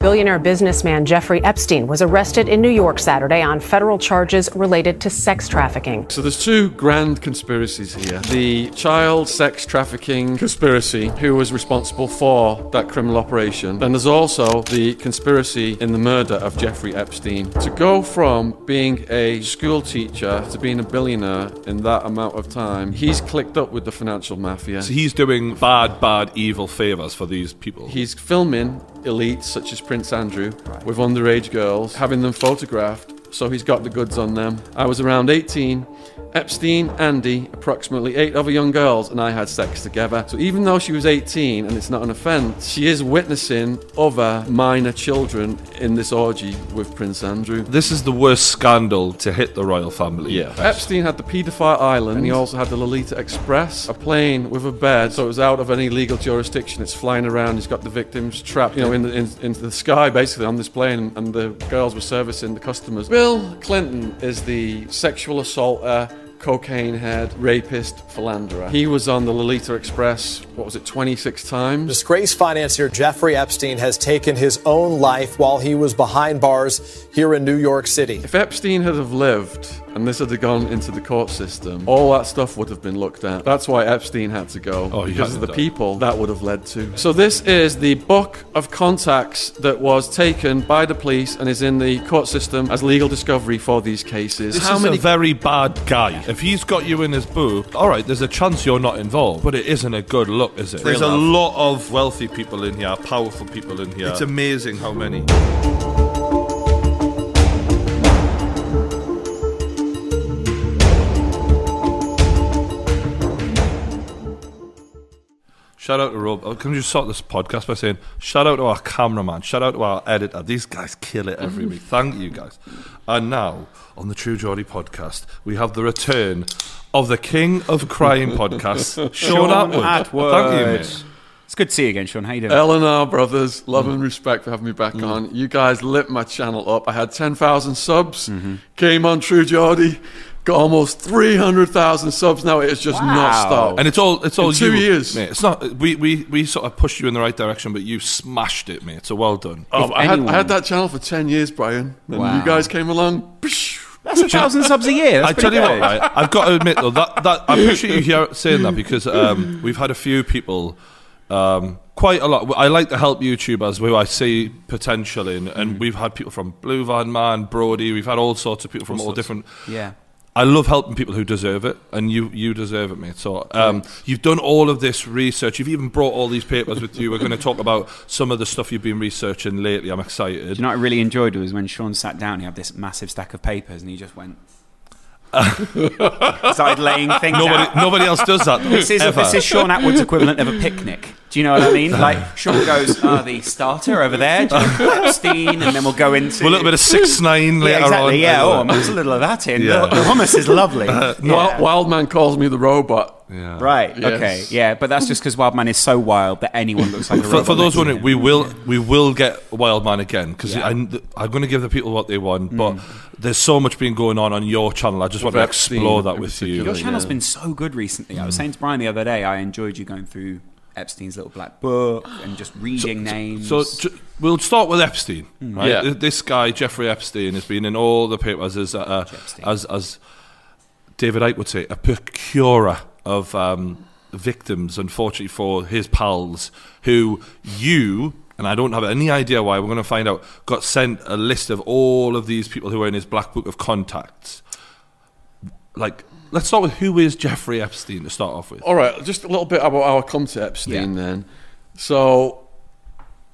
Billionaire businessman Jeffrey Epstein was arrested in New York Saturday on federal charges related to sex trafficking. So there's two grand conspiracies here. The child sex trafficking conspiracy, who was responsible for that criminal operation. And there's also the conspiracy in the murder of Jeffrey Epstein. To go from being a school teacher to being a billionaire in that amount of time, he's clicked up with the financial mafia. So he's doing bad, bad, evil favors for these people. He's filming elites such as Prince Andrew with underage girls, having them photographed. So he's got the goods on them. I was around 18. Epstein, Andy, approximately eight other young girls, and I had sex together. So even though she was 18 and it's not an offence, she is witnessing other minor children in this orgy with Prince Andrew. This is the worst scandal to hit the royal family. Yeah. Epstein had the paedophile island, and he also had the Lolita Express, a plane with a bed, so it was out of any legal jurisdiction. It's flying around. He's got the victims trapped, you know, in the, in, into the sky, basically on this plane, and the girls were servicing the customers. Bill Clinton is the sexual assaulter cocaine head, rapist, philanderer. He was on the Lolita Express, what was it, 26 times? Disgraced financier Jeffrey Epstein has taken his own life while he was behind bars here in New York City. If Epstein had have lived and this had gone into the court system, all that stuff would have been looked at. That's why Epstein had to go, Oh, because of the to. people that would have led to. So this is the book of contacts that was taken by the police and is in the court system as legal discovery for these cases. This How is many a very bad guy. If he's got you in his book, all right, there's a chance you're not involved, but it isn't a good look, is it? There's a lot of wealthy people in here, powerful people in here. It's amazing how many. Shout out to Rob. Oh, Can we just start this podcast by saying shout out to our cameraman, shout out to our editor. These guys kill it every week. Thank you guys. And now on the True Geordie podcast, we have the return of the King of Crime podcast, Shaun, Attwood. Attwood. Thank you, mate. It's good to see you again, Shaun. How you doing? Eleanor brothers, love Mm. and respect for having me back on. You guys lit my channel up. I had 10,000 subs, Mm-hmm. came on True Geordie, got almost 300,000 subs now. It's has just not Wow. stopped. And it's all it's all In two you, years. mate. It's not we, we we sort of pushed you in the right direction, but you smashed it, mate. So well done. Oh, I, had, I had that channel for 10 years, Brian. And Wow. you guys came along. psh, That's a thousand subs a year. That's I tell pretty you what, good. right, I've got to admit though that, that I appreciate you here saying that because um, we've had a few people, um, quite a lot. I like to help YouTubers who I see potential in, and we've had people from Blue Van Man, Brody. We've had all sorts of people from all different. Yeah. I love helping people who deserve it, and you you deserve it, mate. So um, you've done all of this research. You've even brought all these papers with you. We're going to talk about some of the stuff you've been researching lately. I'm excited. Do you know what I really enjoyed was when Shaun sat down, he had this massive stack of papers, and he just went. started laying things Nobody out. nobody else does that. This is, ever. this is Shaun Attwood's equivalent of a picnic. Do you know what I mean? Uh. Like Shaun goes, "Oh, the starter over there, Epstein," and then we'll go into a little bit of six nine later yeah, exactly. on. Yeah, oh, there's a little of that in. Yeah. The, the hummus is lovely. Uh, Wild, Wild Man calls me the robot. Yeah. Right. Yes. Okay. Yeah, but that's just because Wildman is so wild that anyone looks like a For, robot for those next wondering, we will we will get Wild Man again because Yeah. I'm going to give the people what they want. But there's so much been going on on your channel. I just want to explore that with you. Your channel's Yeah. been so good recently. I was saying to Brian the other day, I enjoyed you going through Epstein's little black book and just reading names. So ju- we'll start with Epstein. Right? Yeah. This guy Jeffrey Epstein has been in all the papers as uh, as as David Icke would say, a procurer of um, victims. Unfortunately for his pals, who you. And I don't have any idea why. We're going to find out. Got sent a list of all of these people who are in his black book of contacts. Like, let's start with who is Jeffrey Epstein to start off with. All right, just a little bit about how I come to Epstein Yeah. then. So,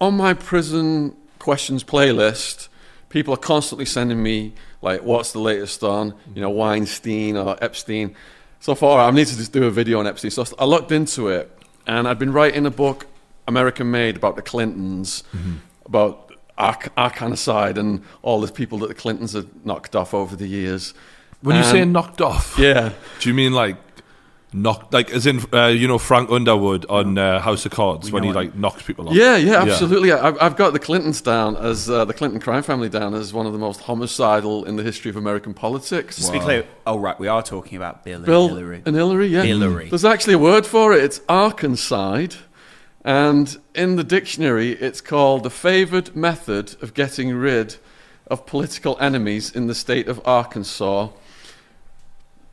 on my prison questions playlist, people are constantly sending me, like, what's the latest on, you know, Weinstein or Epstein. So far, I need to just do a video on Epstein. So I looked into it, and I'd been writing a book, American Made, about the Clintons, mm-hmm. about our, our kind of side and all the people that the Clintons had knocked off over the years. When you say knocked off, Yeah. Do you mean like knocked, like as in uh, you know Frank Underwood on uh, House of Cards when he like knocks people off? Yeah, yeah, absolutely. I've, I've got the Clintons down as uh, the Clinton crime family down as one of the most homicidal in the history of American politics. Just to be clear, oh right, we are talking about Bill and Bill Hillary. and Hillary, yeah. Hillary. There's actually a word for it. It's Arkancide. And in the dictionary, it's called the favored method of getting rid of political enemies in the state of Arkansas.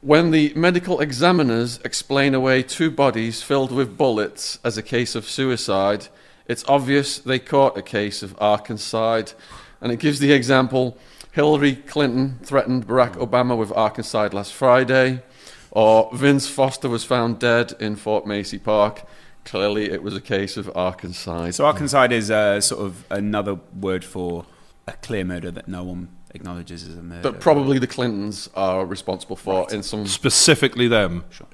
When the medical examiners explain away two bodies filled with bullets as a case of suicide, it's obvious they caught a case of Arkancide. And it gives the example Hillary Clinton threatened Barack Obama with Arkancide last Friday, or Vince Foster was found dead in Fort Macy Park. Clearly, it was a case of Arkancide. So Arkancide is uh, sort of another word for a clear murder that no one acknowledges as a murder. that probably the Clintons are responsible for in some Specifically them. Sure,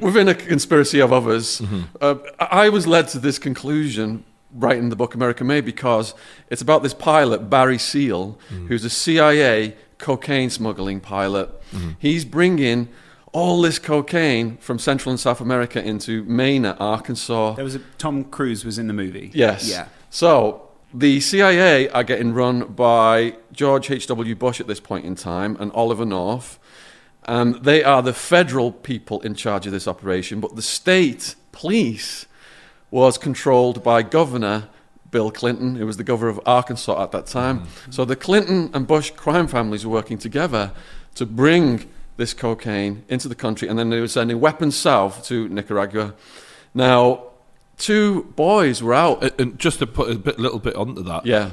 within a conspiracy of others. Mm-hmm. Uh, I I was led to this conclusion writing the book American Made because it's about this pilot Barry Seal, mm-hmm. who's a CIA cocaine smuggling pilot. Mm-hmm. He's bringing all this cocaine from Central and South America into Mena, Arkansas. There was a, Tom Cruise was in the movie. Yes. Yeah. So the CIA are getting run by George H.W. Bush at this point in time and Oliver North. And they are the federal people in charge of this operation, but the state police was controlled by Governor Bill Clinton, who was the governor of Arkansas at that time. So the Clinton and Bush crime families were working together to bring this cocaine into the country, and then they were sending weapons south to Nicaragua. Now, two boys were out. And- And just to put a bit, little bit onto that, Yeah,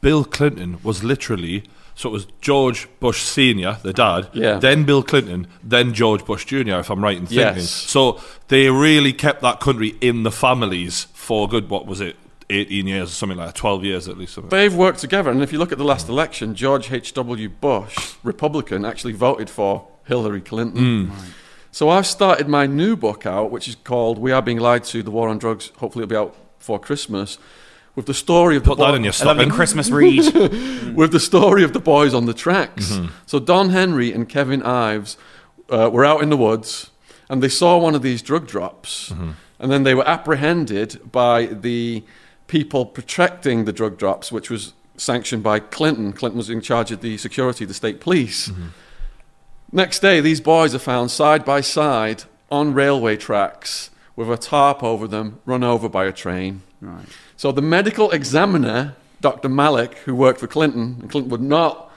Bill Clinton was literally so it was George Bush Senior, the dad, Yeah. then Bill Clinton, then George Bush Junior. If I'm right in thinking, Yes. so they really kept that country in the families for good. What was it? 18 years or something like that, 12 years at least. Something. they've worked together. And if you look at the last election, George H.W. Bush, Republican, actually voted for Hillary Clinton. Hmm. So I've started my new book out, which is called "We Are Being Lied to: The War on Drugs." Hopefully, it'll be out before Christmas. With the story of the Put that boy- in your I stocking. Christmas read. with the story of the boys on the tracks. Mm-hmm. So Don Henry and Kevin Ives uh, were out in the woods and they saw one of these drug drops, Mm-hmm. and then they were apprehended by the people protecting the drug drops, which was sanctioned by Clinton. Clinton was in charge of the security the state police. Mm-hmm. Next day, these boys are found side by side on railway tracks with a tarp over them, run over by a train. right. So the medical examiner, Dr. Malik, who worked for Clinton, and Clinton would not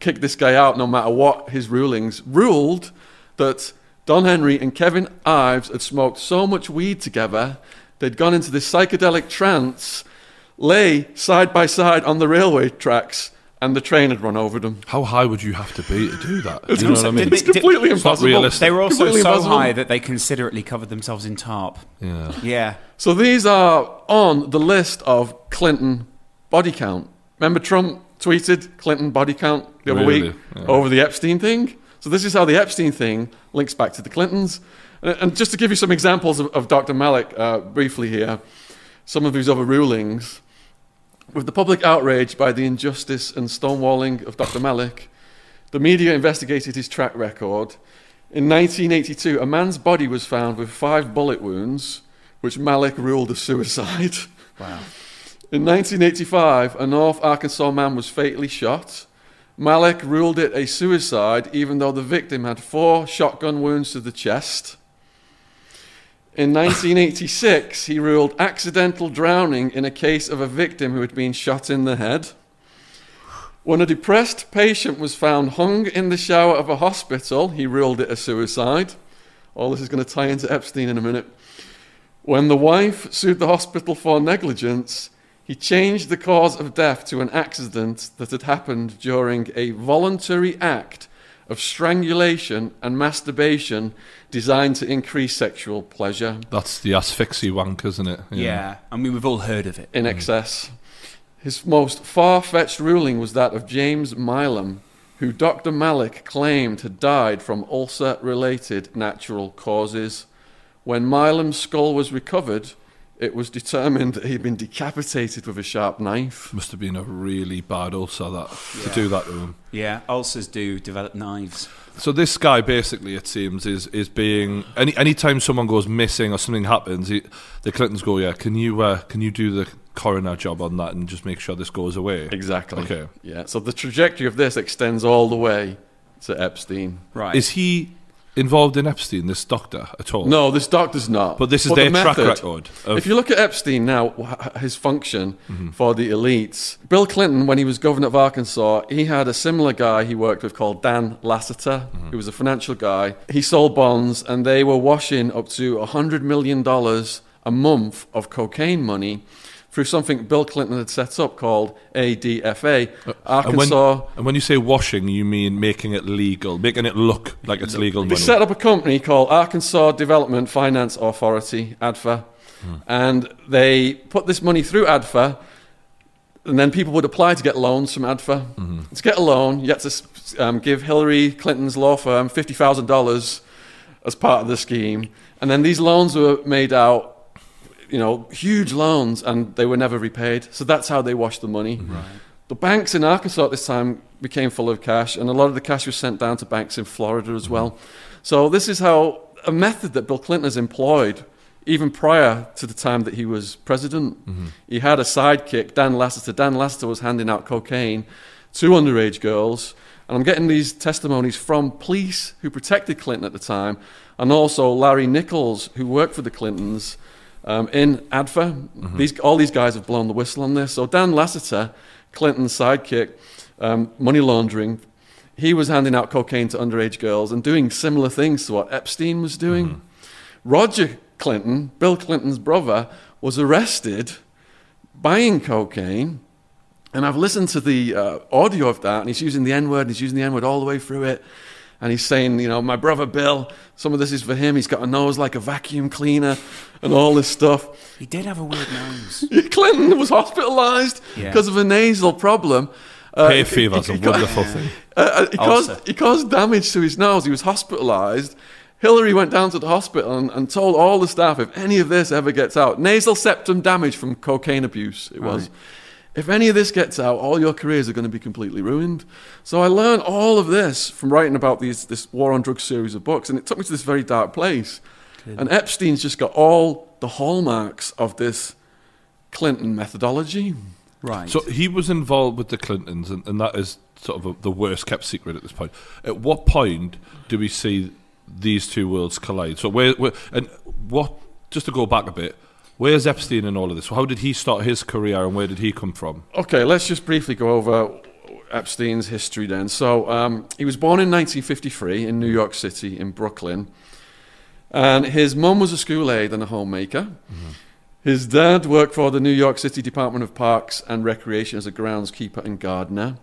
kick this guy out no matter what his rulings, ruled that Don Henry and Kevin Ives had smoked so much weed together, they'd gone into this psychedelic trance, lay side by side on the railway tracks, and the train had run over them. How high would you have to be to do that? It's, you know what I mean? it's completely It's impossible. realistic. They were also Completely so impossible. high that they considerately covered themselves in tarp. Yeah. Yeah. So these are on the list of Clinton body count. Remember Trump tweeted Clinton body count the other Really? week Yeah. over the Epstein thing? So this is how the Epstein thing links back to the Clintons. And and just to give you some examples of, of Dr. Malik uh, briefly here, some of his other rulings. With the public outrage by the injustice and stonewalling of Dr. Malik, the media investigated his track record. In 1982, a man's body was found with five bullet wounds, which Malik ruled a suicide. Wow. In 1985, a North Arkansas man was fatally shot. Malik ruled it a suicide, even though the victim had four shotgun wounds to the chest. In 1986, he ruled accidental drowning in a case of a victim who had been shot in the head. When a depressed patient was found hung in the shower of a hospital, he ruled it a suicide. All this is going to tie into Epstein in a minute. When the wife sued the hospital for negligence, he changed the cause of death to an accident that had happened during a voluntary act of strangulation and masturbation designed to increase sexual pleasure That's the asphyxie wank, isn't it? Yeah. I mean, we've all heard of it. in excess. His most far fetched ruling was that of James Milam, who Dr. Malik claimed had died from ulcer related natural causes. When Milam's skull was recovered, it was determined that he'd been decapitated with a sharp knife. Must have been a really bad ulcer that to do that to him. Yeah. Ulcers do develop knives. So this guy basically, it seems, is is being any anytime someone goes missing or something happens, he, the Clintons go, yeah, can you uh, can you do the coroner job on that and just make sure this goes away? Exactly. Okay. Yeah, so the trajectory of this extends all the way to Epstein. Right. Is he involved in Epstein, this doctor, at all? No, this doctor's not. But this is the their track method- record of- if you look at Epstein now, his function Mm-hmm. for the elites, Bill Clinton, when he was governor of Arkansas, he had a similar guy he worked with called Dan Lasater, Mm-hmm. who was a financial guy. He sold bonds, and they were washing up to $100 million a month of cocaine money through something Bill Clinton had set up called ADFA, uh, And when, Arkansas. and when you say washing, you mean making it legal, making it look like it's legal They money. set up a company called Arkansas Development Finance Authority, ADFA, hmm. and they put this money through ADFA, and then people would apply to get loans from ADFA. Mm-hmm. To get a loan, you had to um, give Hillary Clinton's law firm $50,000 as part of the scheme, and then these loans were made out. You know, huge loans, and they were never repaid. So that's how they washed the money. The banks in Arkansas at this time became full of cash, and a lot of the cash was sent down to banks in Florida as well. Mm-hmm. So this is how a method that Bill Clinton has employed even prior to the time that he was president. Mm-hmm. He had a sidekick, Dan Lasater. Dan Lasater was handing out cocaine to underage girls, and I'm getting these testimonies from police who protected Clinton at the time, and also Larry Nichols, who worked for the Clintons um, in ADFA. These, all these guys have blown the whistle on this. So Dan Lasater, Clinton's sidekick, um, money laundering, he was handing out cocaine to underage girls and doing similar things to what Epstein was doing. Roger Clinton, Bill Clinton's brother, was arrested buying cocaine. And I've listened to the uh, audio of that, and he's using the N word, and he's using the N word all the way through it. And he's saying, you know, my brother Bill, some of this is for him. He's got a nose like a vacuum cleaner, and all this stuff. He did have a weird nose. Clinton was hospitalized Yeah. because of a nasal problem. Uh, Hay he- fever's a he got- wonderful thing. uh, uh, he, caused, Ulcer. he caused damage to his nose. He was hospitalized. Hillary went down to the hospital and, and told all the staff if any of this ever gets out, nasal septum damage from cocaine abuse, it was. If any of this gets out, all your careers are going to be completely ruined. So I learned all of this from writing about these, this War on Drugs series of books, and it took me to this very dark place. And Epstein's just got all the hallmarks of this Clinton methodology. Right. So he was involved with the Clintons, and, and that is sort of a, the worst kept secret at this point. At what point do we see these two worlds collide? So where, where and what? Just to go back a bit, where's Epstein in all of this? How did he start his career, and where did he come from? Okay, let's just briefly go over Epstein's history then. So, um, he was born in 1953 in New York City, in Brooklyn. And his mum was a school aide and a homemaker. His dad worked for the New York City Department of Parks and Recreation as a groundskeeper and gardener.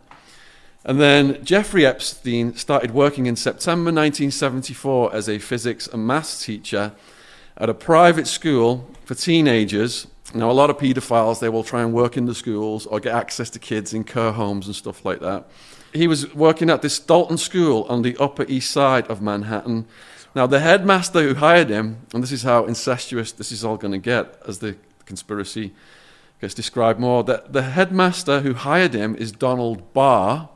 And then Jeffrey Epstein started working in September 1974 as a physics and maths teacher at a private school for teenagers. Now, a lot of paedophiles, they will try and work in the schools or get access to kids in care homes and stuff like that. He was working at this Dalton school on the Upper East Side of Manhattan. Now, the headmaster who hired him, and this is how incestuous this is all going to get as the conspiracy gets described more, that the headmaster who hired him is Donald Barr,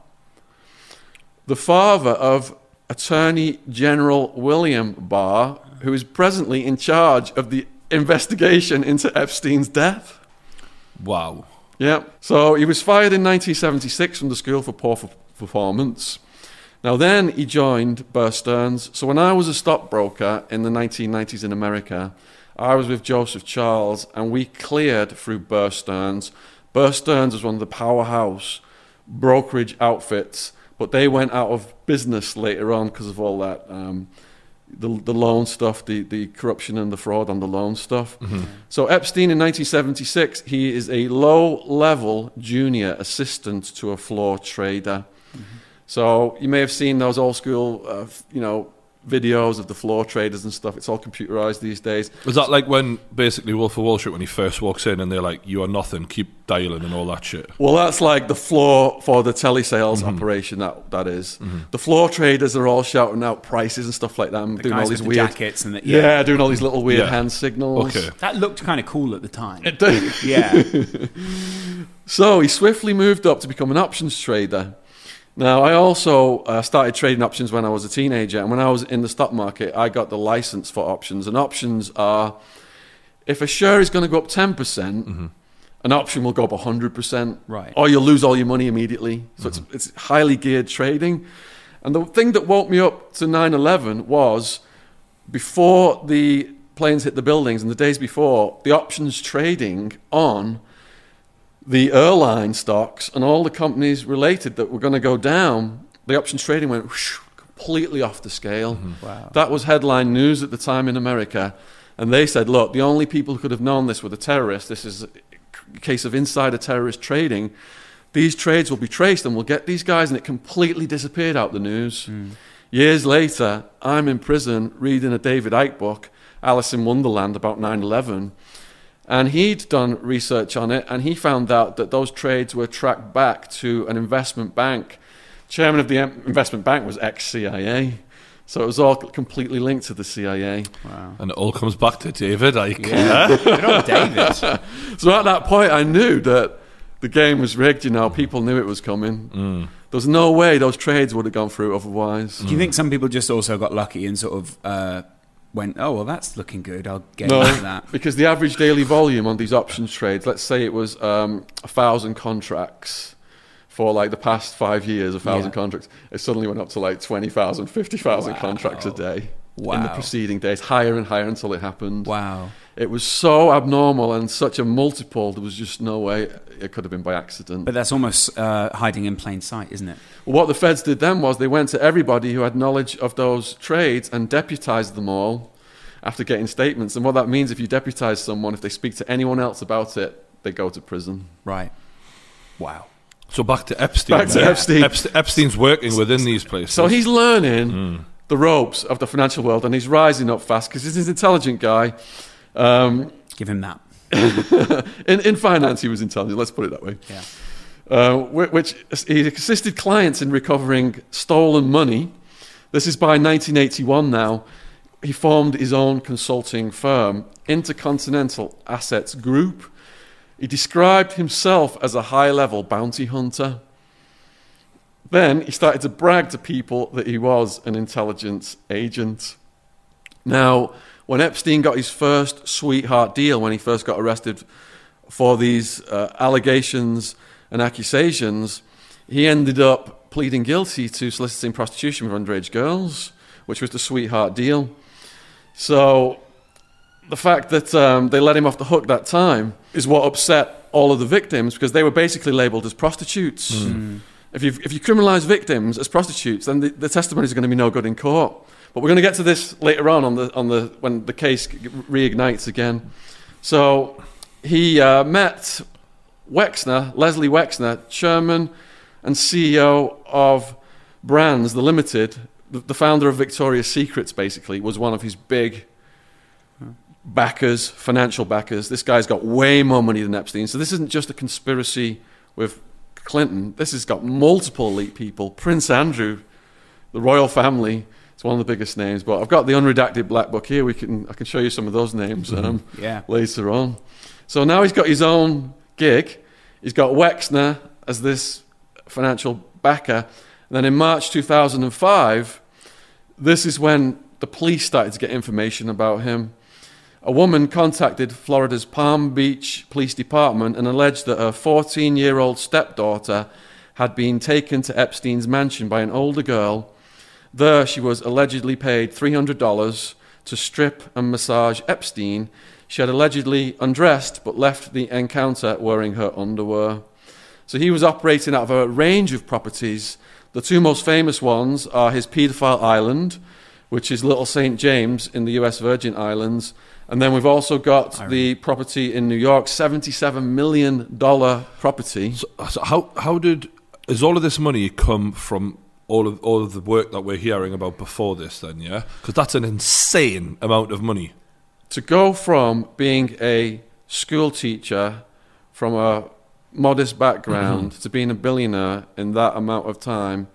the father of Attorney General William Barr, who is presently in charge of the investigation into Epstein's death. Wow. Yeah. So he was fired in 1976 from the school for poor f- performance. Now, then he joined Bear Stearns. So when I was a stockbroker in the 1990s in America, I was with Joseph Charles and we cleared through Bear Stearns. Bear Stearns was one of the powerhouse brokerage outfits, but they went out of business later on because of all that. Um, the, the loan stuff, the, the corruption and the fraud on the loan stuff. So Epstein in 1976, he is a low-level junior assistant to a floor trader. So you may have seen those old school, uh, you know, videos of the floor traders and stuff. It's all computerized these days. Was that like when basically Wolf of Wall Street when he first walks in and they're like, "You are nothing, keep dialing" and all that shit? Well, that's like the floor for the telesales mm-hmm. operation. That that is. Mm-hmm. The floor traders are all shouting out prices and stuff like that. And doing all these with the weird jackets and the- yeah. yeah. doing all these little weird Yeah. hand signals. Okay. that looked kind of cool at the time. It did. yeah. So he swiftly moved up to become an options trader. Now, I also uh, started trading options when I was a teenager, and when I was in the stock market, I got the license for options. And options are if a share is going to go up 10%, percent an option will go up 100%. Right. Or you'll lose all your money immediately. So it's, it's highly geared trading. And the thing that woke me up to 9 11 was before the planes hit the buildings and the days before, the options trading on the airline stocks and all the companies related that were going to go down, the options trading went whoosh, completely off the scale. Mm-hmm. Wow. That was headline news at the time in America. And they said, look, the only people who could have known this were the terrorists. This is a case of insider terrorist trading. These trades will be traced and we'll get these guys. And it completely disappeared out the news. Hmm. Years later, I'm in prison reading a David Icke book, Alice in Wonderland, about 9 11. And he'd done research on it, and he found out that those trades were tracked back to an investment bank. Chairman of the investment bank was ex CIA. So it was all completely linked to the CIA. Wow. And it all comes back to David Icke. Good old David. So at that point, I knew that the game was rigged. You know, people knew it was coming. There's no way those trades would have gone through otherwise. Do you think some people just also got lucky and sort of uh, went, oh, well, that's looking good. I'll get No, into that. because the average daily volume on these options trades, let's say it was um, a thousand contracts for like the past five years, a thousand Yeah. contracts, it suddenly went up to like 20,000, 50,000 Wow. contracts a day in the preceding days, higher and higher until it happened. Wow. It was so abnormal and such a multiple, there was just no way it could have been by accident. But that's almost uh, hiding in plain sight, isn't it? What the feds did then was they went to everybody who had knowledge of those trades and deputized them all after getting statements. And what that means, if you deputize someone, if they speak to anyone else about it, they go to prison. Right. Wow. So back to Epstein. Back to then. Epstein. Epst- Epstein's working within these places. So he's learning the ropes of the financial world and he's rising up fast because he's an intelligent guy. Um, Give him that. in, in finance, he was intelligent, let's put it that way. Yeah. uh, which he assisted clients in recovering stolen money. This is by 1981 now. He formed his own consulting firm, Intercontinental Assets Group. He described himself as a high level bounty hunter. Then he started to brag to people that he was an intelligence agent. Now, when Epstein got his first sweetheart deal, when he first got arrested for these uh, allegations and accusations, he ended up pleading guilty to soliciting prostitution with underage girls, which was the sweetheart deal. So the fact that um, they let him off the hook that time is what upset all of the victims because they were basically labeled as prostitutes. If, you if you criminalize victims as prostitutes, then the, the testimony is going to be no good in court. But we're going to get to this later on, on the, on the, when the case reignites again. So he uh, met Wexner, Leslie Wexner, chairman and CEO of Brands, the Limited, the, the founder of Victoria's Secrets, basically, was one of his big backers, financial backers. This guy's got way more money than Epstein. So this isn't just a conspiracy with Clinton. This has got multiple elite people. Prince Andrew, the royal family. One of the biggest names. But I've got the unredacted black book here. We can I can show you some of those names um, Yeah. later on. So now he's got his own gig. He's got Wexner as this financial backer. And then in March 2005, this is when the police started to get information about him. A woman contacted Florida's Palm Beach Police Department and alleged that her 14 year old stepdaughter had been taken to Epstein's mansion by an older girl. There, she was allegedly paid $300 to strip and massage Epstein. She had allegedly undressed but left the encounter wearing her underwear. So he was operating out of a range of properties. The two most famous ones are his paedophile island, which is Little St. James in the US Virgin Islands. And then we've also got the property in New York, $77 million property. So, so how how did is all of this money come from all of all of the work that we're hearing about before this? Then, yeah, because that's an insane amount of money. to go from being a school teacher from a modest background mm-hmm. to being a billionaire in that amount of time,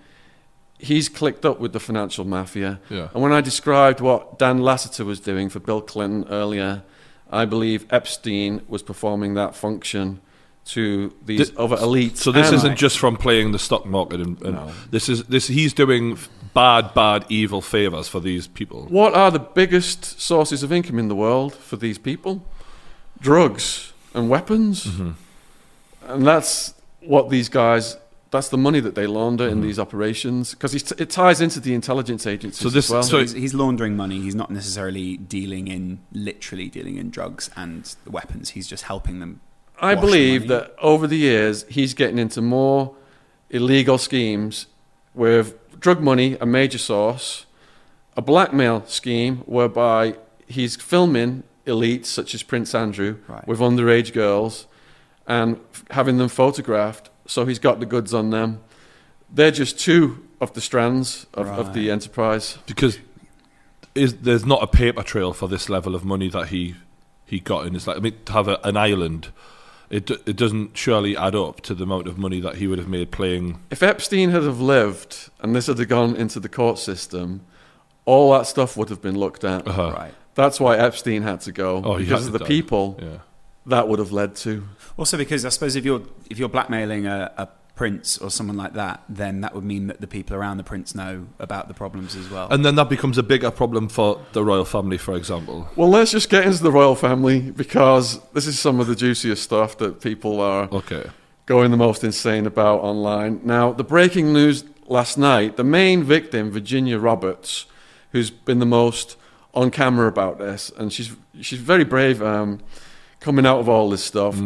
he's clicked up with the financial mafia. Yeah. And when I described what Dan Lasater was doing for Bill Clinton earlier, I believe Epstein was performing that function to these Th- other elites. So this and- isn't just from playing the stock market, and, and No. this is this he's doing bad, bad, evil favors for these people. What are the biggest sources of income in the world for these people? Drugs and weapons. Mm-hmm. And that's what these guys that's the money that they launder in mm-hmm. these operations because it ties into the intelligence agencies So this- as well. so- He's, he's laundering money. He's not necessarily dealing in, literally dealing in drugs and weapons. He's just helping them. I believe money. that over the years he's getting into more illegal schemes with drug money, a major source, a blackmail scheme whereby he's filming elites such as Prince Andrew Right. with underage girls and having them photographed so he's got the goods on them. They're just two of the strands of, of the enterprise. because is there's not a paper trail for this level of money that he he got in. It's like I mean to have a, an island, it d- it doesn't surely add up to the amount of money that he would have made playing. If Epstein had have lived and this had gone into the court system, all that stuff would have been looked at. Uh, Right. That's why Epstein had to go Oh, because of the die. people Yeah. that would have led to. Also, because I suppose if you're if you're blackmailing a, a prince or someone like that, then that would mean that the people around the prince know about the problems as well. And then that becomes a bigger problem for the royal family, for example. Well, let's just get into the royal family because this is some of the juiciest stuff that people are Okay. going the most insane about online. Now, the breaking news last night the main victim, Virginia Roberts, who's been the most on camera about this, and she's, she's very brave um, coming out of all this stuff.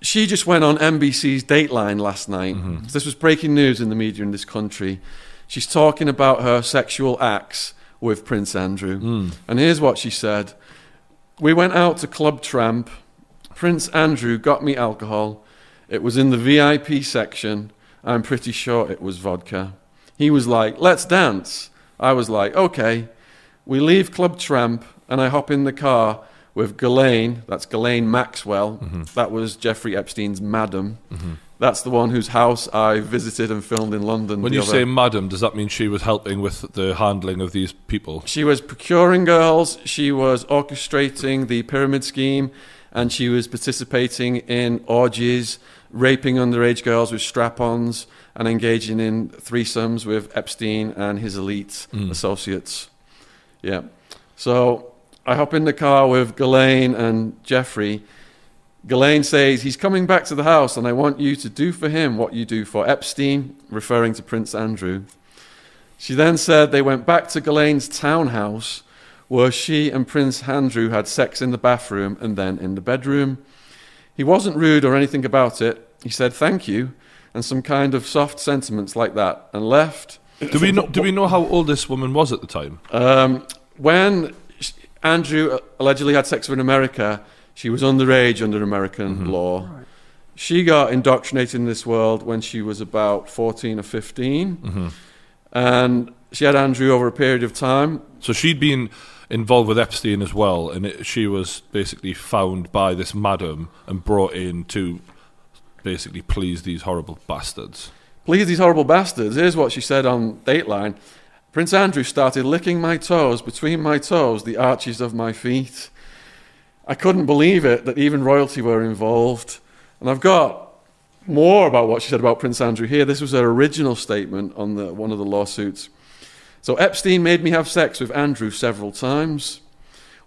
She just went on NBC's Dateline last night. Mm-hmm. This was breaking news in the media in this country. She's talking about her sexual acts with Prince Andrew. Mm. And here's what she said We went out to Club Tramp. Prince Andrew got me alcohol. It was in the VIP section. I'm pretty sure it was vodka. He was like, let's dance. I was like, okay. We leave Club Tramp and I hop in the car with Ghislaine, that's Ghislaine Maxwell. Mm-hmm. That was Jeffrey Epstein's madam. Mm-hmm. That's the one whose house I visited and filmed in London. When you other- say madam, does that mean she was helping with the handling of these people? She was procuring girls, she was orchestrating the pyramid scheme, and she was participating in orgies, raping underage girls with strap ons, and engaging in threesomes with Epstein and his elite mm. associates. Yeah. So I hop in the car with Ghislaine and Jeffrey. Ghislaine says he's coming back to the house, and I want you to do for him what you do for Epstein, referring to Prince Andrew. She then said they went back to Ghislaine's townhouse where she and Prince Andrew had sex in the bathroom and then in the bedroom. He wasn't rude or anything about it. He said thank you and some kind of soft sentiments like that and left. Do we know? Do we know how old this woman was at the time? Um, when Andrew allegedly had sex with an America, she was underage under American mm-hmm. law. She got indoctrinated in this world when she was about 14 or 15. Mm-hmm. And she had Andrew over a period of time. So she'd been involved with Epstein as well, and it, she was basically found by this madam and brought in to basically please these horrible bastards. Please, these horrible bastards. Here's what she said on Dateline Prince Andrew started licking my toes, between my toes, the arches of my feet. I couldn't believe it that even royalty were involved. And I've got more about what she said about Prince Andrew here. This was her original statement on the, one of the lawsuits. So Epstein made me have sex with Andrew several times.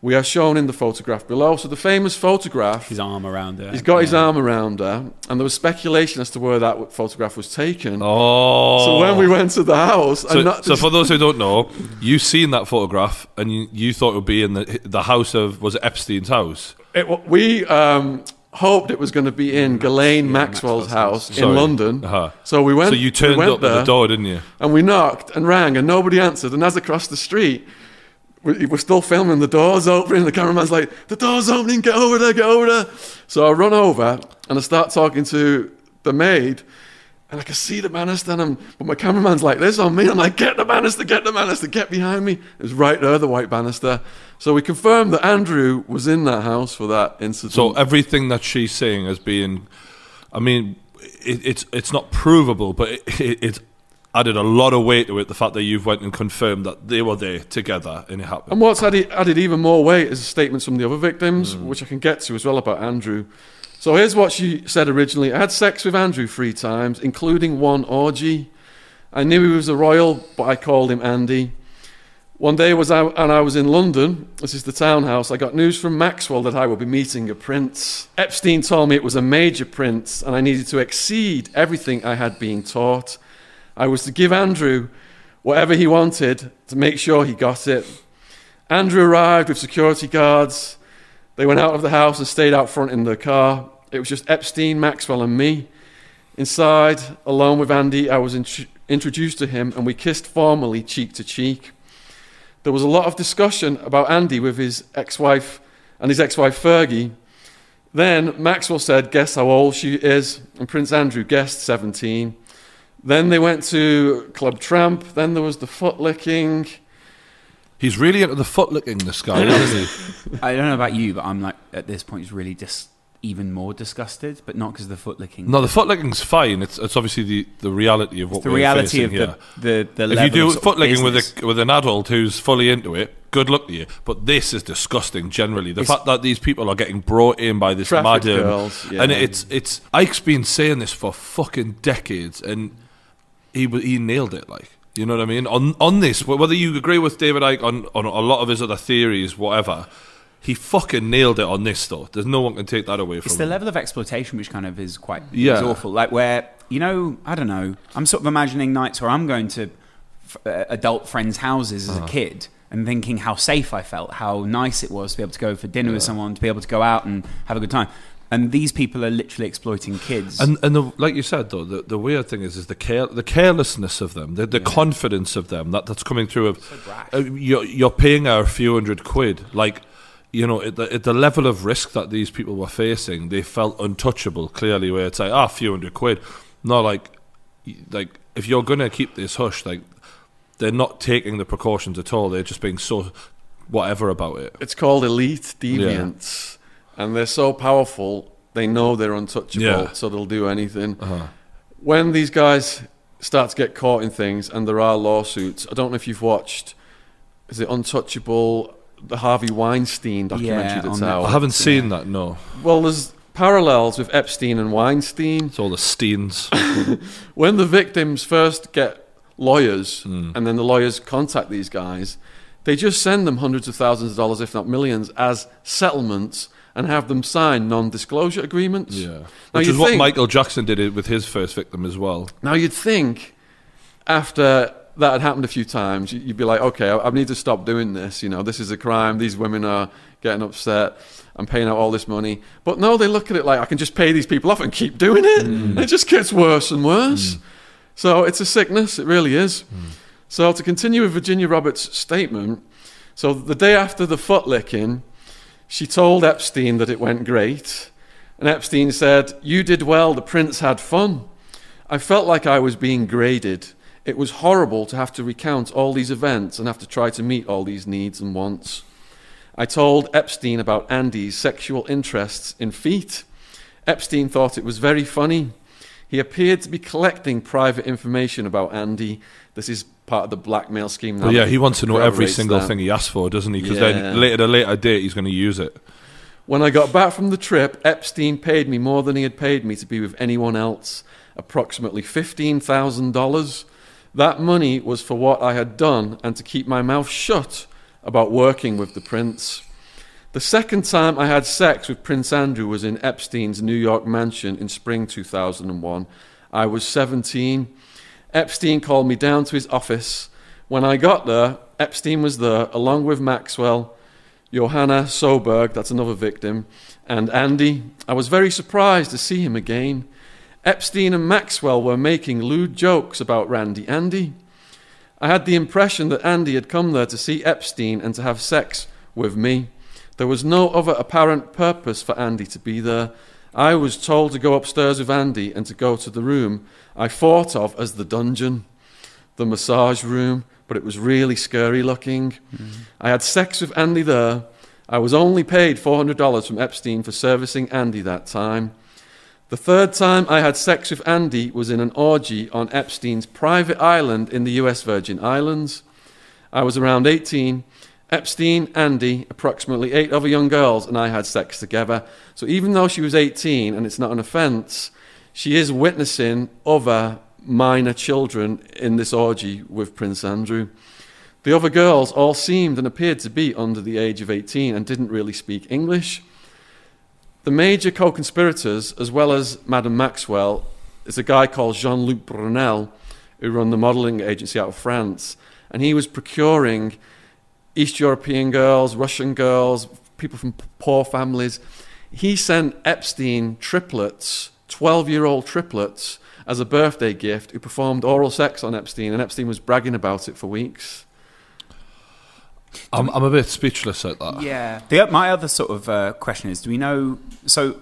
We are shown in the photograph below. So the famous photograph. his arm around her. He's got his arm around her, and there was speculation as to where that photograph was taken. Oh, So when we went to the house, So, and not, so for those who don't know, you've seen that photograph and you, you thought it would be in the the house of was it Epstein's house? it, we um, hoped it was going to be in Ghislaine Maxwell's, house in Sorry. London. Uh-huh. So we went. So you turned we up there, at the door, didn't you? and we knocked and rang, and nobody answered. And as across the street, we, we're still filming. The doors opening. The cameraman's like, "The door's opening. Get over there. Get over there." So I run over and I start talking to the maid. And I can see the banister, and I'm, but my cameraman's like this on me. I'm like, get the banister, get the banister, get behind me. It's right there, the white banister. So we confirmed that Andrew was in that house for that incident. So everything that she's saying as being, I mean, it, it's it's not provable, but it, it, it's added a lot of weight to it. The fact that you've went and confirmed that they were there together and it happened. And what's added, added even more weight is statements from the other victims, hmm. which I can get to as well about Andrew. So here's what she said originally I had sex with Andrew three times, including one orgy. I knew he was a royal, but I called him Andy. One day was I, and I was in London. This is the townhouse. I got news from Maxwell that I would be meeting a prince. Epstein told me it was a major prince and I needed to exceed everything I had been taught. I was to give Andrew whatever he wanted to make sure he got it. Andrew arrived with security guards. They went out of the house and stayed out front in the car. It was just Epstein, Maxwell, and me. Inside, alone with Andy, I was int- introduced to him and we kissed formally, cheek to cheek. There was a lot of discussion about Andy with his ex wife and his ex wife Fergie. Then Maxwell said, Guess how old she is? And Prince Andrew guessed 17. Then they went to Club Tramp. Then there was the foot licking. He's really into the foot licking, this guy, isn't he? I don't know about you, but I'm like at this point he's really just even more disgusted, but not because of the foot licking. No, the foot licking's fine. It's it's obviously the, the reality of what the we're reality facing of here. the the, the if you do of foot licking with a with an adult who's fully into it, good luck to you. But this is disgusting. Generally, the It's- fact that these people are getting brought in by this Trafficked madam, girls, yeah. and it's it's Icke's been saying this for fucking decades, and he he nailed it. Like you know what I mean on on this. Whether you agree with David Icke on on a lot of his other theories, whatever. He fucking nailed it on this though. There's no one can take that away from It's the him. level of exploitation which kind of is quite Yeah. is awful. Like where you know, I don't know. I'm sort of imagining nights where I'm going to f- uh, adult friends' houses Uh-huh. as a kid and thinking how safe I felt, how nice it was to be able to go for dinner with someone, to be able to go out and have a good time. And these people are literally exploiting kids. And and the, like you said though, the, the weird thing is is the care, the carelessness of them, the, the confidence of them that, that's coming through. Of uh, you're you're paying her a few hundred quid, like you know, at the, at the level of risk that these people were facing, they felt untouchable. Clearly, where it's like ah, a few hundred quid, not like like if you're gonna keep this hush, like they're not taking the precautions at all. They're just being so whatever about it. It's called elite deviants, and they're so powerful. They know they're untouchable, Yeah. so they'll do anything. When these guys start to get caught in things, and there are lawsuits, I don't know if you've watched. Is it Untouchable? The Harvey Weinstein documentary Yeah, that's out. I haven't seen that. No, Well, there's parallels with Epstein and Weinstein. it's all the Steens. When the victims first get lawyers, Hmm. and then the lawyers contact these guys, they just send them hundreds of thousands of dollars, if not millions, as settlements and have them sign non-disclosure agreements. Yeah, Now which is what Michael Jackson did with his first victim as well. Now you'd think after that had happened a few times, you- you'd be like, okay, I, I need to stop doing this. You know, this is a crime. These women are getting upset. I'm paying out all this money. But no, they look at it like I can just pay these people off and keep doing it. And it just gets worse and worse. Mm. So it's a sickness. It really is. Mm. So to continue with Virginia Roberts' statement, so the day after the foot licking, she told Epstein that it went great. And Epstein said, You did well, the prince had fun. I felt like I was being graded. It was horrible to have to recount all these events and have to try to meet all these needs and wants. I told Epstein about Andy's sexual interests in feet. Epstein thought it was very funny. He appeared to be collecting private information about Andy. This is part of the blackmail scheme. now Well, yeah, he wants to know every single that. thing he asks for, doesn't he? Because Yeah. then later, at a later date, he's going to use it. When I got back from the trip, Epstein paid me more than he had paid me to be with anyone else, approximately $15,000. That money was for what I had done and to keep my mouth shut about working with the prince. The second time I had sex with Prince Andrew was in Epstein's New York mansion in spring 2001. I was 17. Epstein called me down to his office. When I got there, Epstein was there along with Maxwell, Johanna Sjoberg, that's another victim, and Andy. I was very surprised to see him again. Epstein and Maxwell were making lewd jokes about Randy Andy. I had the impression that Andy had come there to see Epstein and to have sex with me. There was no other apparent purpose for Andy to be there. I was told to go upstairs with Andy and to go to the room I thought of as the dungeon, the massage room, but it was really scary looking. Mm-hmm. I had sex with Andy there. I was only paid $400 from Epstein for servicing Andy that time. The third time I had sex with Andy was in an orgy on Epstein's private island in the US Virgin Islands. I was around 18. Epstein, Andy, approximately eight other young girls, and I had sex together. So even though she was 18 and it's not an offence, she is witnessing other minor children in this orgy with Prince Andrew. The other girls all seemed and appeared to be under the age of 18 and didn't really speak English. The major co conspirators, as well as Madame Maxwell, is a guy called Jean Luc Brunel, who run the modeling agency out of France. And he was procuring East European girls, Russian girls, people from poor families. He sent Epstein triplets, 12 year old triplets, as a birthday gift who performed oral sex on Epstein, and Epstein was bragging about it for weeks. I'm, I'm a bit speechless at that. Yeah. The, my other sort of uh, question is: Do we know? So,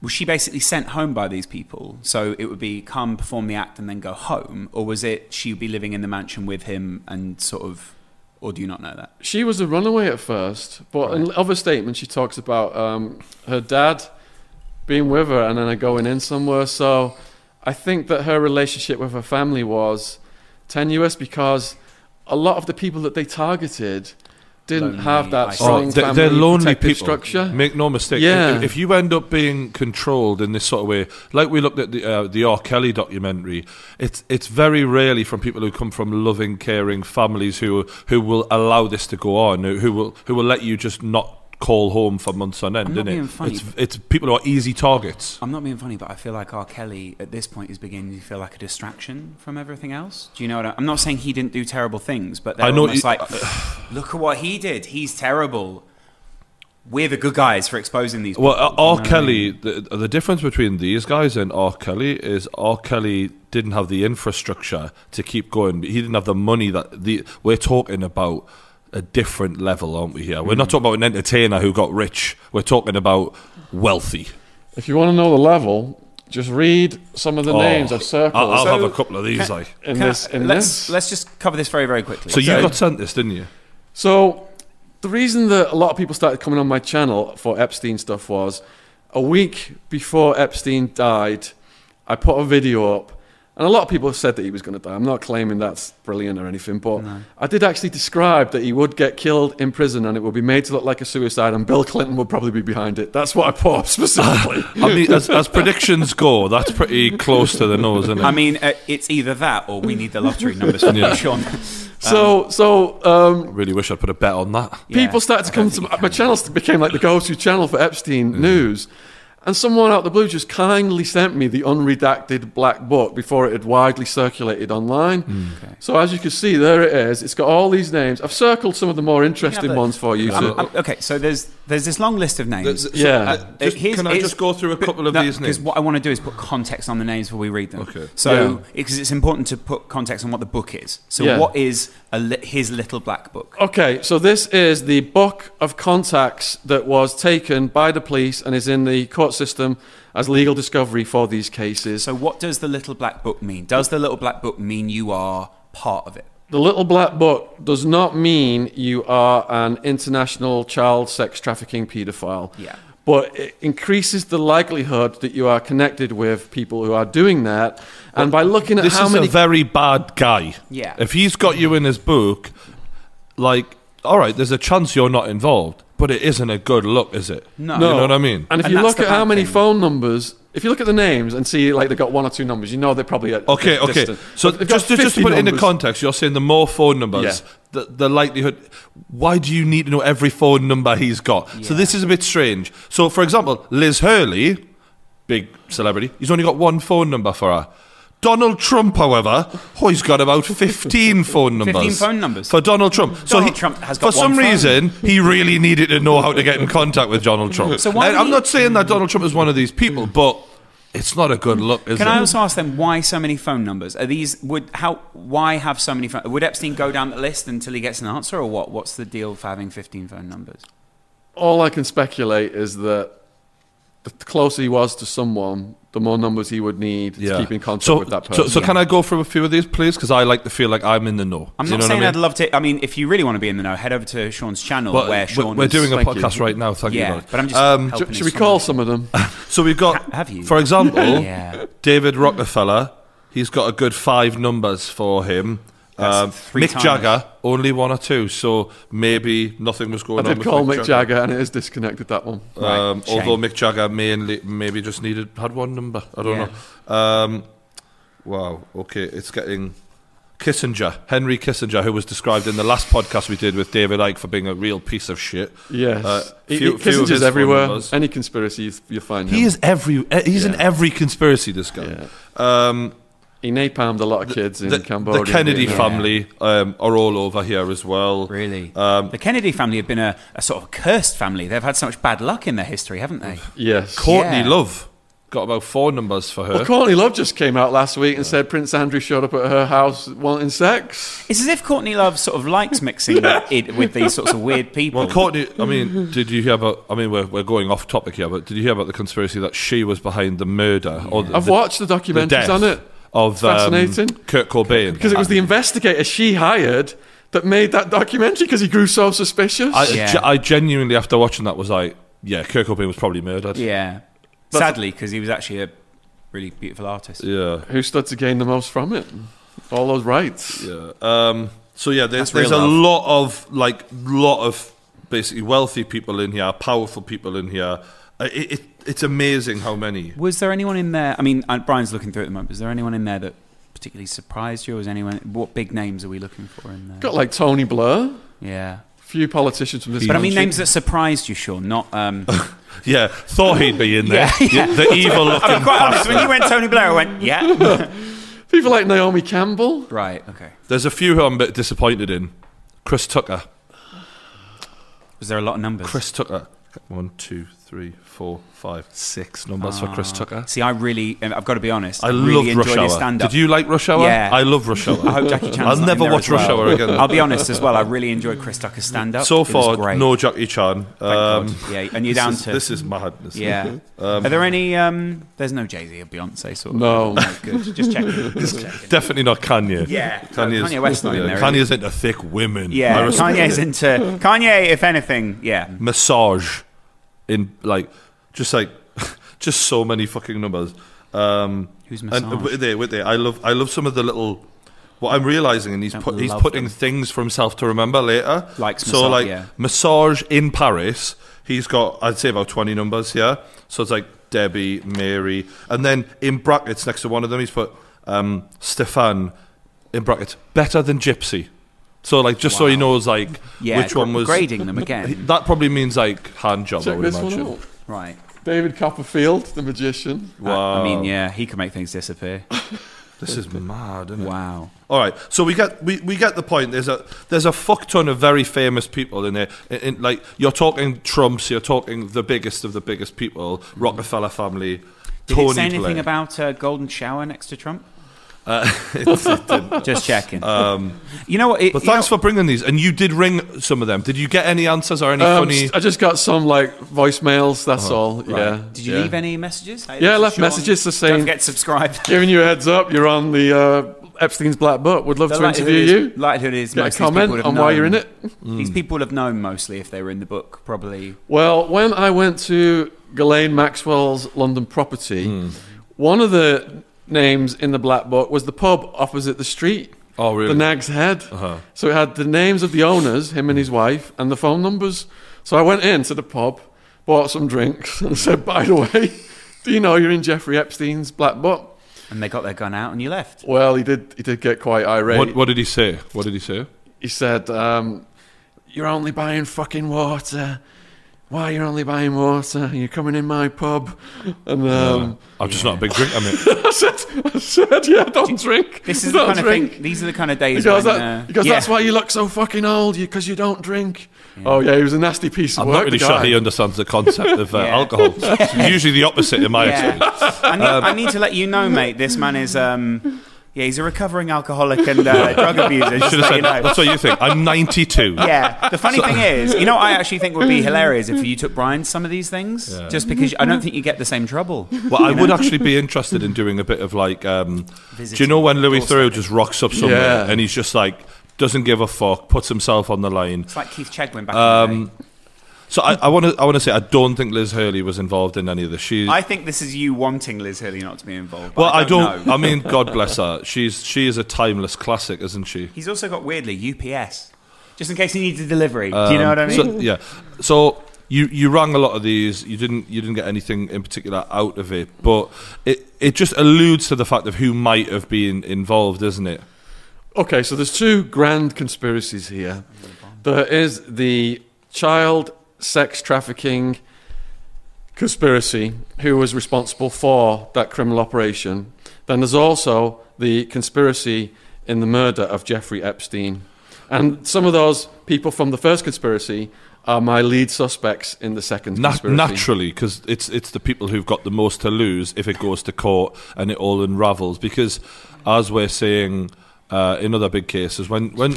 was she basically sent home by these people? So it would be come perform the act and then go home, or was it she would be living in the mansion with him and sort of? Or do you not know that? She was a runaway at first, but in other statements she talks about um, her dad being with her and then her going in somewhere. So I think that her relationship with her family was tenuous because a lot of the people that they targeted didn't Lonely, have that strong Oh, they- family they're lonely people. structure. Make no mistake. Yeah. If, if you end up being controlled in this sort of way, like we looked at the uh, the R. Kelly documentary, it's it's very rarely from people who come from loving, caring families who who will allow this to go on, who, who will who will let you just not call home for months on end. I'm not innit? being funny, It's but- it's people who are easy targets. I'm not being funny, but I feel like R. Kelly at this point is beginning to feel like a distraction from everything else. Do you know what I, I'm not saying he didn't do terrible things, but they're I know almost you- like, look at what he did. He's terrible. We're the good guys for exposing these. Well, people, uh, R. you know what I Kelly, mean? the, the difference between these guys and R. Kelly is R. Kelly didn't have the infrastructure to keep going. He didn't have the money that the we're talking about a different level, aren't we? Here, we're not mm. talking about an entertainer who got rich. We're talking about wealthy. If you want to know the level, just read some of the oh, names of circles I'll, I'll have a couple of these. can- like, in Can this. In let's this. let's just cover this very very quickly. so you got sent this, didn't you? So, the reason that a lot of people started coming on my channel for Epstein stuff was a week before Epstein died, I put a video up, and a lot of people have said that he was going to die. I'm not claiming that's brilliant or anything, but I did actually describe that he would get killed in prison and it would be made to look like a suicide, and Bill Clinton would probably be behind it. That's what I put up specifically. I mean, as, as predictions go, that's pretty close to the nose, isn't it? I mean, uh, it's either that or we need the lottery numbers from Yeah. Shaun. so, so um, I really wish I'd put a bet on that. Yeah, people started to come to you my can. channel became like the go-to channel for Epstein Mm-hmm. news. And someone out of the blue just kindly sent me the unredacted black book before it had widely circulated online. Mm. So as you can see, there it is. It's got all these names. I've circled some of the more interesting the- ones for you. To- um, okay, so there's there's this long list of names. So, Yeah. uh, just- Here's- can I here's- just go through a couple of No, these names? Because what I want to do is put context on the names before we read them. Okay. So, Yeah. because it's important to put context on what the book is. So, Yeah. what is a li- his little black book? Okay, so this is the book of contacts that was taken by the police and is in the court system as legal discovery for these cases. So, what does the little black book mean? Does the little black book mean you are part of it? The Little Black Book does not mean you are an international child sex trafficking paedophile. Yeah. But it increases the likelihood that you are connected with people who are doing that. And by looking at this how is many. a very bad guy. Yeah. If he's got you in his book, like, all right, there's a chance you're not involved, but it isn't a good look, is it? No. You know what I mean? And if And you that's look the at how bad many thing. phone numbers, if you look at the names and see like they've got one or two numbers, you know they're probably at Okay, dis- okay. distant. So But they've got just to, just to 50 put it into numbers. context, you're saying the more phone numbers, Yeah. the, the likelihood. Why do you need to know every phone number he's got? So this is a bit strange. So, for example, Liz Hurley, big celebrity, he's only got one phone number for her. Donald Trump, however, oh, he's got about 15 phone numbers. 15 phone numbers? For Donald Trump. so Donald he, Trump has For got some phone. reason, he really needed to know how to get in contact with Donald Trump. So why And I'm he- not saying that Donald Trump is one of these people, but it's not a good look, is Can it? I also ask them why so many phone numbers? Are these would how why have so many phone? Would Epstein go down the list until he gets an answer, or what? What's the deal for having 15 phone numbers? All I can speculate is that the closer he was to someone, the more numbers he would need to keep in contact so, with that So, person. so can I go through a few of these, please? Because I like to feel like I'm in the know. I'm Do you not know saying what I I'd mean? love to. I mean, if you really want to be in the know, head over to Shaun's channel But where we're- Shaun. we're is- doing a Thank you. podcast right now. Thank you. Yeah, but I'm just Um, helping Should, we friend. call some of them? So we've got, Ha- have you? for example, Yeah. David Rockefeller. He's got a good five numbers for him. That's Um, three Mick times. Jagger, only one or two. So maybe nothing was I going on. did call Mick Jagger, and it is disconnected. That one. Um, Right, shame. although Mick Jagger mainly maybe just needed had one number. I don't Yeah. know. Um, wow. Okay, it's getting Kissinger, Henry Kissinger, who was described in the last podcast we did with David Icke for being a real piece of shit. Yes. Uh, He- few- he- few Kissinger's everywhere. Any conspiracy, you- you'll find him. He is every. He's in every conspiracy. This guy. Um, He napalmed a lot of kids in the, Cambodia. the Kennedy Vietnam. family um, are all over here as well. Really? Um, the Kennedy family have been a, a sort of cursed family. They've had so much bad luck in their history, haven't they? Yes. Courtney Yeah. Love got about four numbers for her. Well, Courtney Love just came out last week and said Prince Andrew showed up at her house wanting sex. It's as if Courtney Love sort of likes mixing with, with these sorts of weird people. Well, Courtney, I mean, did you hear about? I mean, we're, we're going off topic here, but did you hear about the conspiracy that she was behind the murder? Or the, I've the- watched the the documentaries death on it of um, Fascinating. Kurt Cobain. because it was the investigator she hired that made that documentary because he grew so suspicious. I, Yeah. I genuinely, after watching that, was like, yeah, Kurt Cobain was probably murdered. yeah. Sadly, because he was actually a really beautiful artist. Yeah. Who stood to gain the most from it? All those rights. Yeah. Um, so yeah, there's, there's a love. lot of like lot of basically wealthy people in here, powerful people in here. Uh, It, it, it's amazing how many. Was there anyone in there? I mean, uh, Brian's looking through it at the moment. Was there anyone in there that particularly surprised you? Or was anyone? What big names are we looking for in there? Got like Tony Blair, yeah. few politicians from this But I mean, names that surprised you, Shaun. Not. Um, Yeah, thought he'd be in there. Yeah, yeah. The evil looking. I'm quite honest. When you went Tony Blair, I went, yeah. People like Naomi Campbell. right. Okay. There's a few who I'm a bit disappointed in. Chris Tucker. Was there a lot of numbers? Chris Tucker. One, two, three, four, five, six numbers for Chris Tucker. See, I really, um, I've got to be honest. I really loved enjoyed Rush his Hour. stand-up. Did you like Rush Hour? Yeah. I love Rush Hour. I hope Jackie Chan's I'll not never in there watch as Rush. Hour again. I'll be honest as well. I really enjoyed Chris Tucker's stand-up. so It was far, great. no Jackie Chan. Thank God. Um, yeah, and you're this down is, to this is madness. Yeah. Are there any? Um, there's no Jay Z or Beyonce sort of. No. good. Just checking. Just checking. Definitely not Kanye. Yeah. Kanye's, Kanye West not in yeah, there, Kanye's into thick women. I Yeah, respect Kanye's it. into Kanye. If anything, yeah. massage in like just like just so many fucking numbers. Um, Who's And Massage? uh, with it, with it, I love I love some of the little. What I'm realizing, and he's put, he's putting them. things for himself to remember later. Likes so massage, like yeah. massage in Paris. He's got I'd say about twenty numbers here. So it's like Debbie, Mary, and then in brackets next to one of them, he's put um, Stefan in brackets. Better than Gypsy. So like just so he knows like Yeah, which one was grading them again. That probably means like hand job. I Check would this imagine. one out. Right. David Copperfield, the magician. Wow. I mean, yeah, he could make things disappear. This is mad, isn't it? Wow. All right, so we get we, we get the point. There's a there's a fuck ton of very famous people in there. In, in- like you're talking Trumps, you're talking the biggest of the biggest people, mm-hmm. Rockefeller family, Did Tony it say anything Blair. about a golden shower next to Trump? It's- it didn't. Just checking. you know what? It, But you thanks know- for bringing these, and you did ring some of them. Did you get any answers or any Um, funny? I just got some like voicemails. That's all. Yeah. Did you yeah. leave any messages? Hey, Yeah, I left Shaun. messages to Don't say, forget to subscribe. giving you a heads up. You're on the uh, Epstein's Black Book. Would love The to interview is- you. Likelihood is Get most these comment people would on have why you're in known- it. These people would have known mostly if they were in the book, probably. Well, when I went to Ghislaine Maxwell's London property, Hmm. one of the names in the Black Book was the pub opposite the street. Oh, really? The Nag's Head. Uh-huh. So it had the names of the owners, him and his wife, and the phone numbers. So I went into the pub, bought some drinks, and said, by the way, do you know you're in Jeffrey Epstein's Black Book? And they got their gun out and you left. Well, he did. He did get quite irate. what what did he say? What did he say? He said, um, "You're only buying fucking water. Why you're only buying water? You're coming in my pub." And um, I'm just not a big drinker, mate. I said, "I said, yeah, don't drink. This is the don't kind of drink." thing. These are the kind of days He goes, when. that, uh, he goes yeah. that's why you look so fucking old, because you, don't drink. Oh yeah, he was a nasty piece of I'm work. not really sure he understands the concept of uh, Yeah. alcohol. It's usually the opposite in my experience. Yeah. I, need, I need to let you know, mate. This man is. Um, yeah, he's a recovering alcoholic and uh, drug abuser. Just Should have said, you know. that's what you think. I'm 92. Yeah. The funny thing is, you know, what I actually think would be hilarious if you took Brian some of these things, just because I don't think you get the same trouble. Well, I would actually be interested in doing a bit of like. Um, do you know when Louis Theroux just rocks up somewhere Yeah. and he's just like doesn't give a fuck, puts himself on the line. It's like Keith Chegwin back in the day. So I want to I want to say I don't think Liz Hurley was involved in any of this. She I think this is you wanting Liz Hurley not to be involved. well, I don't. don't. know. I mean, God bless her. She's she is a timeless classic, isn't she? He's also got weirdly UPS, just in case he needs a delivery. Do you know what I mean? Um, So, yeah. So you you rang a lot of these. You didn't you didn't get anything in particular out of it, but it it just alludes to the fact of who might have been involved, isn't it? Okay, so there's two grand conspiracies here. There is the child sex trafficking conspiracy, who was responsible for that criminal operation. Then there's also the conspiracy in the murder of Jeffrey Epstein. And some of those people from the first conspiracy are my lead suspects in the second Na- conspiracy. naturally, because it's it's the people who've got the most to lose if it goes to court and it all unravels. Because as we're saying uh, in other big cases, when when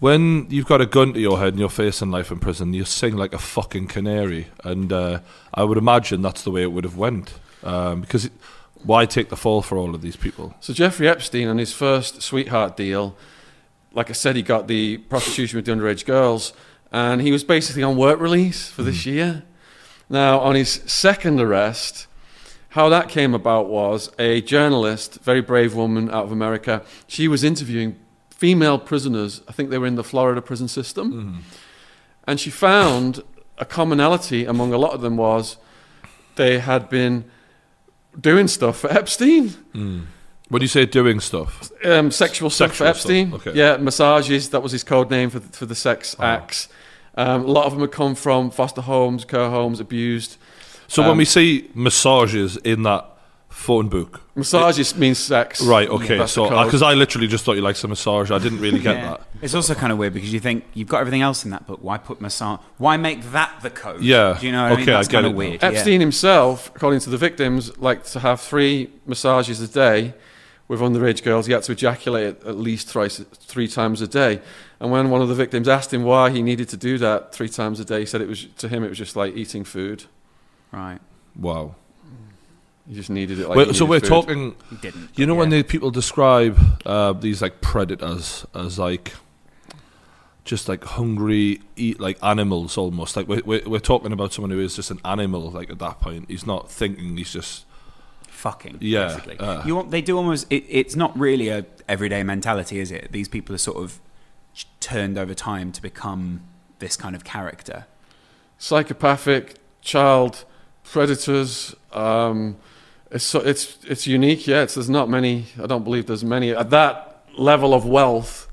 when you've got a gun to your head and you're facing life in prison, you sing like a fucking canary. And uh, I would imagine that's the way it would have went. Um, because it, why take the fall for all of these people? So Jeffrey Epstein on his first sweetheart deal, like I said, he got the prostitution with the underage girls, and he was basically on work release for this year. Now, on his second arrest, how that came about was a journalist, very brave woman out of America. She was interviewing female prisoners. I think they were in the Florida prison system, and she found a commonality among a lot of them was they had been doing stuff for Epstein When you say doing stuff, um, sexual stuff Sexual for Epstein. stuff, okay. Yeah, massages. That was his code name for the, for the sex acts. Um, a lot of them had come from foster homes, care homes, abused. so when Um, we see massages in that phone book, Massages means sex. right? Okay, That's so because uh, I literally just thought you liked some massage, I didn't really get Yeah. that. It's also kind of weird because you think you've got everything else in that book. Why put massage? Why make that the code? Yeah. Do you know what I mean? Okay, I That's get kind it of now. weird. yeah. Epstein himself, according to the victims, liked to have three massages a day with underage girls. He had to ejaculate at least thrice, three times a day. And when one of the victims asked him why he needed to do that three times a day, he said it was to him it was just like eating food. Right. Wow. He just needed it like. Well, he so we're food. talking. He didn't. You know when the people describe uh, these like predators as like just like hungry, eat like animals almost. Like we're, we're we're talking about someone who is just an animal. Like at that point, he's not thinking. He's just fucking Yeah, basically. uh. you want they do almost it, it's not really a everyday mentality is it these people are sort of turned over time to become this kind of character psychopathic child predators. Um, it's so, it's it's unique. Yeah, it's, there's not many. I don't believe there's many at that level of wealth.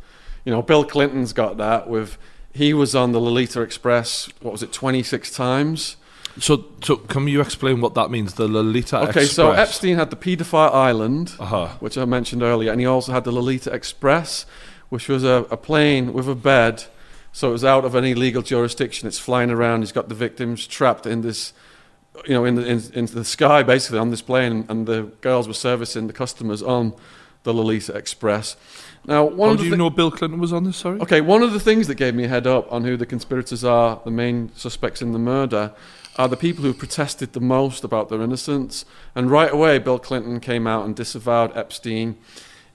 You know, Bill Clinton's got that. With he was on the Lolita Express. What was it? 26 times. so. So can you explain what that means? The Lolita Express? Okay, Express. so Epstein had the paedophile island, Uh-huh. which I mentioned earlier, and he also had the Lolita Express, which was a, a plane with a bed. So it was out of any legal jurisdiction. It's flying around. He's got the victims trapped in this, you know, in the in, into the sky basically on this plane, and the girls were servicing the customers on the Lolita Express. Now, one How of do you know Bill Clinton was on this? Sorry. Okay, one of the things that gave me a head up on who the conspirators are, the main suspects in the murder, are the people who protested the most about their innocence. And right away, Bill Clinton came out and disavowed Epstein.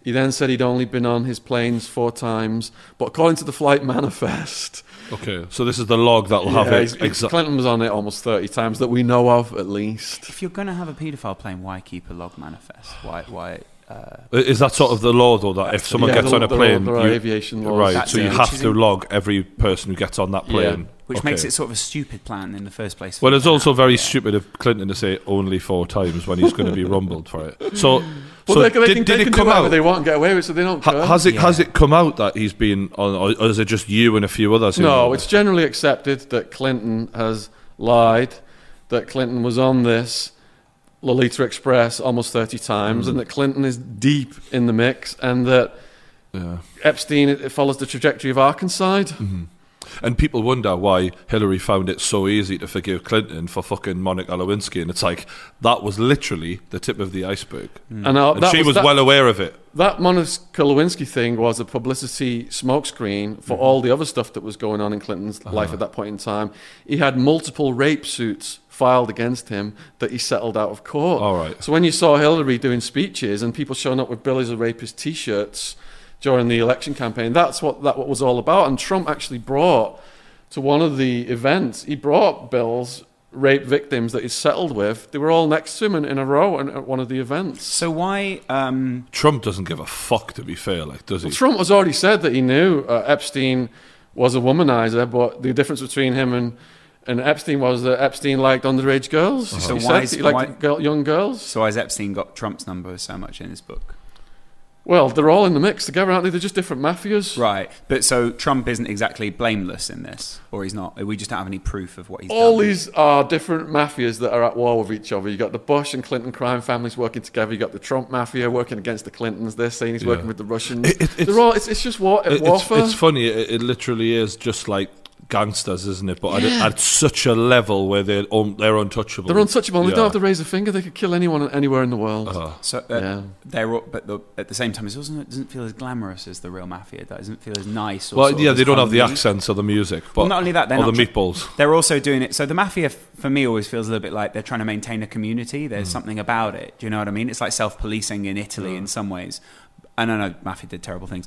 He then said he'd only been on his planes four times. But according to the flight manifest, Okay, so this is the log that will have yeah, it. he's- Exa- Clinton was on it almost 30 times that we know of, at least. if you're going to have a paedophile plane why keep a log manifest why why uh, is that sort of the law, though, that if someone Yeah, gets the- on a plane, there are you- aviation laws. right? That's So you it. have to log every person who gets on that Yeah. Plane, which Okay. makes it sort of a stupid plan in the first place Well, it's also very Yeah. stupid of Clinton to say only four times when he's going to be rumbled for it. So, Well, so they, they did, can, did they it can come do whatever out? they want and get away with it, so they don't Ha- has it has it come out that he's been on, or is it just you and a few others? No, it's this? generally accepted that Clinton has lied, that Clinton was on this Lolita Express almost 30 times, Mm. and that Clinton is deep in the mix, and that Yeah. Epstein it follows the trajectory of Arkansas. Mm-hmm. And people wonder why Hillary found it so easy to forgive Clinton for fucking Monica Lewinsky, and it's like that was literally the tip of the iceberg, And, uh, and that she was, that, well aware of it. That Monica Lewinsky thing was a publicity smokescreen for Mm-hmm. all the other stuff that was going on in Clinton's Uh-huh. life at that point in time. He had multiple rape suits filed against him that he settled out of court. All right. So when you saw Hillary doing speeches and people showing up with Billy's a rapist T-shirts during the election campaign, that's what that what was all about. And Trump actually brought to one of the events, he brought Bill's rape victims that he settled with. They were all next to him in, in a row in, at one of the events. so why um Trump doesn't give a fuck, to be fair, like does he? Trump has already said that he knew uh, Epstein was a womanizer, but the difference between him and and Epstein was that Epstein liked underage girls. So he why said is- he liked why- girl, young girls. so has Epstein got Trump's number so much in his book Well, they're all in the mix together, aren't they? They're just different mafias. Right, but so Trump isn't exactly blameless in this, or he's not. We just don't have any proof of what he's All done. these are different mafias that are at war with each other. You've got the Bush and Clinton crime families working together. You've got the Trump mafia working against the Clintons. They're saying he's working with the Russians. It- it- it's- They're all. It's, it's just war, It- it's, warfare. it's funny. It, it literally is just like gangsters, isn't it? But at, at such a level where they're un, they're untouchable. They're untouchable. and They don't have to raise a finger. They could kill anyone anywhere in the world. Uh-huh. So uh, Yeah. they're all, but the, at the same time, it doesn't it doesn't feel as glamorous as the real mafia. That doesn't feel as nice. Or Well, yeah, they don't have the accents or the music. But Well, not only that, they're or the not tr- meatballs. They're also doing it. So the mafia, for me, always feels a little bit like they're trying to maintain a community. Mm. There's something about it. Do you know what I mean? It's like self-policing in Italy in some ways. And I know mafia did terrible things.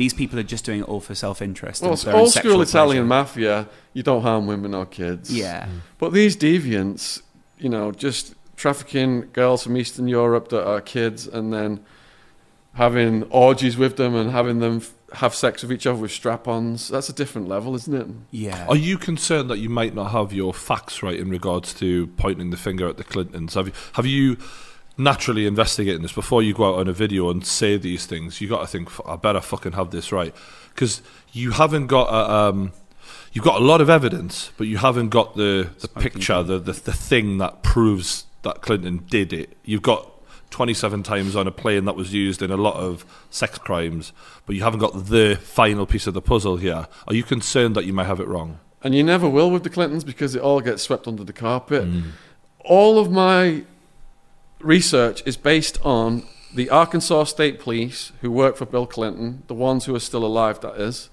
These people are just doing it all for self-interest. Well, and it's old sexual school Italian pleasure. mafia. You don't harm women or kids. Yeah. Mm. But these deviants, you know, just trafficking girls from Eastern Europe that are kids and then having orgies with them and having them f- have sex with each other with strap-ons. That's a different level, isn't it? Yeah. Are you concerned that you might not have your facts right in regards to pointing the finger at the Clintons? Have you, have you naturally investigating this before you go out on a video and say these things? You got to think, I better fucking have this right because you haven't got a. Um, You've got a lot of evidence, but you haven't got the, the picture, the, the the thing that proves that Clinton did it. You've got 27 times on a plane that was used in a lot of sex crimes, but you haven't got the final piece of the puzzle here. Are you concerned that you might have it wrong? And you never will with the Clintons because it all gets swept under the carpet. All of my research is based on the Arkansas State Police who work for Bill Clinton, the ones who are still alive, that is,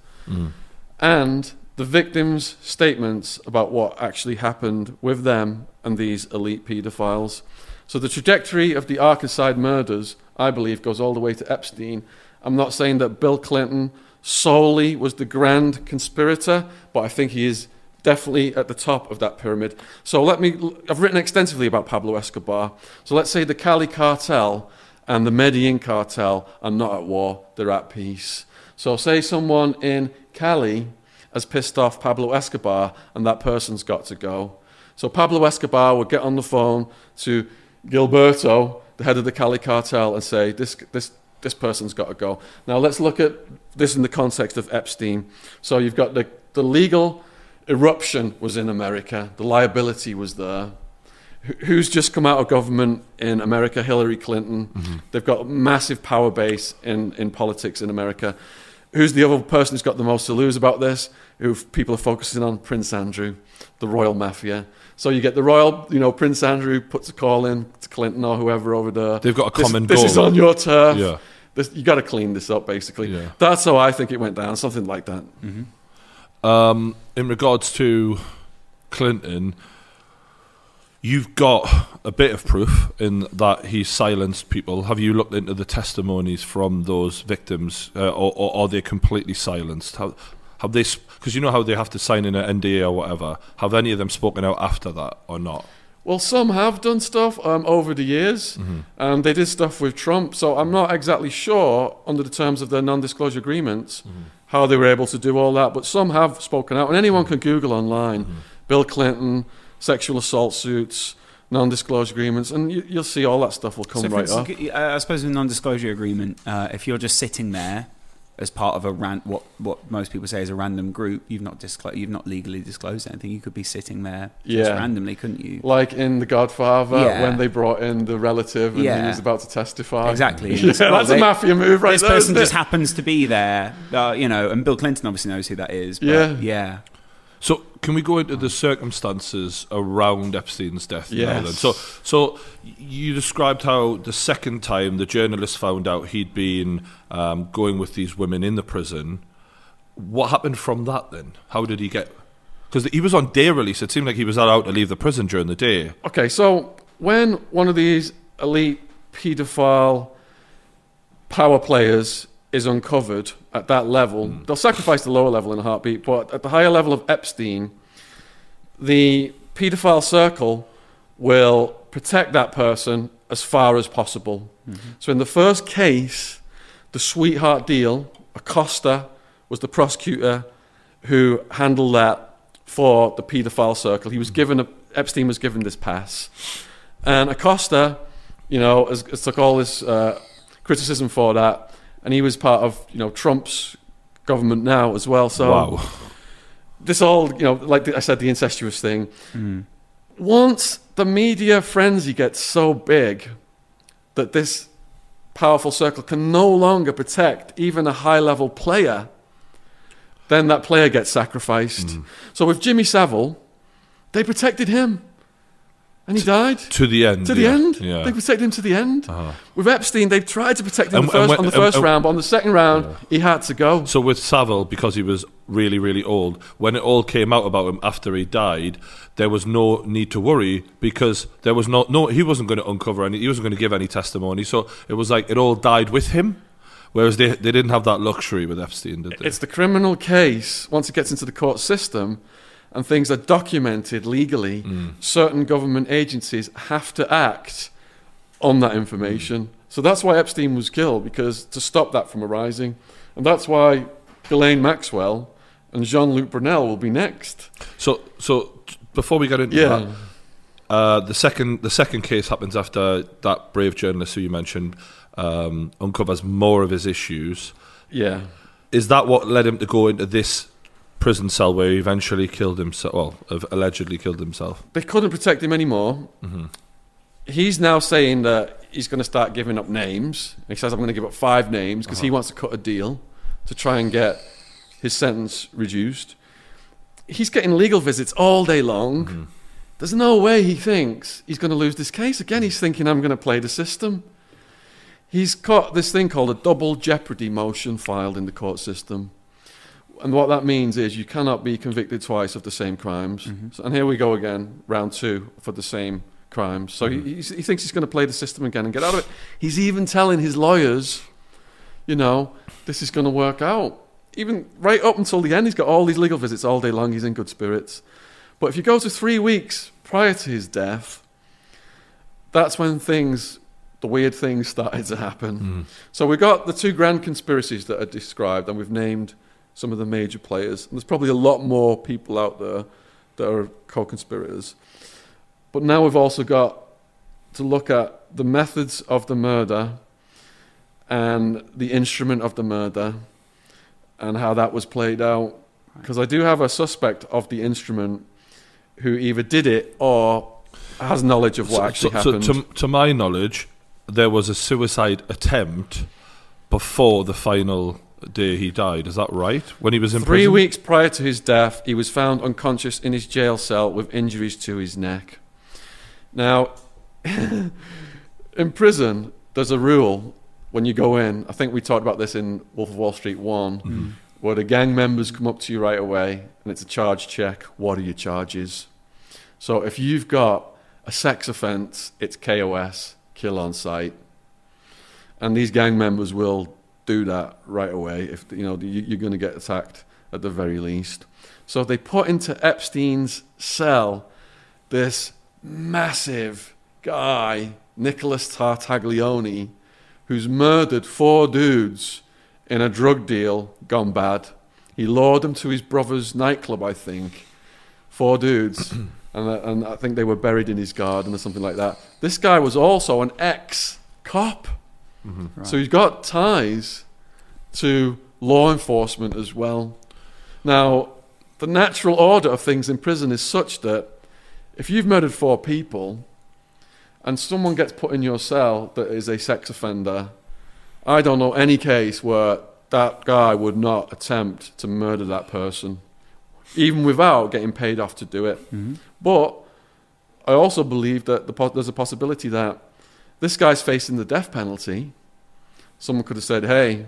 and the victims' statements about what actually happened with them and these elite paedophiles. So the trajectory of the Arkansas murders, I believe, goes all the way to Epstein. I'm not saying that Bill Clinton solely was the grand conspirator, but I think he is definitely at the top of that pyramid. So let me, I've written extensively about Pablo Escobar. So let's say the Cali cartel and the Medellin cartel are not at war, they're at peace. So say someone in Cali has pissed off Pablo Escobar and that person's got to go. So Pablo Escobar would get on the phone to Gilberto, the head of the Cali cartel, and say, this, this, this person's got to go. Now let's look at this in the context of Epstein. So you've got the, the legal eruption was in America, the liability was there. Who- Who's just come out of government in America? Hillary Clinton. They've got a massive power base in, in politics in America. Who's the other person who's got the most to lose about this? Who people are focusing on? Prince Andrew, the royal mafia. So you get the royal, you know, Prince Andrew puts a call in to Clinton or whoever over there. They've got a This- common This is on your turf. Yeah. This, you got to clean this up, basically. Yeah. That's how I think it went down, something like that. Um, in regards to Clinton, you've got a bit of proof in that he silenced people. Have you looked into the testimonies from those victims, uh, or, or are they completely silenced? Have, have they? Because you know how they have to sign in an NDA or whatever. Have any of them spoken out after that or not? Well, some have done stuff um, over the years. Um, they did stuff with Trump, so I'm not exactly sure under the terms of their non-disclosure agreements how they were able to do all that. But some have spoken out, and anyone can Google online Bill Clinton, sexual assault suits, non-disclosure agreements, and you, you'll see all that stuff will come So, right up. instance, g- uh, I suppose in a non-disclosure agreement, uh, if you're just sitting there as part of a ran- what what most people say is a random group, you've not disclo- you've not legally disclosed anything. You could be sitting there just Yeah. randomly, couldn't you? Like in The Godfather, Yeah. when they brought in the relative and Yeah. he was about to testify. Exactly. Yeah, Well, that's they- a mafia move right this there. person just happens to be there, uh, you know, and Bill Clinton obviously knows who that is. But Yeah. yeah. So can we go into the circumstances around Epstein's death? Yes. So, so you described how the second time the journalist found out he'd been um, going with these women in the prison. What happened from that then? How did he get? Because he was on day release. It seemed like he was allowed to leave the prison during the day. Okay, so when one of these elite paedophile power players is uncovered at that level, hmm. they'll sacrifice the lower level in a heartbeat, but at the higher level of Epstein, the paedophile circle will protect that person as far as possible. Mm-hmm. So in the first case, the sweetheart deal, Acosta was the prosecutor who handled that for the paedophile circle. He was hmm. given a, Epstein was given this pass. And Acosta, you know, has, has took all this uh, criticism for that, and he was part of you know Trump's government now as well. So wow. this all you know, like I said, the incestuous thing. Hmm. Once the media frenzy gets so big that this powerful circle can no longer protect even a high level player, then that player gets sacrificed. Hmm. So with Jimmy Savile, they protected him. And he died. To the end. To the yeah. end. Yeah. They protected him to the end. Uh-huh. With Epstein, they tried to protect him And- the first, when- on the first and- round, but on the second round, he had to go. So with Savile, because he was really, really old, when it all came out about him after he died, there was no need to worry because there was no, no he wasn't going to uncover any, he wasn't going to give any testimony. So it was like it all died with him. Whereas they they didn't have that luxury with Epstein, did they? It's the criminal case, once it gets into the court system and things are documented legally, certain government agencies have to act on that information. So that's why Epstein was killed, because to stop that from arising. And that's why Ghislaine Maxwell and Jean Luc Brunel will be next. So, so before we get into Yeah. that, uh, the second the second case happens after that brave journalist who you mentioned um, uncovers more of his issues. Yeah. Is that what led him to go into this prison cell where he eventually killed himself? Well, allegedly killed himself. They couldn't protect him anymore. Mm-hmm. He's now saying that he's going to start giving up names. He says, I'm going to give up five names because he uh-huh. wants to cut a deal to try and get his sentence reduced. He's getting legal visits all day long. Mm-hmm. There's no way he thinks he's going to lose this case. Again, he's thinking, I'm going to play the system. He's got this thing called a double jeopardy motion filed in the court system. And what that means is you cannot be convicted twice of the same crimes. Mm-hmm. So, and here we go again, round two for the same crimes. So he, mm-hmm. he's- he thinks he's going to play the system again and get out of it. He's even telling his lawyers, you know, this is going to work out. Even right up until the end, he's got all these legal visits all day long. He's in good spirits. But if you go to three weeks prior to his death, that's when things, the weird things started to happen. Mm. So we've got the two grand conspiracies that are described, and we've named some of the major players. And there's probably a lot more people out there that are co-conspirators. But now we've also got to look at the methods of the murder and the instrument of the murder and how that was played out. Because I do have a suspect of the instrument who either did it or has knowledge of what actually so, happened. So to, to my knowledge, there was a suicide attempt before the final day he died. Is that right? When he was in Three prison? weeks prior to his death, he was found unconscious in his jail cell with injuries to his neck. Now, in prison, there's a rule when you go in. I think we talked about this in Wolf of Wall Street 1, mm-hmm. where the gang members come up to you right away and it's a charge check. What are your charges? So if you've got a sex offense, it's KOS, kill on sight. And these gang members will do that right away if you know you- you're going to get attacked at the very least. So they put into Epstein's cell this massive guy, Nicholas Tartaglione, who's murdered four dudes in a drug deal gone bad. He lured them to his brother's nightclub, I think. Four dudes. and, and I think they were buried in his garden or something like that. This guy was also an ex cop. Mm-hmm. So he's got ties to law enforcement as well. Now, the natural order of things in prison is such that if you've murdered four people and someone gets put in your cell that is a sex offender, I don't know any case where that guy would not attempt to murder that person, even without getting paid off to do it. Mm-hmm. But I also believe that the, there's a possibility that this guy's facing the death penalty. Someone could have said, hey,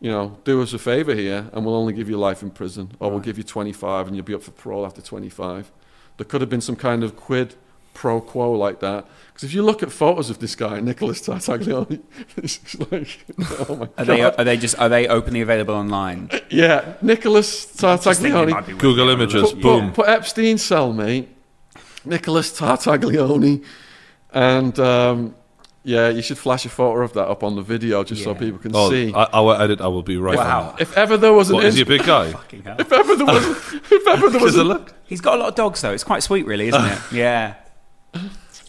you know, do us a favor here and we'll only give you life in prison, or we'll give you 25 and you'll be up for parole after 25. There could have been some kind of quid pro quo like that. Because if you look at photos of this guy, Nicholas Tartaglione, it's like, oh my Are they, are they just are they openly available online? yeah, Nicholas Just Tartaglione. might be worth Google images. Put, boom. put, put Epstein's cellmate, Nicholas Tartaglione, and um, yeah, you should flash a photo of that up on the video just so people can Oh, see. I- our editor will be right. Wow. on if ever there was an What, is he a big guy? Fucking hell. if ever there was, if ever there was a, look? He's got a lot of dogs though. It's quite sweet, really, isn't it? Yeah.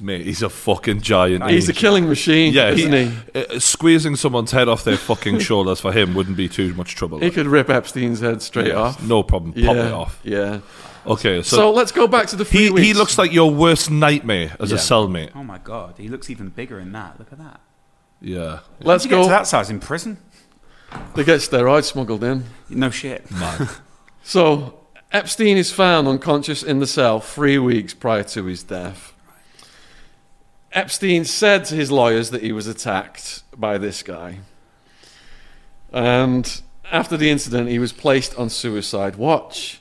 Mate, he's a fucking giant. He's a killing machine, yeah, isn't he? uh, squeezing someone's head off their fucking shoulders for him wouldn't be too much trouble. He could rip Epstein's head straight Yeah, off. No problem. Yeah, Pop it off. Yeah. Okay, so, So, let's go back to the three he, weeks. he looks like your worst nightmare as a cellmate. Oh my god, he looks even bigger in that. Look at that. Yeah. Let's Did you get to go. that size in prison? They get steroids smuggled in. No shit. So Epstein is found unconscious in the cell three weeks prior to his death. Epstein said to his lawyers that he was attacked by this guy. And after the incident, he was placed on suicide watch.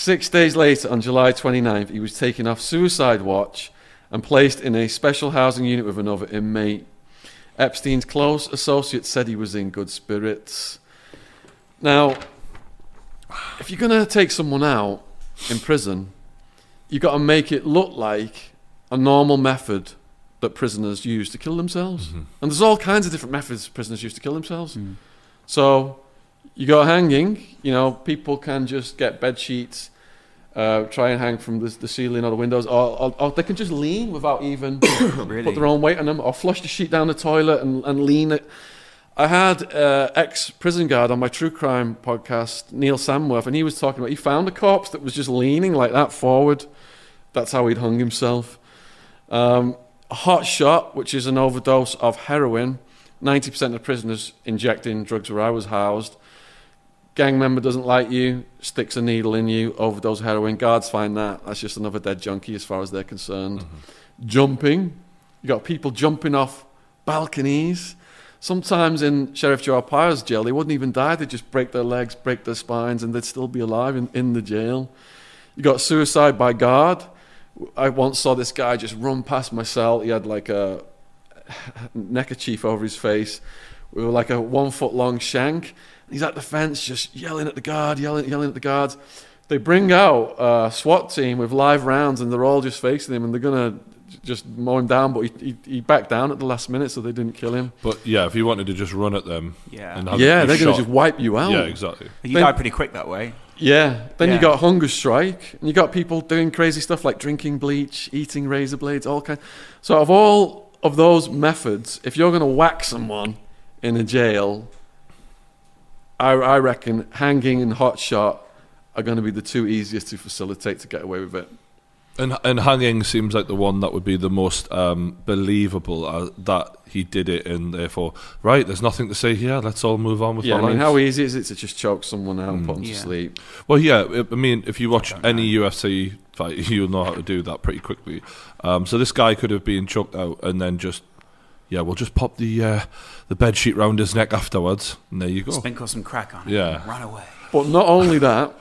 Six days later, on July 29th, he was taken off suicide watch and placed in a special housing unit with another inmate. Epstein's close associates said he was in good spirits. Now, if you're going to take someone out in prison, you've got to make it look like a normal method that prisoners use to kill themselves. Mm-hmm. And there's all kinds of different methods prisoners use to kill themselves. Mm. So you go hanging, you know, people can just get bed sheets, uh, try and hang from the, the ceiling or the windows, or, or, or they can just lean without even Really? put their own weight on them, or flush the sheet down the toilet and, and lean it. I had uh, ex prison guard on my true crime podcast, Neil Samworth, and he was talking about he found a corpse that was just leaning like that forward. That's how he'd hung himself. Um, hot shot, which is an overdose of heroin. 90% of prisoners injecting drugs where I was housed. Gang member doesn't like you, sticks a needle in you, overdose heroin. Guards find that. That's just another dead junkie as far as they're concerned. Mm-hmm. Jumping. You got people jumping off balconies. Sometimes in Sheriff Joe Arpaio's jail, they wouldn't even die. They'd just break their legs, break their spines, and they'd still be alive in, in the jail. You got suicide by guard. I once saw this guy just run past my cell. He had like a neckerchief over his face with like a one foot long shank. He's at the fence just yelling at the guard, yelling, yelling at the guards. They bring out a SWAT team with live rounds and they're all just facing him and they're going to just mow him down. But he, he, he backed down at the last minute so they didn't kill him. But yeah, if you wanted to just run at them, Yeah. and have yeah, they're gonna just wipe you out. Yeah, exactly. You Then- die pretty quick that way. Yeah. Then you got hunger strike, and you got people doing crazy stuff like drinking bleach, eating razor blades, all kind. So of all of those methods, if you're going to whack someone in a jail, I, I reckon hanging and hot shot are going to be the two easiest to facilitate to get away with it. And and hanging seems like the one that would be the most um, believable uh, that he did it, and therefore, right, there's nothing to say here. Let's all move on with Yeah, our I mean, lives. how easy is it to just choke someone out and put them Yeah. to sleep? Well, yeah, I- I mean, if you watch any UFC fight, you'll know how to do that pretty quickly. Um, so this guy could have been choked out and then just, yeah, we'll just pop the uh, the bed sheet round his neck afterwards, and there you go. Sprinkle some crack on it. Yeah. Run away. But not only that,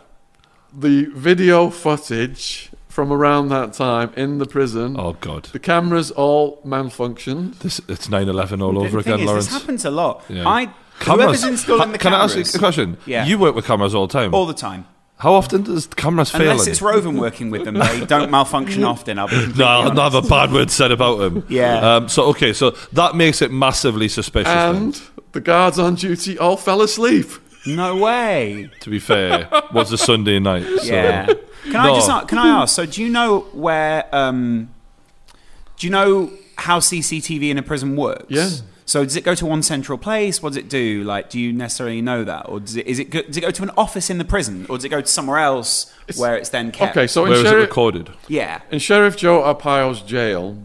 the video footage from around that time in the prison. Oh God, The cameras all malfunctioned. this it's 9/11 all The over thing again, is, Laurence. This happens a lot. Yeah. I Cameras. whoever's installing the Can I cameras ask you a question? Yeah. You work with cameras all the time. all the time. How often does cameras fail? Unless it's? Roven working with them, they don't malfunction often. I'll be No, I'll not honest. have a bad word said about him. Yeah. Um, so okay, so that makes it massively suspicious. then, And the guards on duty all fell asleep. No way. to be fair, was a Sunday night. So. Yeah. Can I just a- can I ask? So do you know where? Um, do you know how CCTV in a prison works? Yeah. So does it go to one central place? What does it do? Like, do you necessarily know that, or does it is it go, does it go to an office in the prison, or does it go to somewhere else where it's then kept? Okay, so in Where is it Sheriff, recorded? yeah. in Sheriff Joe Arpaio's jail,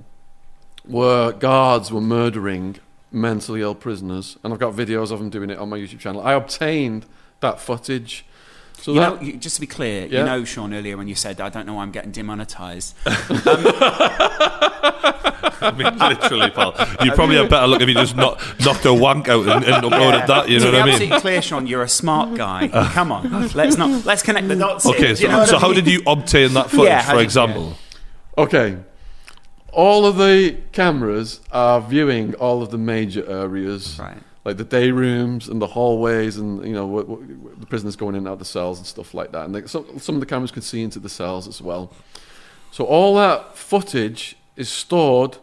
where guards were murdering mentally ill prisoners, and I've got videos of them doing it on my YouTube channel. I obtained that footage. So You that know, you, just to be clear, Yeah. you know, Shaun, earlier when you said, "I don't know why I'm getting demonetized." I mean, literally, pal. You probably have better look if you just not, knocked a wank out and, and uploaded that. You know be what I mean? absolutely clear, Shaun, you're a smart guy. Uh. Come on, let's not let's connect the dots. Okay, Do so, you know so I how mean? did you obtain that footage, Yeah, for example? Okay. All of the cameras are viewing all of the major areas, Right. Like the day rooms and the hallways, and you know what, what, the prisoners going in and out the cells and stuff like that. And they, some, some of the cameras could see into the cells as well. So all that footage is stored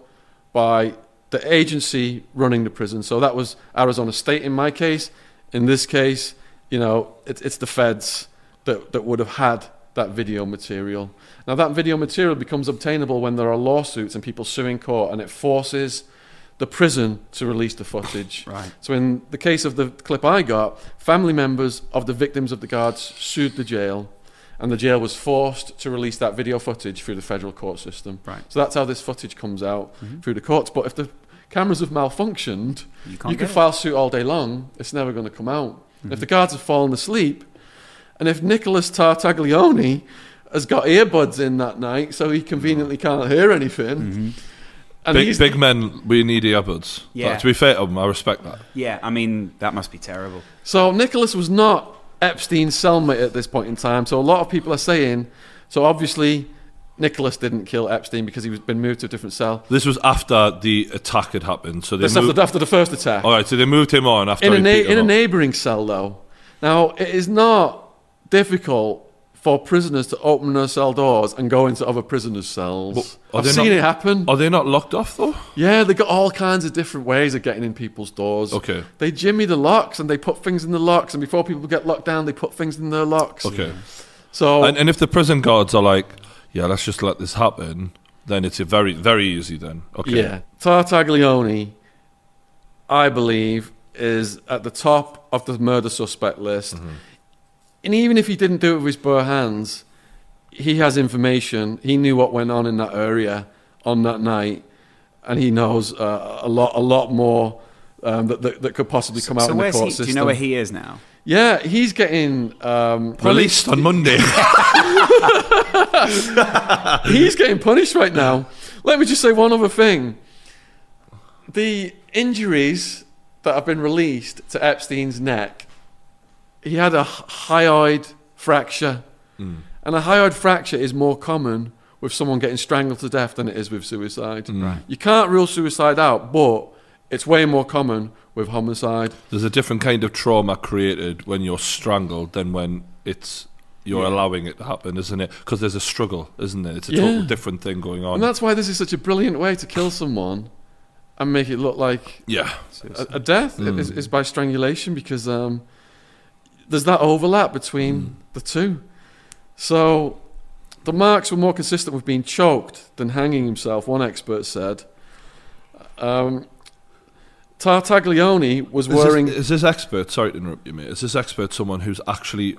by the agency running the prison. So that was Arizona State in my case. In this case, you know, it's it's the feds that, that would have had that video material. Now, that video material becomes obtainable when there are lawsuits and people suing court, and it forces the prison to release the footage. Right. So, in the case of the clip I got, family members of the victims of the guards sued the jail, and the jail was forced to release that video footage through the federal court system. Right. Mm-hmm. So that's how this footage comes out through the courts. But if the cameras have malfunctioned, You you, can file suit all day long. It's never going to come out. Mm-hmm. If the guards have fallen asleep, and if Nicholas Tartaglione has got earbuds in that night, so he conveniently can't hear anything, Mm-hmm. And Big, big men, we need earbuds. Yeah. But to be fair to them, I respect that. Yeah, I mean that must be terrible. So Nicholas was not Epstein's cellmate at this point in time. So a lot of people are saying, so obviously Nicholas didn't kill Epstein because he was been moved to a different cell. This was after the attack had happened, so they This moved. after, after the first attack. all right, so they moved him on after in a, na- in a neighbouring cell, though. Now, it is not difficult for prisoners to open their cell doors and go into other prisoners' cells. I've seen not- it happen. Are they not locked off though? Yeah, they got all kinds of different ways of getting in people's doors. Okay. They jimmy the locks and they put things in the locks, and before people get locked down, they put things in their locks. Okay. So And, and if the prison guards are like, yeah, let's just let this happen, then it's a very, very easy then. Okay. Yeah. Tartaglione, I believe, is at the top of the murder suspect list. Mm-hmm. And even if he didn't do it with his bare hands, he has information. He knew what went on in that area on that night, and he knows uh, a lot, a lot more um, that, that that could possibly come out so in the where's court he? system. Do you know where he is now? Yeah, he's getting um, Released on Monday. He's getting punished right now. Let me just say one other thing. The injuries that have been released to Epstein's neck, he had a hyoid fracture. Hmm. And a hyoid fracture is more common with someone getting strangled to death than it is with suicide. Hmm. Right. You can't rule suicide out, but it's way more common with homicide. There's a different kind of trauma created when you're strangled than when it's you're Yeah. allowing it to happen, isn't it? Because there's a struggle, isn't it? It's a Yeah. total different thing going on. And that's why this is such a brilliant way to kill someone and make it look like yeah. a, a death hmm. is, is by strangulation because um, there's that overlap between the two. So the marks were more consistent with being choked than hanging himself, one expert said. Um, Tartaglione was Is wearing. this, is this expert? Sorry to interrupt you, mate. Is this expert someone who's actually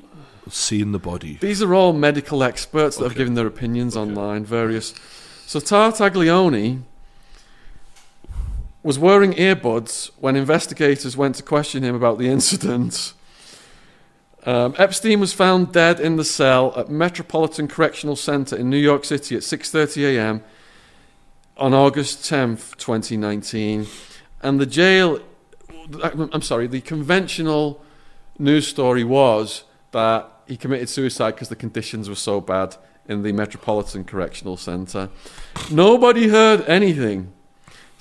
seen the body? These are all medical experts that have given their opinions online, various. So Tartaglione was wearing earbuds when investigators went to question him about the incident. Um, Epstein was found dead in the cell at Metropolitan Correctional Center in New York City at 6:30 a.m. on August 10th, 2019, and the jail. I'm sorry. The conventional news story was that he committed suicide because the conditions were so bad in the Metropolitan Correctional Center. Nobody heard anything,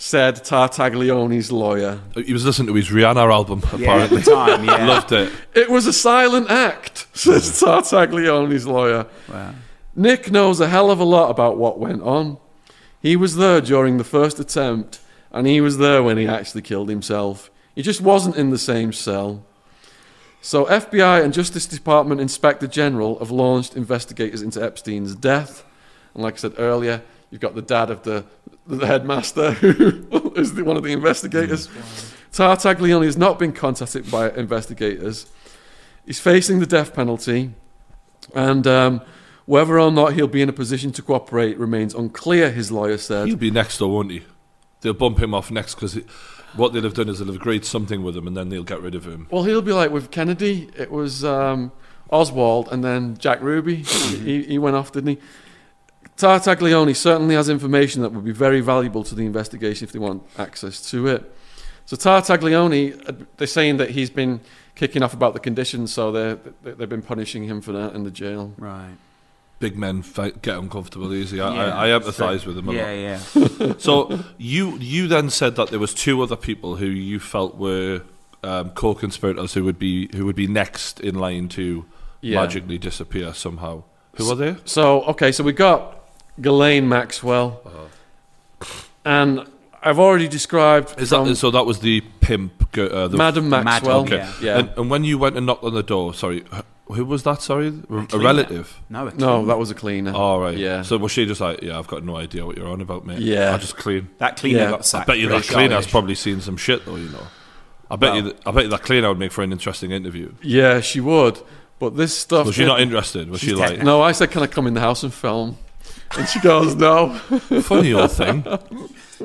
said Tartaglione's lawyer. He was listening to his Rihanna album, Yeah, at apparently. the time, yeah. Loved it. It was a silent act, says Tartaglione's lawyer. Wow. Nick knows a hell of a lot about what went on. He was there during the first attempt, and he was there when he actually killed himself. He just wasn't in the same cell. So, FBI and Justice Department Inspector General have launched investigators into Epstein's death. And like I said earlier, you've got the dad of the, the headmaster, who is the, one of the investigators. Tartaglione has not been contacted by investigators. He's facing the death penalty, and um, whether or not he'll be in a position to cooperate remains unclear, his lawyer said. He'll be next, though, won't he? They'll bump him off next because what they'll have done is they'll have agreed something with him and then they'll get rid of him. Well, he'll be like with Kennedy. It was um, Oswald and then Jack Ruby. he, he went off, didn't he? Tartaglione certainly has information that would be very valuable to the investigation if they want access to it. So Tartaglione, uh, they're saying that he's been kicking off about the conditions, so they're, they- they've been punishing him for that in the jail. Right. Big men fight, get uncomfortable easy. I, Yeah. I, I empathise with them a Yeah, lot. yeah. So you you then said that there was two other people who you felt were um, co-conspirators who would be who would be next in line to Yeah. magically disappear somehow. Who are they? So okay, so we got Ghislaine Maxwell, and I've already described Is that so? That was the pimp, go- uh, the Madam Maxwell. Madam, Okay. Yeah. And, and when you went and knocked on the door, sorry, Who was that? Sorry, a, cleaner. relative. No, a No, that was a cleaner. All right. Yeah. So was she just like, yeah, I've got no idea what you're on about, mate. Yeah. I just clean. that cleaner Yeah. got I sacked. bet you that pretty cleaner has probably seen some shit, though. You know. I bet you. Well- That, I bet you that cleaner would make for an interesting interview. Yeah, she would. But this stuff. Was she not interested? Was she like, dead No, I said, "Can I come in the house and film?" And she goes, "No." funny old thing?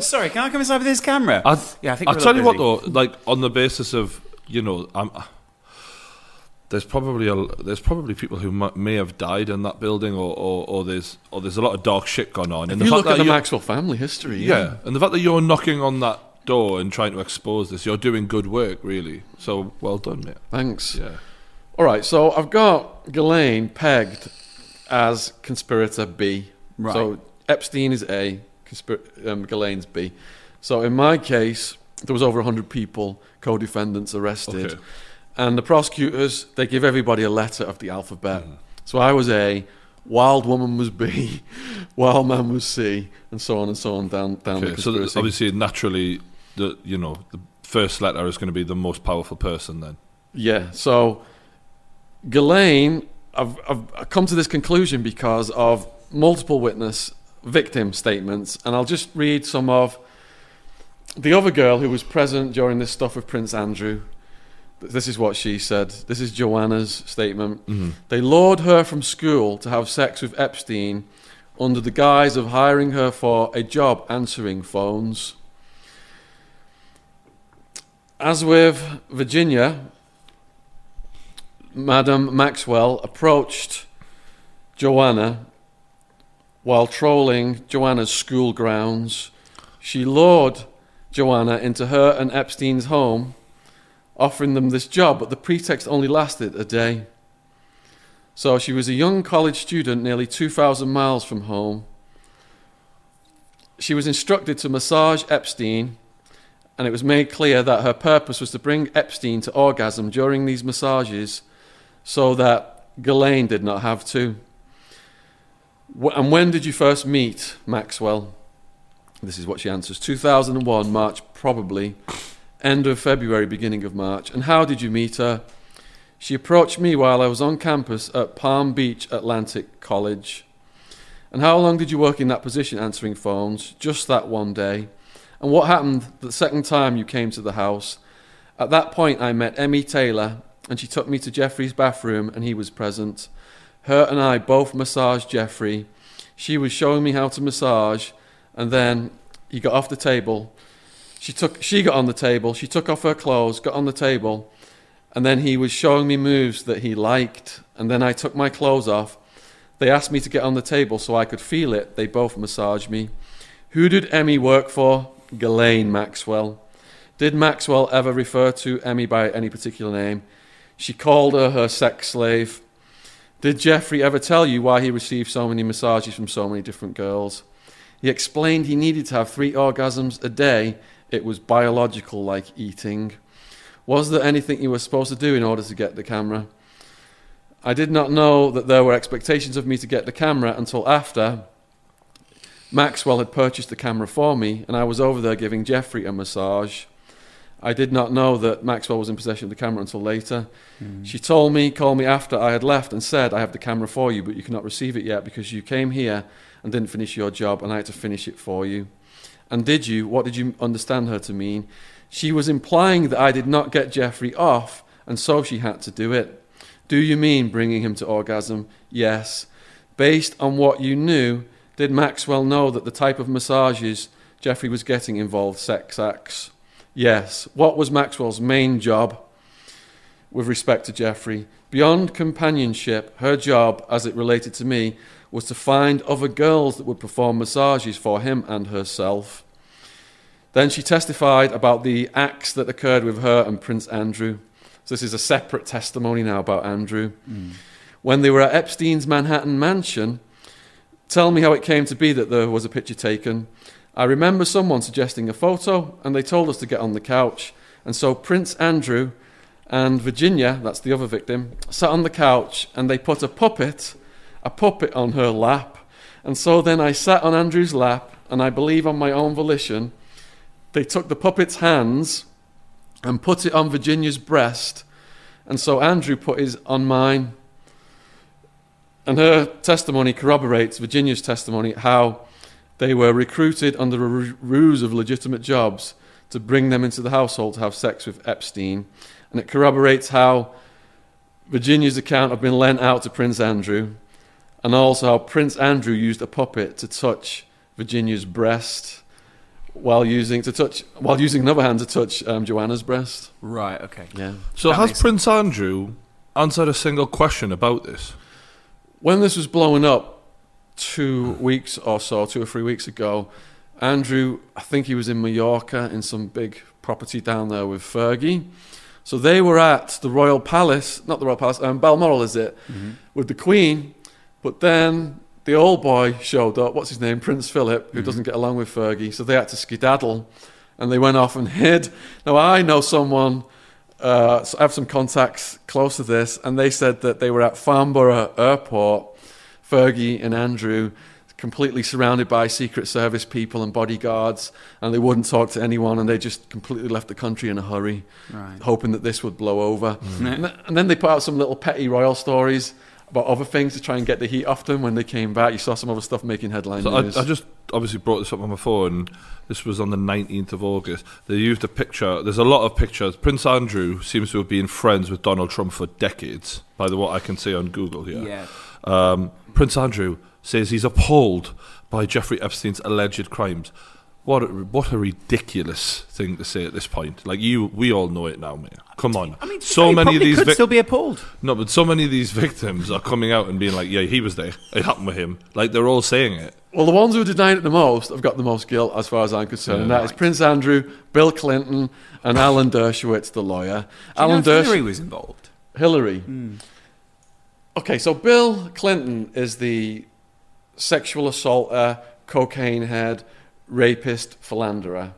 Sorry, can I come inside with this camera? I, yeah, I think I'll tell you little what though, like on the basis of you know, I'm, there's probably a, there's probably people who m- may have died in that building, or, or, or there's or there's a lot of dark shit going on. And If you fact look at that the Maxwell family history, yeah. yeah. and the fact that you're knocking on that door and trying to expose this, you're doing good work, really. So well done, mate. Thanks. Yeah. All right, so I've got Ghislaine pegged as conspirator B. Right. So Epstein is A, conspir- um, Ghislaine's B. So in my case, there was over 100 people, co-defendants arrested. Okay. And the prosecutors, they give everybody a letter of the alphabet. Mm. So I was A, Wild Woman was B, Wild Man was C, and so on and so on down, down the Okay. So obviously, naturally, the you know the first letter is going to be the most powerful person. Then. Yeah. So, Ghislaine, I've I've come to this conclusion because of multiple witness victim statements, and I'll just read some of the other girl who was present during this stuff with Prince Andrew. This is what she said. This is Johanna's statement. Mm-hmm. They lured her from school to have sex with Epstein under the guise of hiring her for a job answering phones. As with Virginia, Madam Maxwell approached Johanna while trolling Johanna's school grounds. She lured Johanna into her and Epstein's home, offering them this job, but the pretext only lasted a day. So she was a young college student, nearly 2,000 miles from home. She was instructed to massage Epstein, and it was made clear that her purpose was to bring Epstein to orgasm during these massages so that Ghislaine did not have to. And when did you first meet Maxwell? This is what she answers 2001, March, probably. End of February, beginning of March. And how did you meet her? She approached me while I was on campus at Palm Beach Atlantic College. And how long did you work in that position answering phones? Just that one day. And what happened the second time you came to the house? At that point, I met Emmy Tayler, and she took me to Jeffrey's bathroom, and he was present. Her and I both massaged Jeffrey. She was showing me how to massage, and then he got off the table. She took, she got on the table. She took off her clothes, got on the table, and then he was showing me moves that he liked. And then I took my clothes off. They asked me to get on the table so I could feel it. They both massaged me. Who did Emmy work for? Ghislaine Maxwell. Did Maxwell ever refer to Emmy by any particular name? She called her her sex slave. Did Jeffrey ever tell you why he received so many massages from so many different girls? He explained he needed to have three orgasms a day. It was biological, like eating. Was there anything you were supposed to do in order to get the camera? I did not know that there were expectations of me to get the camera until after Maxwell had purchased the camera for me, and I was over there giving Jeffrey a massage. I did not know that Maxwell was in possession of the camera until later. Hmm. She told me, called me after I had left, and said, I have the camera for you, but you cannot receive it yet because you came here and didn't finish your job, and I had to finish it for you. And did you? What did you understand her to mean? She was implying that I did not get Jeffrey off, and so she had to do it. Do you mean bringing him to orgasm? Yes. Based on what you knew, did Maxwell know that the type of massages Jeffrey was getting involved sex acts? Yes. What was Maxwell's main job with respect to Jeffrey? Beyond companionship, her job, as it related to me, was to find other girls that would perform massages for him and herself. Then she testified about the acts that occurred with her and Prince Andrew. So this is a separate testimony now about Andrew. Hmm. When they were at Epstein's Manhattan mansion, tell me how it came to be that there was a picture taken. I remember someone suggesting a photo, and they told us to get on the couch. And so Prince Andrew and Virginia, that's the other victim, sat on the couch and they put a puppet, a puppet on her lap. And so then I sat on Andrew's lap, and I believe on my own volition, they took the puppet's hands and put it on Virginia's breast. And so Andrew put his on mine. and her testimony corroborates Virginia's testimony how they were recruited under a ruse of legitimate jobs to bring them into the household to have sex with Epstein. And it corroborates how Virginia's account had been lent out to Prince Andrew, and also how Prince Andrew used a puppet to touch Virginia's breast while using to touch while using another hand to touch um, Johanna's breast. Right. Okay. Yeah. So That has makes Prince Andrew answered a single question about this? When this was blowing up two weeks or so, two or three weeks ago, Andrew, I think he was in Mallorca in some big property down there with Fergie. So they were at the Royal Palace, not the Royal Palace, um, Balmoral, is it, with the Queen. But then the old boy showed up, what's his name, Prince Philip, who doesn't get along with Fergie. So they had to skedaddle and they went off and hid. Now, I know someone, uh, so I have some contacts close to this, and they said that they were at Farnborough Airport, Fergie and Andrew, completely surrounded by Secret Service people and bodyguards, and they wouldn't talk to anyone, and they just completely left the country in a hurry, Right. hoping that this would blow over. And, th- and then they put out some little petty royal stories about other things to try and get the heat off them when they came back. You saw some other stuff making headlines. So I. I just obviously brought this up on my phone. This was on the 19th of August. They used a picture. There's a lot of pictures. Prince Andrew seems to have been friends with Donald Trump for decades, by the what I can see on Google here. Yeah. Um, Prince Andrew says he's appalled by Jeffrey Epstein's alleged crimes. What a, what a ridiculous thing to say at this point. Like you, we all know it now, mate. Come on. I mean, so he many of these could vic- still be appalled. no, but so many of these victims are coming out and being like, "Yeah, he was there. It happened with him." Like they're all saying it. Well, the ones who are denying it the most have got the most guilt, as far as I'm concerned, and that is Prince Andrew, Bill Clinton, and Alan Dershowitz, the lawyer. Do you know Alan if Hillary was involved. Hillary. Hmm. Okay, so Bill Clinton is the sexual assaulter, cocaine head, rapist, philanderer.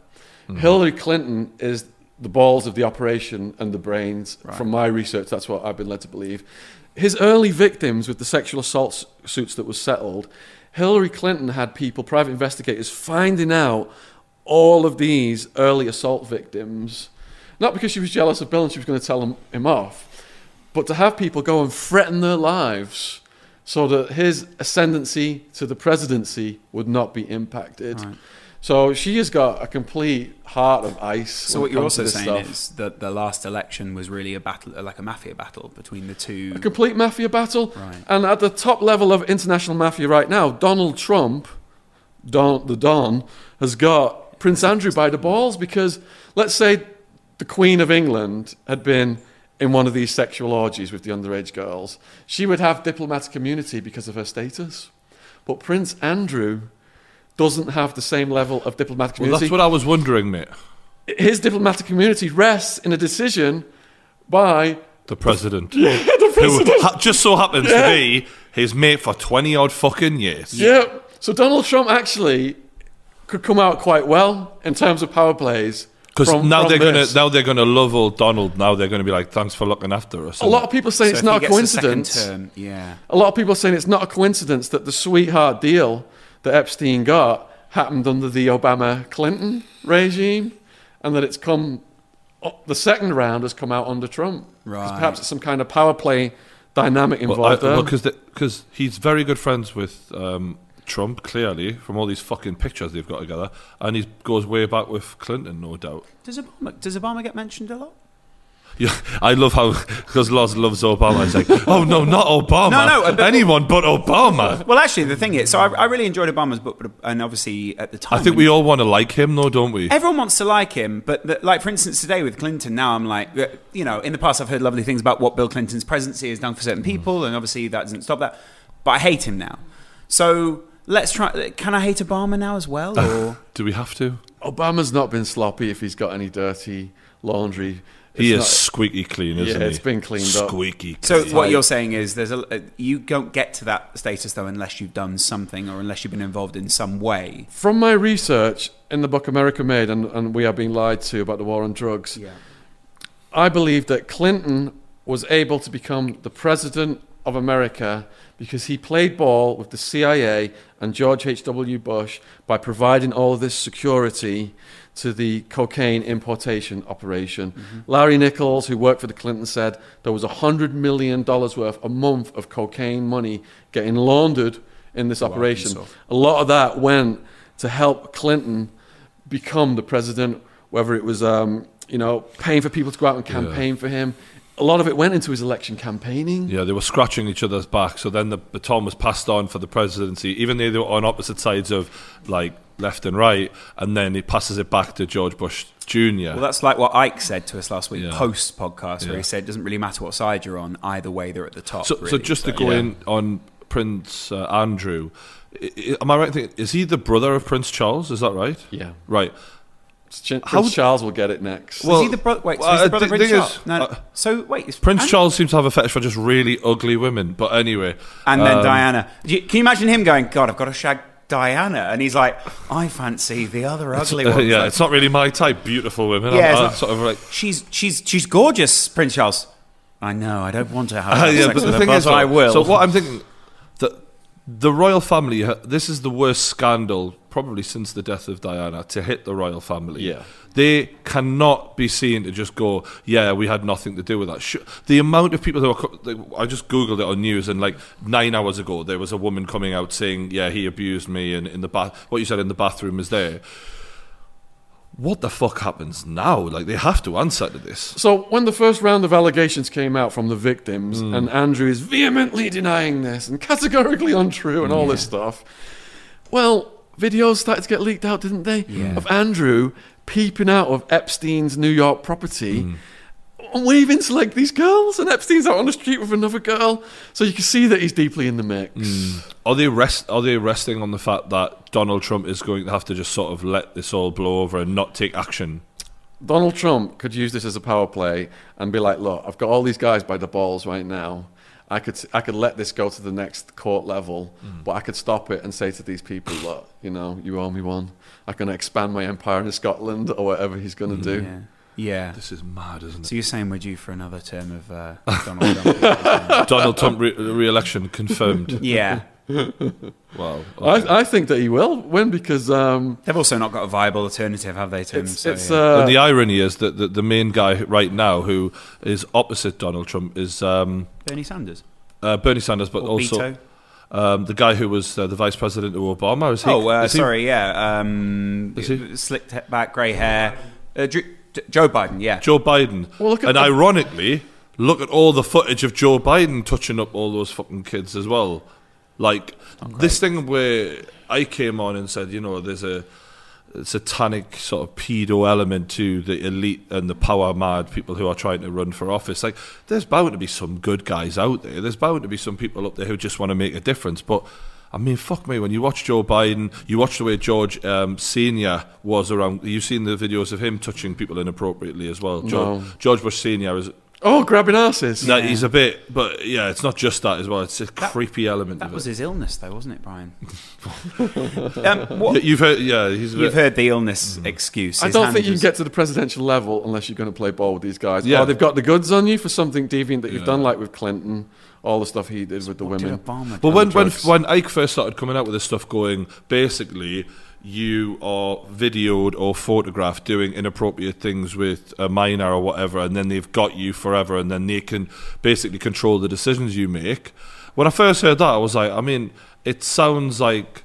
Hmm. Hillary Clinton is the balls of the operation and the brains. From my research, that's what I've been led to believe. His early victims with the sexual assault suits that was settled, Hillary Clinton had people, private investigators, finding out all of these early assault victims, not because she was jealous of Bill and she was going to tell him, him off, but to have people go and threaten their lives so that his ascendancy to the presidency would not be impacted. So she has got a complete heart of ice. So what you're also saying stuff. is that the last election was really a battle, like a mafia battle between the two. a complete mafia battle. Right. And at the top level of international mafia right now, Donald Trump, Don, the Don, has got Prince Andrew by the balls because let's say the Queen of England had been in one of these sexual orgies with the underage girls, she would have diplomatic immunity because of her status. But Prince Andrew doesn't have the same level of diplomatic Well, immunity that's what I was wondering, mate. his diplomatic immunity rests in a decision by The president, who ha- just so happens to be his mate for twenty odd fucking years. yeah. So Donald Trump actually could come out quite well in terms of power plays. Because now from they're gonna now they're gonna love old Donald. Now they're gonna be like, thanks for looking after us. a lot of people say So it's not a gets second coincidence. term, yeah. A lot of people saying it's not a coincidence that the sweetheart deal that Epstein got happened under the Obama Clinton regime, and that it's come the second round has come out under Trump. Right. Perhaps it's some kind of power play dynamic involved there. because he's very good friends with um, Trump, clearly from all these fucking pictures they've got together, and he goes way back with Clinton, no doubt. Does Obama, does Obama get mentioned a lot? Yeah, I love how because Loz loves Obama. It's like, oh no, not Obama. No, no, anyone but Obama. Well, actually, the thing is, so I, I really enjoyed Obama's book, but, and obviously at the time, I think we all want to like him, though, don't we? Everyone wants to like him, but the, like for instance today with Clinton, now I'm like, uh, you know, in the past I've heard lovely things about what Bill Clinton's presidency has done for certain people, and obviously that doesn't stop that. But I hate him now. So let's try. Can I hate Obama now as well? Or Do we have to? Obama's not been sloppy if he's got any dirty laundry. He It's is not- squeaky clean, isn't Yeah, he? it's been cleaned up. Squeaky. so what you're saying is there's a uh, you don't get to that status though unless you've done something or unless you've been involved in some way. From my research in the book American Made and, and We Are Being Lied to about the war on drugs, I believe that Clinton was able to become the president of America because he played ball with the CIA and George H.W. Bush by providing all of this security to the cocaine importation operation. Mm-hmm. Larry Nichols, who worked for the Clinton, said there was $100 million worth a month of cocaine money getting laundered in this operation. stuff. A lot of that went to help Clinton become the president, whether it was, um, you know, paying for people to go out and campaign for him. A lot of it went into his election campaigning. Yeah, they were scratching each other's back. So then the baton was passed on for the presidency, even though they were on opposite sides of like left and right. And then he passes it back to George Bush Jr. Well, that's like what Icke said to us last week, Yeah. post podcast, where Yeah. he said it doesn't really matter what side you're on, either way they're at the top. so, so really. just to go Yeah. in on Prince uh, Andrew, i- i- am I right? in thinking is he the brother of Prince Charles? Is that right? Yeah. Right. Ch- How- Prince Charles will get it next. Well, is he the brother? Wait, so well, he's the uh, brother of Prince thing Charles? is, no, uh, so wait, is Prince and, Charles seems to have a fetish for just really ugly women. But anyway, and then um, Diana. You- Can you imagine him going, "God, I've got to shag Diana," and he's like, "I fancy the other ugly uh, one." yeah, it's not really my type. Beautiful women. Yeah, I'm, I'm not- sort of like. she's she's she's gorgeous, Prince Charles. I know. I don't want to have Uh, sex yeah, with but the her, thing but is, I will. So what I'm thinking, that the royal family, uh, this is the worst scandal probably since the death of Diana to hit the royal family. Yeah. They cannot be seen to just go, yeah, we had nothing to do with that. Sh- The amount of people that they- I just googled it on news, and like nine hours ago, there was a woman coming out saying, yeah, he abused me, and in the bath, what you said in the bathroom is there. What the fuck happens now? Like they have to answer to this. So when the first round of allegations came out from the victims, Hmm. and Andrew is vehemently denying this and categorically untrue and all this stuff, well, videos started to get leaked out, didn't they? Of Andrew peeping out of Epstein's New York property. And waving to like these girls, and Epstein's out on the street with another girl, so you can see that he's deeply in the mix. Hmm. Are they rest? Are they resting on the fact that Donald Trump is going to have to just sort of let this all blow over and not take action? Donald Trump could use this as a power play and be like, "Look, I've got all these guys by the balls right now. I could I could let this go to the next court level, but I could stop it and say to these people, look, you know, you owe me one. I'm going to expand my empire in Scotland or whatever he's going to do." yeah, yeah. This is mad, isn't it? So you're saying we're due for another term of uh, Donald Trump? Donald Trump re- re-election confirmed. yeah. Wow. I, I think that he will win because um, They've also not got a viable alternative, have they, Tim? it's, So, it's yeah. uh, and the irony is that the, the main guy right now who is opposite Donald Trump is um, Bernie Sanders. uh, Bernie Sanders, but Or also um, the guy who was uh, the vice president of Obama. Is he, Oh, uh, is he- sorry, yeah. Um, Is he? Slicked back, grey hair. Uh, Joe Biden, yeah. Joe Biden. Well, look at and the- ironically, look at all the footage of Joe Biden touching up all those fucking kids as well. Like this thing where I came on and said, you know, there's a satanic sort of pedo element to the elite and the power mad people who are trying to run for office. Like, there's bound to be some good guys out there. There's bound to be some people up there who just want to make a difference. But I mean, fuck me. When you watch Joe Biden, you watch the way George um, Senior was around. You've seen the videos of him touching people inappropriately as well. George, No. George Bush Senior is. Oh, grabbing asses. That he's a bit, but yeah, it's not just that as well. It's a creepy element That of was it. his illness, though, wasn't it, Brian? um, what, You've heard, yeah, he's a you've bit, heard the illness excuse. I His don't hand think you can was- get to the presidential level unless you're going to play ball with these guys. Yeah. Or they've got the goods on you for something deviant that you've done, like with Clinton, all the stuff he did with the What did women. Obama But do? when, when drugs. when Icke first started coming out with this stuff, going basically, you are videoed or photographed doing inappropriate things with a minor or whatever, and then they've got you forever, and then they can basically control the decisions you make. When I first heard that, I was like, I mean, it sounds like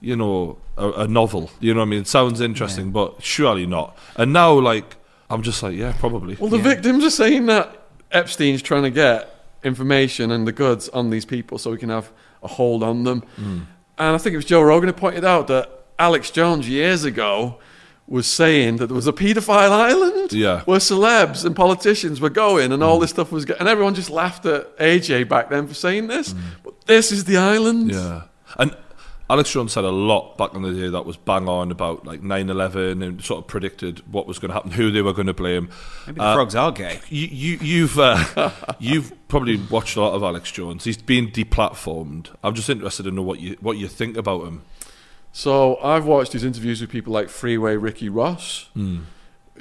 you know a, a novel. You know what I mean? It sounds interesting, but surely not. And now, like, I'm just like, yeah, probably. Well, the victims are saying that Epstein's trying to get information and the goods on these people so we can have a hold on them. Hmm. And I think it was Joe Rogan who pointed out that Alex Jones years ago was saying that there was a paedophile island Yeah. where celebs and politicians were going and all mm. this stuff was going and everyone just laughed at AJ back then for saying this. Mm. But this is the island. Yeah. And Alex Jones said a lot back in the day that was bang on about like 9 11 and sort of predicted what was going to happen, who they were going to blame. Maybe the frogs are gay. Uh, you, you, you've uh, you've probably watched a lot of Alex Jones. He's been deplatformed. I'm just interested to know what you what you think about him. So I've watched his interviews with people like Freeway Ricky Ross.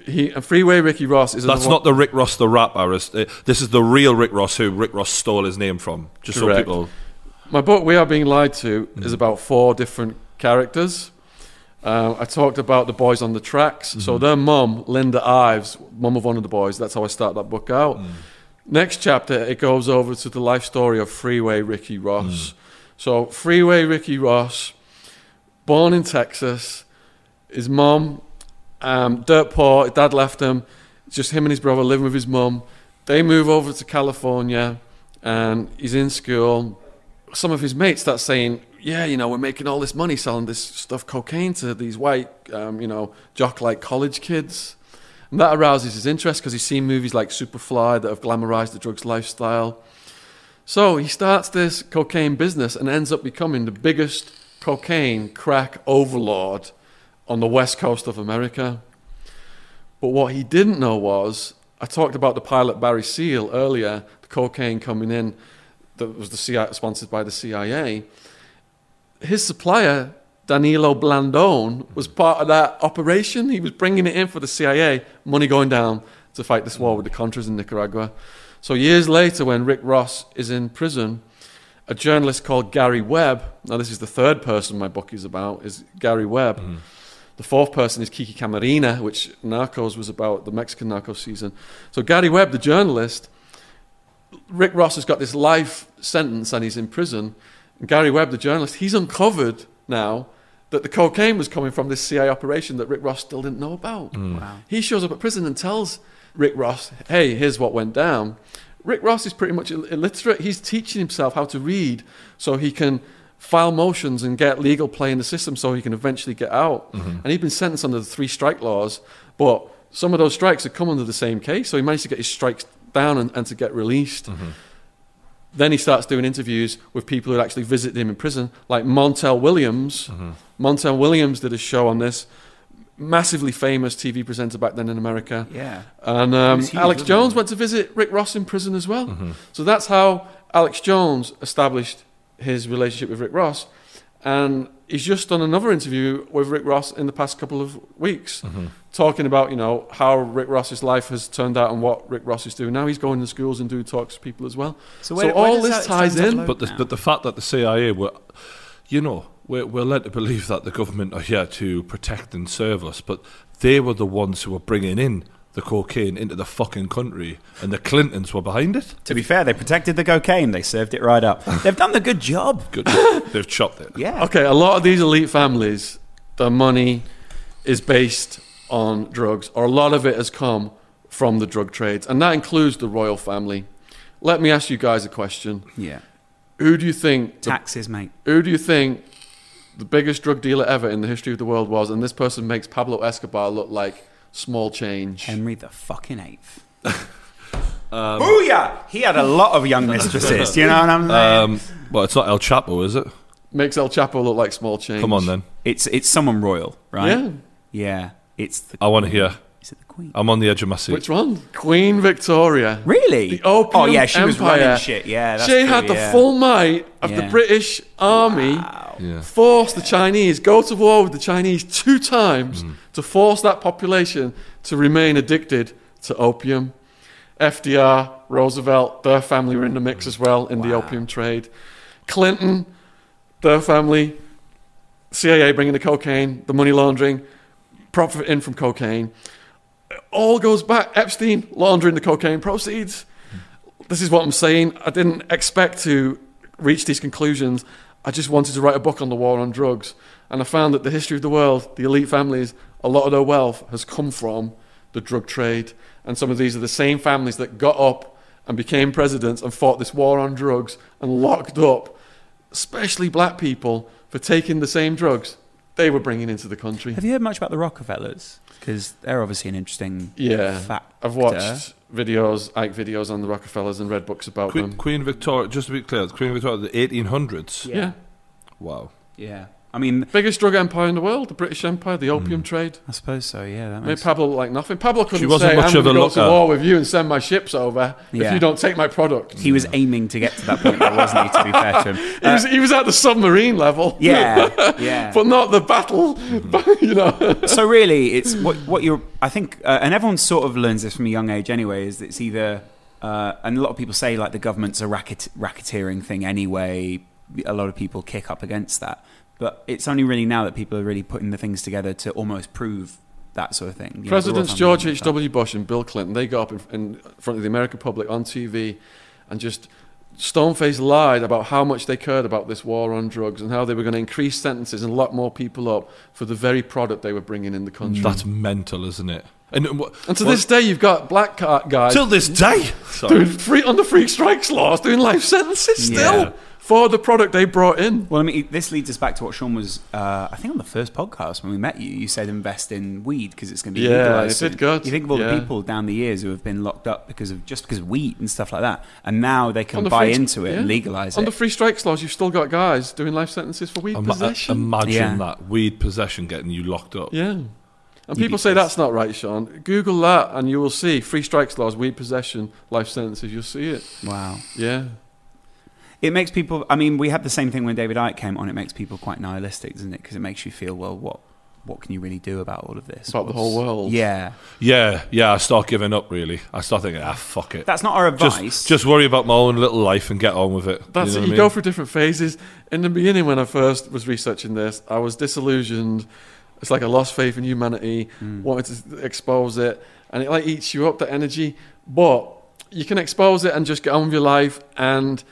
He and Freeway Ricky Ross is Hmm. That's not the Rick Ross the rapper. This is the real Rick Ross who Rick Ross stole his name from. Just so people. My book, We Are Being Lied To, Hmm. is about four different characters. Uh, I talked about the boys on the tracks. So their mum, Linda Ives, mum of one of the boys. That's how I start that book out. Next chapter, it goes over to the life story of Freeway Ricky Ross. So Freeway Ricky Ross, born in Texas, his mom, um, dirt poor. His dad left him. Just him and his brother living with his mum. They move over to California, and he's in school. Some of his mates start saying, "Yeah, you know, we're making all this money selling this stuff, cocaine, to these white, um, you know, jock-like college kids." And that arouses his interest because he's seen movies like Superfly that have glamorized the drugs lifestyle. So he starts this cocaine business and ends up becoming the biggest cocaine crack overlord on the west coast of America. But what he didn't know was I talked about the pilot Barry Seal earlier, the cocaine coming in that was the CIA, sponsored by the CIA. His supplier, Danilo Blandón, was part of that operation. He was bringing it in for the CIA, money going down to fight this war with the Contras in Nicaragua. So years later, when Rick Ross is in prison, a journalist called Gary Webb, now this is the third person my book is about, is Gary Webb. Mm-hmm. The fourth person is Kiki Camarena, which Narcos was about, the Mexican Narcos season. So Gary Webb, the journalist, Rick Ross has got this life sentence and he's in prison. And Gary Webb, the journalist, he's uncovered now that the cocaine was coming from this CIA operation that Rick Ross still didn't know about. Mm. Wow. He shows up at prison and tells Rick Ross, hey, here's what went down. Rick Ross is pretty much illiterate. He's teaching himself how to read so he can file motions and get legal play in the system so he can eventually get out. Mm-hmm. And he'd been sentenced under the three strike laws, but some of those strikes had come under the same case, so he managed to get his strikes down and, and to get released. Mm-hmm. Then he starts doing interviews with people who actually visited him in prison, like Montel Williams. Mm-hmm. Montel Williams did a show on this. Massively famous TV presenter back then in America. Yeah. And um, huge, Alex Jones he? went to visit Rick Ross in prison as well. So that's how Alex Jones established his relationship with Rick Ross. And he's just done another interview with Rick Ross in the past couple of weeks, talking about you know how Rick Ross's life has turned out and what Rick Ross is doing now. He's going to schools and doing talks to people as well. So So, where- where all this ties in. But the, but the fact that the CIA were, you know, we're, we're led to believe that the government are here to protect and serve us, but they were the ones who were bringing in the cocaine into the fucking country, and the Clintons were behind it. To be fair, they protected the cocaine. They served it right up. They've done the good job. Good, job. they've chopped it. Yeah. Okay, a lot of these elite families, their money is based on drugs, or a lot of it has come from the drug trades, and that includes the royal family. Let me ask you guys a question: Yeah. Who do you think? The, Taxes, mate. who do you think the biggest drug dealer ever in the history of the world was? And this person makes Pablo Escobar look like small change. Henry the fucking eighth. Booyah! He had a lot of young mistresses. you know what I'm saying? Um, well, it's not El Chapo, is it? Makes El Chapo look like small change. Come on then. it's it's someone royal, right? Yeah. Yeah. It's the. I want to hear. Is it the queen? I'm on the edge of my seat. Which one? Queen Victoria. Really? The Opium oh yeah, she was Empire. running shit. Yeah, that's she true, had the yeah. full might of the British army Yeah. force the Chinese, go to war with the Chinese two times Mm. to force that population to remain addicted to opium. FDR, Roosevelt, their family were in the mix as well in the opium trade. Clinton, their family, CIA bringing the cocaine, the money laundering, profiting from cocaine. It all goes back. Epstein laundering the cocaine proceeds. This is what I'm saying. I didn't expect to reach these conclusions. I just wanted to write a book on the war on drugs. And I found that the history of the world, the elite families, a lot of their wealth has come from the drug trade. And some of these are the same families that got up and became presidents and fought this war on drugs and locked up, especially black people, for taking the same drugs they were bringing into the country. Have you heard much about the Rockefellers? Because they're obviously an interesting Yeah, factor. I've watched videos, Icke videos on the Rockefellers and read books about Queen, them. Queen Victoria, just to be clear, Queen Victoria, the 1800s. Yeah. Wow. Yeah. I mean, biggest drug empire in the world, the British Empire, the opium trade. I suppose so. Yeah, that Made Pablo look like nothing. Pablo couldn't wasn't say, much "I'm going to go to war with you and send my ships over if you don't take my product." He was aiming to get to that point, though, wasn't he? To be fair to him. He was, he was at the submarine level. Yeah, yeah. but not the battle. you know. so really, it's what what you're. I think, uh, and everyone sort of learns this from a young age anyway. Is that it's either, uh, and a lot of people say like the government's a racket, racketeering thing anyway. A lot of people kick up against that, but it's only really now that people are really putting the things together to almost prove that sort of thing. You know, the royal Presidents family George and H. stuff. W. Bush and Bill Clinton, they got up in, in front of the American public on TV and just stone-faced lied about how much they cared about this war on drugs and how they were going to increase sentences and lock more people up for the very product they were bringing in the country. That's mental, isn't it? And, and to what- this day, you've got black ca- guys till this day, doing sorry. free under free strikes laws, doing life sentences still Yeah. for the product they brought in. Well, I mean, this leads us back to what Shaun was, uh, I think, on the first podcast when we met you. You said invest in weed because it's going to be Yeah, legalized. it did good. You think of all Yeah. the people down the years who have been locked up because of just because of weed and stuff like that, and now they can Under buy free- into it and legalize Under it. On the free strikes laws, you've still got guys doing life sentences for weed Ima- possession. imagine Yeah. that weed possession getting you locked up. Yeah. And people say that's not right, Shaun. Google that and you will see free strikes laws, weed possession, life sentences. You'll see it. Wow. Yeah. It makes people. I mean, we had the same thing when David Icke came on. It makes people quite nihilistic, doesn't it? Because it makes you feel, well, what what can you really do about all of this? About the whole world. Yeah, Yeah, yeah. I start giving up. Really, I start thinking, ah, fuck it. that's not our advice. just, just worry about my own little life and get on with it. That's you it. You what I go through different phases. In the beginning, when I first was researching this, I was disillusioned. It's like a lost faith in humanity, Hmm. wanted to expose it, and it like eats you up, that energy. But you can expose it and just get on with your life and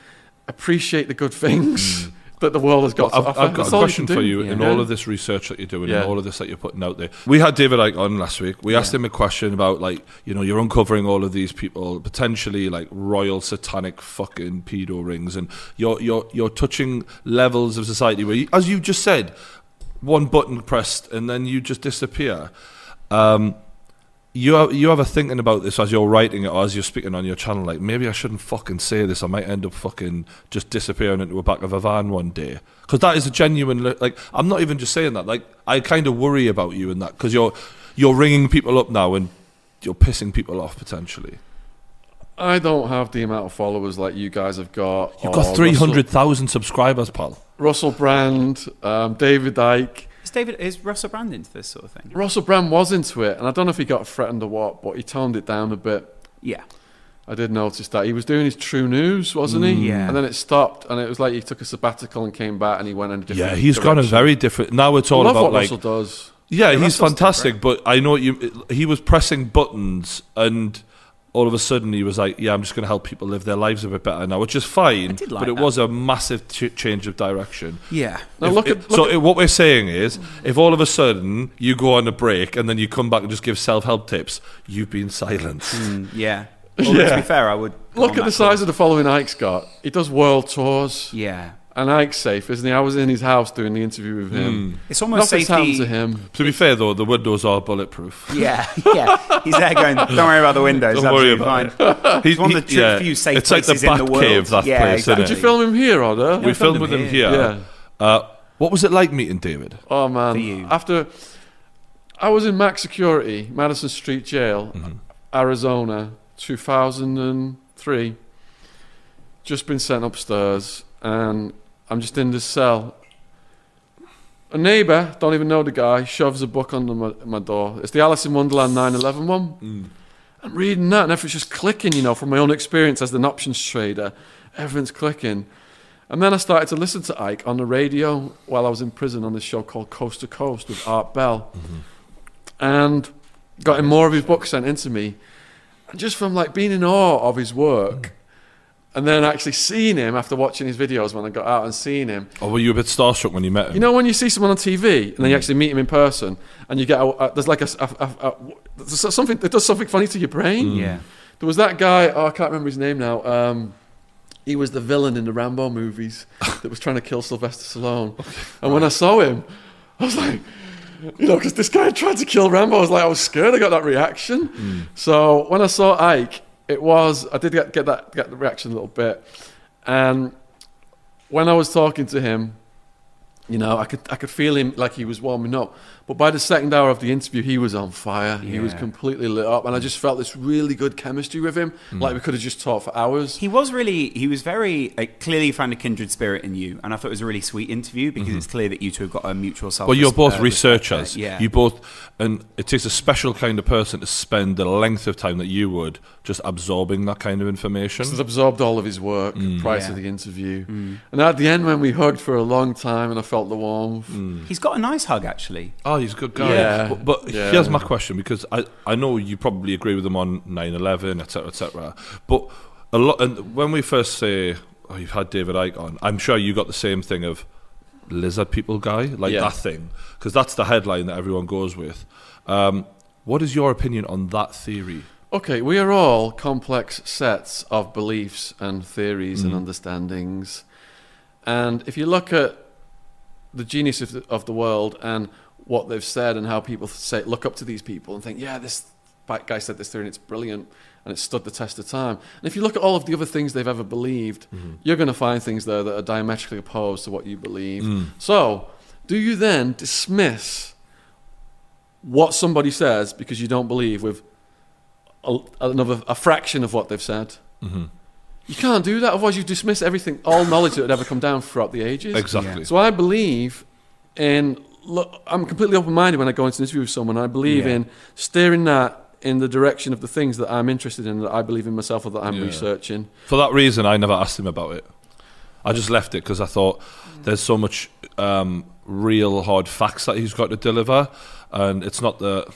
appreciate the good things that the world has got I've, to offer. I've got That's a question can for do. you in all of this research that you're doing Yeah. and all of this that you're putting out there. We had David Icke on last week. We asked Yeah. him a question about like you know you're uncovering all of these people potentially like royal satanic fucking pedo rings and you're you're you're touching levels of society where you, as you just said one button pressed and then you just disappear. Um, you have, you thinking about this as you're writing it or as you're speaking on your channel. Like maybe I shouldn't fucking say this. I might end up fucking just disappearing into the back of a van one day. Because that is a genuine like. I'm not even just saying that. Like I kind of worry about you in that because you're you're ringing people up now and you're pissing people off potentially. I don't have the amount of followers like you guys have got. You've got three hundred thousand subscribers, pal. Russell, Russell Brand, um, David Icke. is David is Russell Brand into this sort of thing? Russell Brand was into it, and I don't know if he got threatened or what, but he toned it down a bit. Yeah, I did notice that he was doing his True News, wasn't he? Mm, yeah. And then it stopped, and it was like he took a sabbatical and came back, and he went in a different. Yeah, he's gone a very different. Now it's I all love about what like Russell does. Yeah, Yeah, he's Russell's fantastic, but I know you. He was pressing buttons, and all of a sudden he was like, "Yeah, I'm just going to help people live their lives a bit better now," which is fine. did like but it that. was a massive ch- change of direction. yeah. Now If look it- at so at- what we're saying is, if all of a sudden you go on a break and then you come back and just give self-help tips, you've been silenced. Mm, yeah. Although, Yeah. To be fair, I would look at the size course. of the following Icke's got. He does world tours, Yeah, and Icke's safe, isn't he? I was in his house doing the interview with him. it's almost Nothing's happened safety. to him. To be fair, though, the windows are bulletproof. Yeah, yeah. He's there going. Don't worry about the windows. Don't worry about fine. He's one of the tri- few safe It's like the places in the world. Cave, that Yeah, place, exactly. Did you film him here, Oda? We I filmed filmed with him him here. here. Yeah. Uh, what was it like meeting David? Oh man! For you. After I was in Max Security, Madison Street Jail, Mm-hmm. Arizona, 2003. Just been sent upstairs, and I'm just in this cell. A neighbour, don't even know the guy, shoves a book under my, my door. It's the Alice in Wonderland 9/11 one. Mm. I'm reading that, and everything's just clicking. You know, from my own experience as an options trader, everything's clicking. And then I started to listen to Icke on the radio while I was in prison on this show called Coast to Coast with Art Bell. And got him more of his books sent into me. And just from like being in awe of his work and then actually seeing him after watching his videos when I got out and seeing him. Or were you a bit starstruck when you met him? You know when you see someone on TV and then you hmm. actually meet him in person and you get a, a, there's like a, a, a, a there's something it does something funny to your brain. Hmm. Yeah. There was that guy. Oh, I can't remember his name now. Um, he was the villain in the Rambo movies that was trying to kill Sylvester Stallone. And when I saw him, I was like, you know, because this guy tried to kill Rambo. I was like, I was scared. I got that reaction. Hmm. So when I saw Icke, it was I did get, get that get the reaction a little bit. And when I was talking to him, you know, I could I could feel him like he was warming up. But by the second hour of the interview, he was on fire. He was completely lit up, and I just felt this really good chemistry with him. Hmm. Like we could have just talked for hours. He was really, he was very, like, clearly found a kindred spirit in you. And I thought it was a really sweet interview because mm-hmm. it's clear that you two have got a mutual self Well, you're both uh, researchers. respect. Yeah. You both, and it takes a special kind of person to spend the length of time that you would just absorbing that kind of information. Just absorbed all of his work mm. prior Yeah. to the interview. Mm. And at the end, when we hugged for a long time, and I felt felt the warmth. He's got a nice hug, actually. Oh, he's a good guy. Yeah. But, but Yeah. here's my question because I, I know you probably agree with him on 9/11, etc., etc. But a lot, and when we first say, "Oh, you've had David Icke on," I'm sure you got the same thing of lizard people guy, like Yeah. that thing, because that's the headline that everyone goes with. Um, what is your opinion on that theory? Okay, we are all complex sets of beliefs and theories Mm. and understandings. And if you look at the genius of the, of the world and what they've said and how people say, look up to these people and think, yeah, this guy said this theory and it's brilliant and it stood the test of time. And if you look at all of the other things they've ever believed, you're going to find things there that are diametrically opposed to what you believe. So, do you then dismiss what somebody says because you don't believe with a, another a fraction of what they've said. Mm-hmm. You can't do that, otherwise you dismiss everything, all knowledge that had ever come down throughout the ages. Exactly. So I believe in. Look, I'm completely open-minded when I go into an interview with someone. I believe Yeah. in steering that in the direction of the things that I'm interested in, that I believe in myself, or that I'm Yeah. researching. For that reason, I never asked him about it. I just left it because I thought there's so much um, real hard facts that he's got to deliver, and it's not the.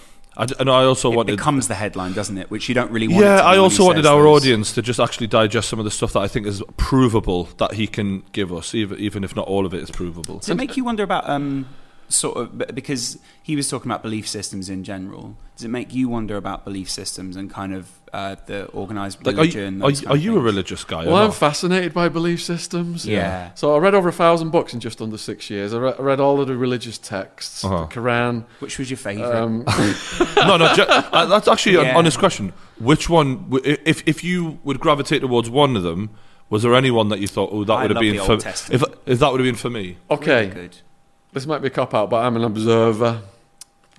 I, and I also It wanted. becomes the headline, doesn't it? Which you don't really want. yeah, I also wanted our those. audience to just actually digest some of the stuff that I think is provable that he can give us, even even if not all of it is provable. Does it make you wonder about um, sort of because he was talking about belief systems in general? Does it make you wonder about belief systems and kind of uh, the organized Like, are religion? you, are, you- kind are you a religious guy? Well, or I'm fascinated by belief systems. Yeah. So I read over a thousand books in just under six years. I read, I read all of the religious texts, Uh-huh. the Quran. Which was your favourite? Um, no, no. Ju- uh, that's actually Yeah. an honest question. Which one, w- if if you would gravitate towards one of them, was there any one that you thought, oh, that I would have been for Testament. if if that would have been for me? okay, Really good. this might be a cop out, but I'm an observer.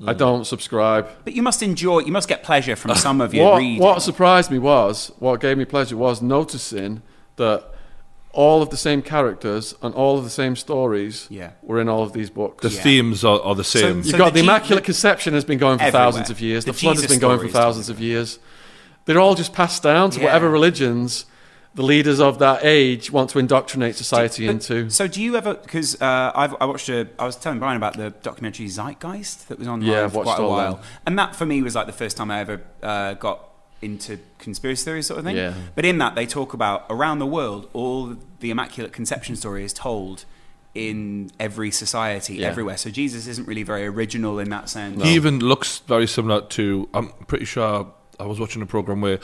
Mm. I don't subscribe. But you must enjoy. You must get pleasure from some of your What, reading. what surprised me was, what gave me pleasure was noticing that all of the same characters and all of the same stories Yeah. were in all of these books. The Yeah. themes are, are the same. You've So got the the, Je- Immaculate Conception has been going for Everywhere. thousands of years. The The, flood has Jesus been going for stories thousands of years. They're all just passed down to Yeah. whatever religions the leaders of that age want to indoctrinate society But- into. So do you ever? Because uh, I've, I watched a. I was telling Brian about the documentary Zeitgeist that was on Yeah, for quite a while, them. and that for me was like the first time I ever uh, got into conspiracy theories sort of thing. Yeah. But in that they talk about around the world, all the Immaculate Conception story is told in every society Yeah. everywhere. So Jesus isn't really very original in that sense. He even looks very similar to. I'm pretty sure I was watching a program where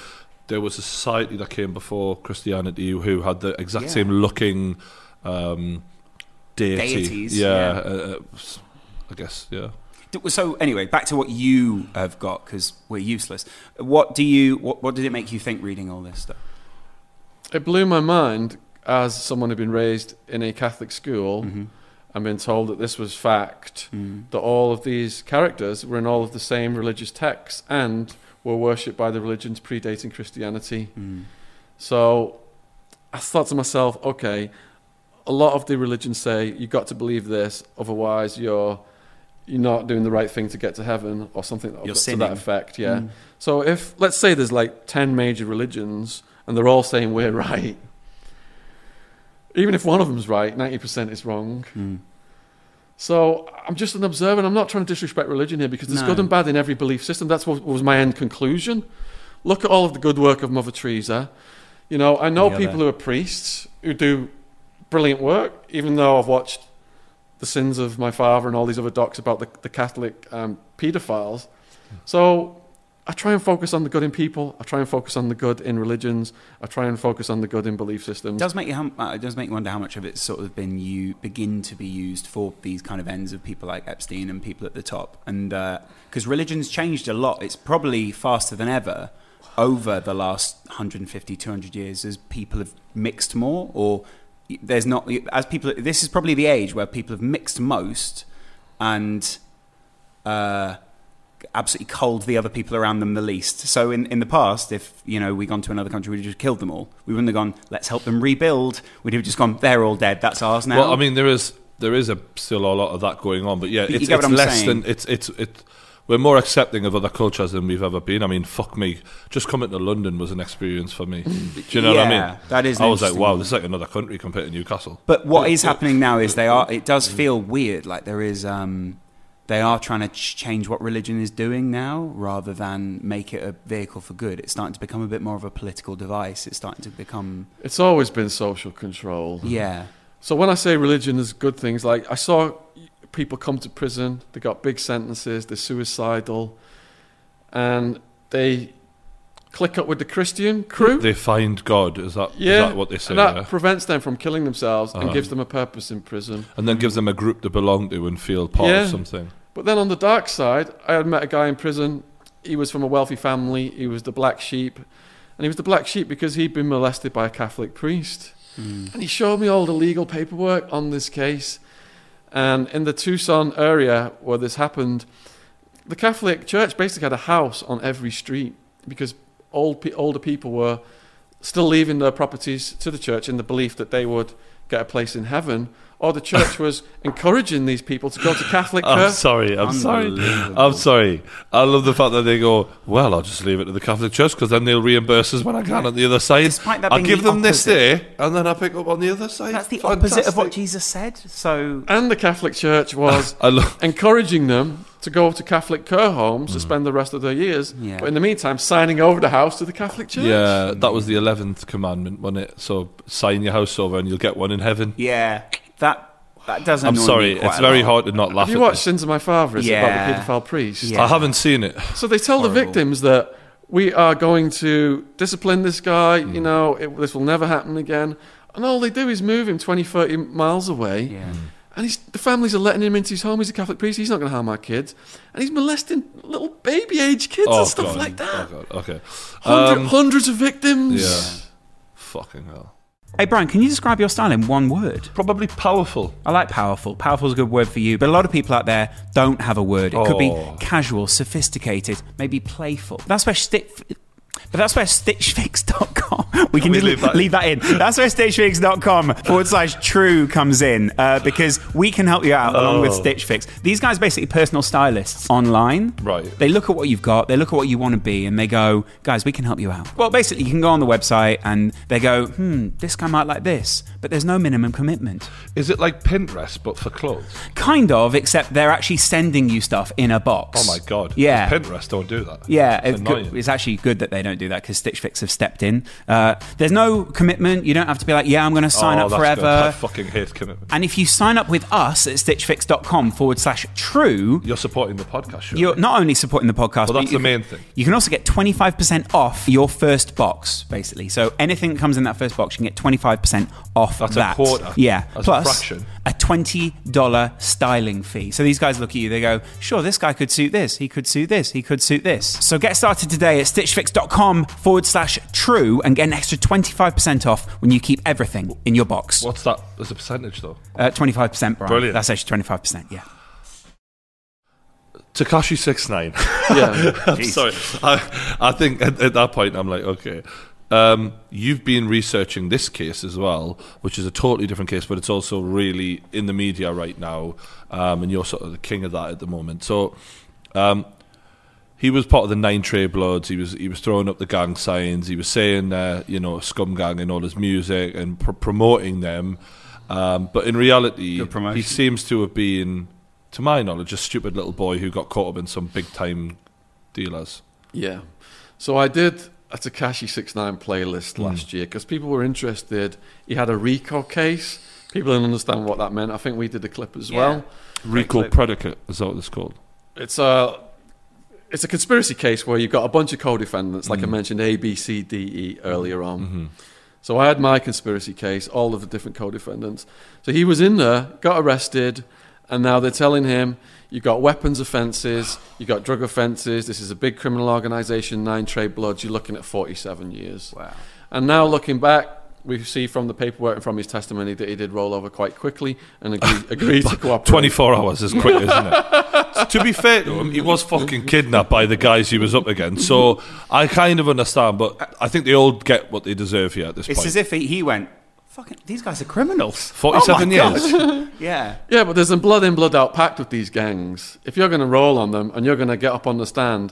there was a society that came before Christianity who had the exact Yeah. same looking um, deity. Deities, yeah, yeah. Uh, uh, I guess. Yeah. So anyway, back to what you have got because we're useless. What do you? What, what did it make you think reading all this stuff? It blew my mind as someone who'd been raised in a Catholic school Mm-hmm. and been told that this was fact, Mm. that all of these characters were in all of the same religious texts and were worshipped by the religions predating Christianity. Mm. So I thought to myself, okay, a lot of the religions say you've got to believe this, otherwise you're you're not doing the right thing to get to heaven or something You're to sinning. that effect. Yeah. Mm. So if let's say there's like ten major religions and they're all saying we're right, even if one of them's right, ninety percent is wrong. Mm. So I'm just an observer. and I'm not trying to disrespect religion here because there's No. good and bad in every belief system. That's what was my end conclusion. Look at all of the good work of Mother Teresa. You know, I know people who are priests who do brilliant work, even though I've watched the sins of my father and all these other docs about the, the Catholic um, paedophiles. So I try and focus on the good in people. I try and focus on the good in religions. I try and focus on the good in belief systems. It does make you hum- uh, it does make you wonder how much of it's sort of been you begin to be used for these kind of ends of people like Epstein and people at the top, and because religion's changed a lot, it's probably faster than ever over the last 150, 200 years as people have mixed more, or there's not as people. This is probably the age where people have mixed most, and. Uh, absolutely cold the other people around them the least. So in, in the past, if you know we'd gone to another country, we'd just killed them all. We wouldn't have gone, let's help them rebuild. We'd have just gone, they're all dead. That's ours now. Well, I mean, there is there is a, still a lot of that going on, but yeah, But it's, it's less saying? than it's it's it. we're more accepting of other cultures than we've ever been. I mean, fuck me, just coming to London was an experience for me. Do you know what I mean? that is I was like, wow, this is like another country compared to Newcastle. But what is happening now is they are. It does feel weird. Like there is. Um, they are trying to ch- change what religion is doing now, rather than make it a vehicle for good. It's starting to become a bit more of a political device. It's starting to become. It's always been social control. Yeah. So when I say religion is good things, like I saw people come to prison, they got big sentences, they're suicidal, and they click up with the Christian crew. They find God. Is that, is yeah, that what they say? and that yeah? prevents them from killing themselves Uh-huh. and gives them a purpose in prison. and then gives them a group to belong to and feel part Yeah. of something. But then on the dark side, I had met a guy in prison. He was from a wealthy family. He was the black sheep. And he was the black sheep because he'd been molested by a Catholic priest. Mm. And he showed me all the legal paperwork on this case. And in the Tucson area where this happened, the Catholic Church basically had a house on every street because old pe- older people were still leaving their properties to the church in the belief that they would get a place in heaven, or the church was encouraging these people to go to Catholic I'm church. sorry. I'm sorry. I'm sorry. I love the fact that they go, well, I'll just leave it to the Catholic Church because then they'll reimburse us when I can on the other side. Despite that I'll give the them this opposite. day and then I'll pick up on the other side. That's the opposite of what Jesus said. So And the Catholic Church was I love. encouraging them to go to Catholic care homes to mm. spend the rest of their years, Yeah. but in the meantime, signing over the house to the Catholic Church. Yeah, that was the eleventh commandment, wasn't it? So sign your house over and you'll get one in heaven. yeah, that that doesn't. I'm annoy sorry, me quite it's very lot. hard to not laugh Have you at watched this. Sins of My Father? It's Yeah. about the paedophile priest. Yeah. I haven't seen it. So they tell the victims that we are going to discipline this guy, Hmm. you know, it, this will never happen again. And all they do is move him 20, 30 miles away. Yeah. And he's, the families are letting him into his home. He's a Catholic priest. He's not going to harm our kids. And he's molesting little baby age kids Oh and stuff god. like that. Oh god. Okay. Hundred, Um, hundreds of victims. yeah. Fucking hell. Hey Brian, can you describe your style in one word? Probably powerful. I like powerful. Powerful is a good word for you, but a lot of people out there don't have a word. It could be Oh. casual, sophisticated, maybe playful. That's where stick. But that's where stitchfix.com. We can we leave that leave that in. That's where stitchfix.com forward slash true comes in uh, because we can help you out along with Oh. Stitch Fix. These guys basically personal stylists online. Right. They look at what you've got, they look at what you want to be, and they go, guys, we can help you out. Well, basically, you can go on the website and they go, hmm, this guy might like this, but there's no minimum commitment. Is it like Pinterest but for clothes? Kind of, except they're actually sending you stuff in a box. Oh my god. Yeah. Pinterest don't do that. Yeah, It's it's actually good that they don't do that because Stitch Fix have stepped in. Uh, there's no commitment. You don't have to be like, yeah, I'm going to sign oh, up forever. Good. I fucking hate commitment. And if you sign up with us at stitchfix.com forward slash true, You're supporting the podcast show. you're not only supporting the podcast, Well, but that's you the main thing. You can also get 25% off your first box, basically. So anything that comes in that first box, you can get 25% off That's a that. quarter. Yeah. That's a Plus fraction. A $20 styling fee. So these guys look at you, they go, sure, this guy could suit this, he could suit this, he could suit this. So get started today at stitchfix.com forward slash true and get an extra 25% off when you keep everything in your box. What's that as a percentage though? Uh, 25%, Brian. Brilliant. That's actually 25%, yeah. Tekashi six nine. Yeah. I'm sorry. I, I think at, at that point I'm like, okay. Um, you've been researching this case as well, which is a totally different case, but it's also really in the media right now, um, and you're sort of the king of that at the moment. So, um, he was part of the Nine Trey Bloods. He was he was throwing up the gang signs. He was saying, uh, you know, scum gang in all his music and pr- promoting them. Um, but in reality, he seems to have been, to my knowledge, a stupid little boy who got caught up in some big time dealers. Yeah. So I did a Tekashi 69 playlist hmm. last year because people were interested. He had a RICO case. People didn't understand what that meant. I think we did a clip as Yeah. well. RICO predicate is that what it's called? It's a it's a conspiracy case where you've got a bunch of co-defendants, like I hmm. mentioned, A, B, C, D, E earlier on. Mm-hmm. So I had my conspiracy case, all of the different co-defendants. So he was in there, got arrested, and now they're telling him you got weapons offences, you've got drug offences. This is a big criminal organisation, Nine Trey Bloods. You're looking at 47 years. Wow. And now looking back, we see from the paperwork and from his testimony that he did roll over quite quickly and agree, agreed to cooperate. 24 hours is quick, isn't it? to be fair to him, he was fucking kidnapped by the guys he was up against. So I kind of understand, but I think they all get what they deserve here at this It's point. It's as if he, he went, Fucking, these guys are criminals. 47 Oh years. Yeah. Yeah, but there's a blood in, blood out pact with these gangs. If you're going to roll on them and you're going to get up on the stand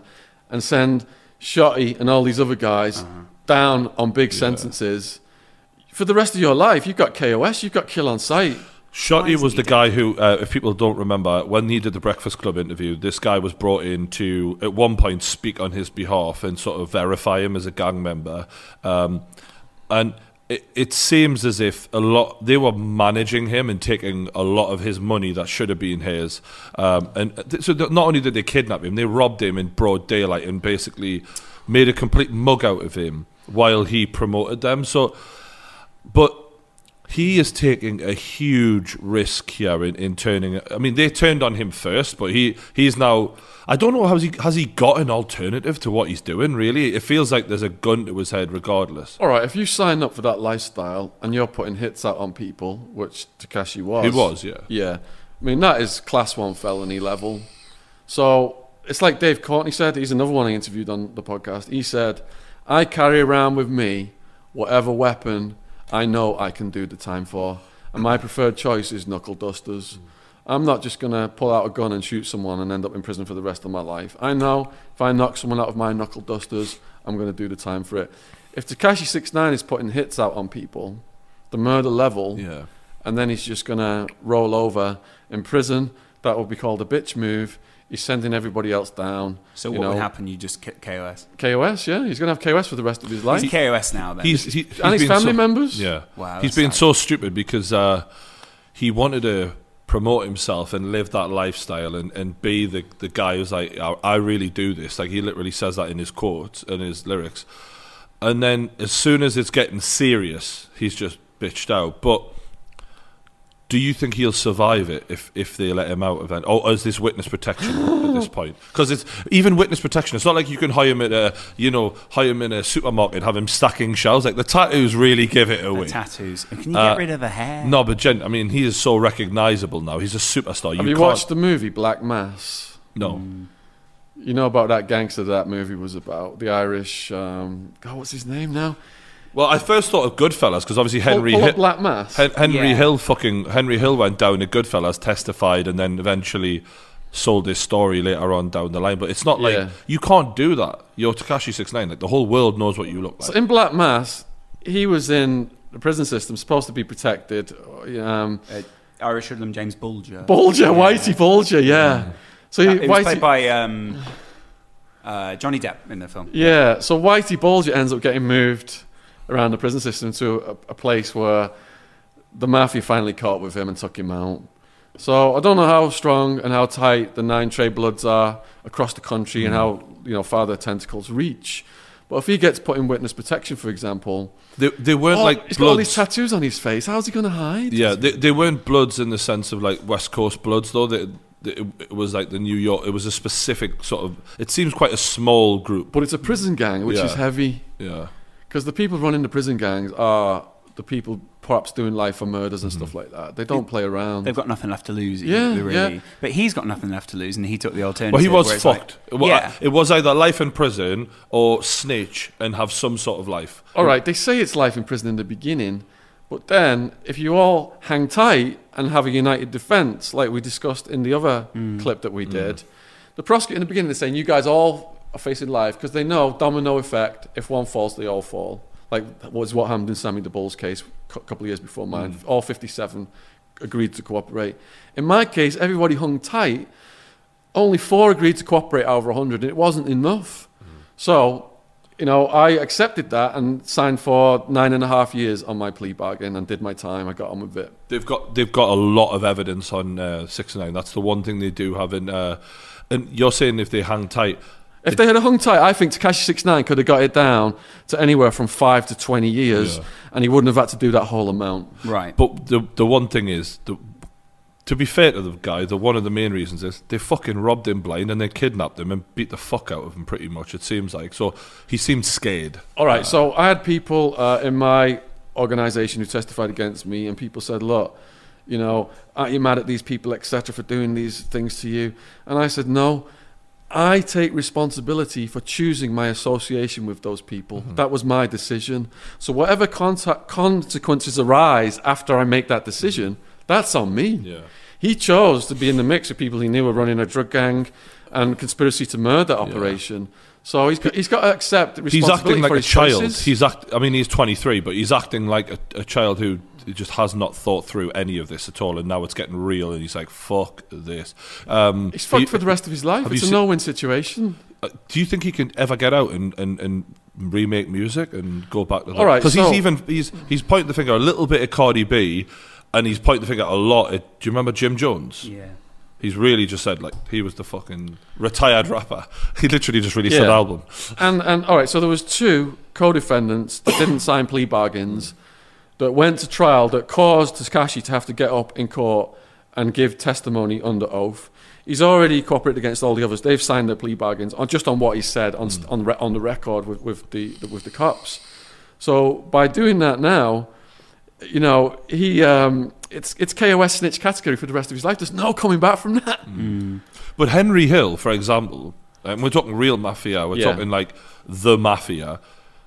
and send Shotti and all these other guys Uh-huh. down on big sentences for the rest of your life, you've got KOS, you've got kill on sight. Shotti was the guy who, uh, if people don't remember, when he did the Breakfast Club interview, this guy was brought in to, at one point, speak on his behalf and sort of verify him as a gang member. Um, and it, seems as if a lot they were managing him and taking a lot of his money that should have been his. Um, and th- so th- not only did they kidnap him, they robbed him in broad daylight and basically made a complete mug out of him while he promoted them. So, but he is taking a huge risk here in, in turning. I mean, they turned on him first, but he he's now. I don't know has he has he got an alternative to what he's doing. Really, it feels like there's a gun to his head, regardless. All right, if you sign up for that lifestyle and you're putting hits out on people, which Tekashi was. He was, yeah. Yeah. I mean, that is class one felony level. So it's like Dave Courtney said, he's another one I interviewed on the podcast. He said, I carry around with me whatever weapon I know I can do the time for. And my preferred choice is knuckle dusters. I'm not just going to pull out a gun and shoot someone and end up in prison for the rest of my life. I know if I knock someone out of my knuckle dusters, I'm going to do the time for it. If Tekashi 69 is putting hits out on people, the murder level, Yeah. and then he's just going to roll over in prison. That would be called a bitch move. He's sending everybody else down. So what know. would happen? You just K- KOS. KOS, yeah, he's going to have KOS for the rest of his life. He's KOS now then. He's, he, he's and his family so- members. Yeah. Wow, He's that's been so stupid because uh, he wanted to promote himself and live that lifestyle and, and be the, the guy who's like, I, I really do this. Like, he literally says that in his quotes and his lyrics. And then as soon as it's getting serious, he's just bitched out. But do you think he'll survive it if, if they let him out of it? Or is this witness protection at this point? Because it's even witness protection. It's not like you can hire him at a you know hire him in a supermarket, have him stacking shelves. Like the tattoos really give it the away. tattoos. And Can you Uh, get rid of the hair? No, but Jen, I mean, he is so recognizable now. He's a superstar. Have you, can't- watched the movie Black Mass? No. You know about that gangster that movie was about? The Irish. Um, God, what's his name now? Well, I first thought of Goodfellas because obviously Henry pull, pull Hill, Black Mass. Hen- Henry Yeah. Hill fucking Henry Hill went down to Goodfellas, testified, and then eventually sold his story later on down the line. But it's not like Yeah. you can't do that. You're Tekashi Six Nine. Like the whole world knows what you look like. So in Black Mass, he was in the prison system, supposed to be protected. Um, Uh, Irish hoodlum James Bulger. Bulger, Whitey Bulger, yeah. So Uh, he, it was Whitey, played by um, uh, Johnny Depp in the film. Yeah, so Whitey Bulger ends up getting moved around the prison system to a, a place where the mafia finally caught with him and took him out. So I don't know how strong and how tight the nine Trey bloods are across the country and mm. how you know far their tentacles reach. But if he gets put in witness protection, for example, They, they weren't oh, like he's got all these tattoos on his face. How's he going to hide? Yeah, they, they weren't bloods in the sense of like West Coast bloods, though. They, it was like the New York. It was a specific sort of. It seems quite a small group. But it's a prison gang, which Yeah. is heavy. Yeah. Because the people running the prison gangs are the people perhaps doing life for murders and Mm-hmm. stuff like that. They don't play around. They've got nothing left to lose. Yeah, really. yeah. But he's got nothing left to lose, and he took the alternative. Well, he was where it's like- fucked. It yeah. it was either life in prison or snitch and have some sort of life. All right, they say it's life in prison in the beginning, but then if you all hang tight and have a united defence, like we discussed in the other Mm. clip that we did, the prosecutor in the beginning is saying you guys all are facing life because they know domino effect. If one falls, they all fall. Like was what happened in Sammy the Bull's case a couple of years before mine. Mm. All 57 agreed to cooperate. In my case, everybody hung tight. Only four agreed to cooperate out of 100, and it wasn't enough. So, you know, I accepted that and signed for nine and a half years on my plea bargain and did my time. I got on with it. They've got they've got a lot of evidence on uh, six nine. That's the one thing they do have in. Uh, and you're saying if they hang tight, If they had hung tight, I think Tekashi 69 could have got it down to anywhere from five to 20 years, Yeah. and he wouldn't have had to do that whole amount. right. But the the one thing is, the, to be fair to the guy, the one of the main reasons is they fucking robbed him blind and they kidnapped him and beat the fuck out of him. Pretty much, it seems like. So he seemed scared. All right, so I had people uh, in my organisation who testified against me, and people said, "Look, you know, aren't you mad at these people, etc., for doing these things to you?" And I said, "No, I take responsibility for choosing my association with those people. Mm-hmm. That was my decision. So whatever contact, consequences arise after I make that decision, that's on me. Yeah. He chose to be in the mix of people he knew were running a drug gang and conspiracy to murder operation. So he's got, he's got to accept He's acting like for a child. choices. He's act. I mean, he's 23, but he's acting like a, a child who just has not thought through any of this at all, and now it's getting real, and he's like, "Fuck this." Um, He's fucked you- for the rest of his life. It's a no-win situation. Uh, do you think he can ever get out and, and, and remake music and go back to that? All right, because so- he's even he's he's pointing the finger a little bit at Cardi B, and he's pointing the finger a lot at. Do you remember Jim Jones? Yeah. He's really just said like he was the fucking retired rapper. He literally just released an album. And and all right, so there was two co-defendants that didn't sign plea bargains that went to trial that caused Tekashi to have to get up in court and give testimony under oath. He's already cooperated against all the others. They've signed their plea bargains on just on what he said on st- on re- on the record with, with the with the cops. So by doing that now, you know he um, it's it's KOS snitch category for the rest of his life. There's no coming back from that. But Henry Hill, for example, and we're talking real mafia. We're Yeah. talking like the mafia.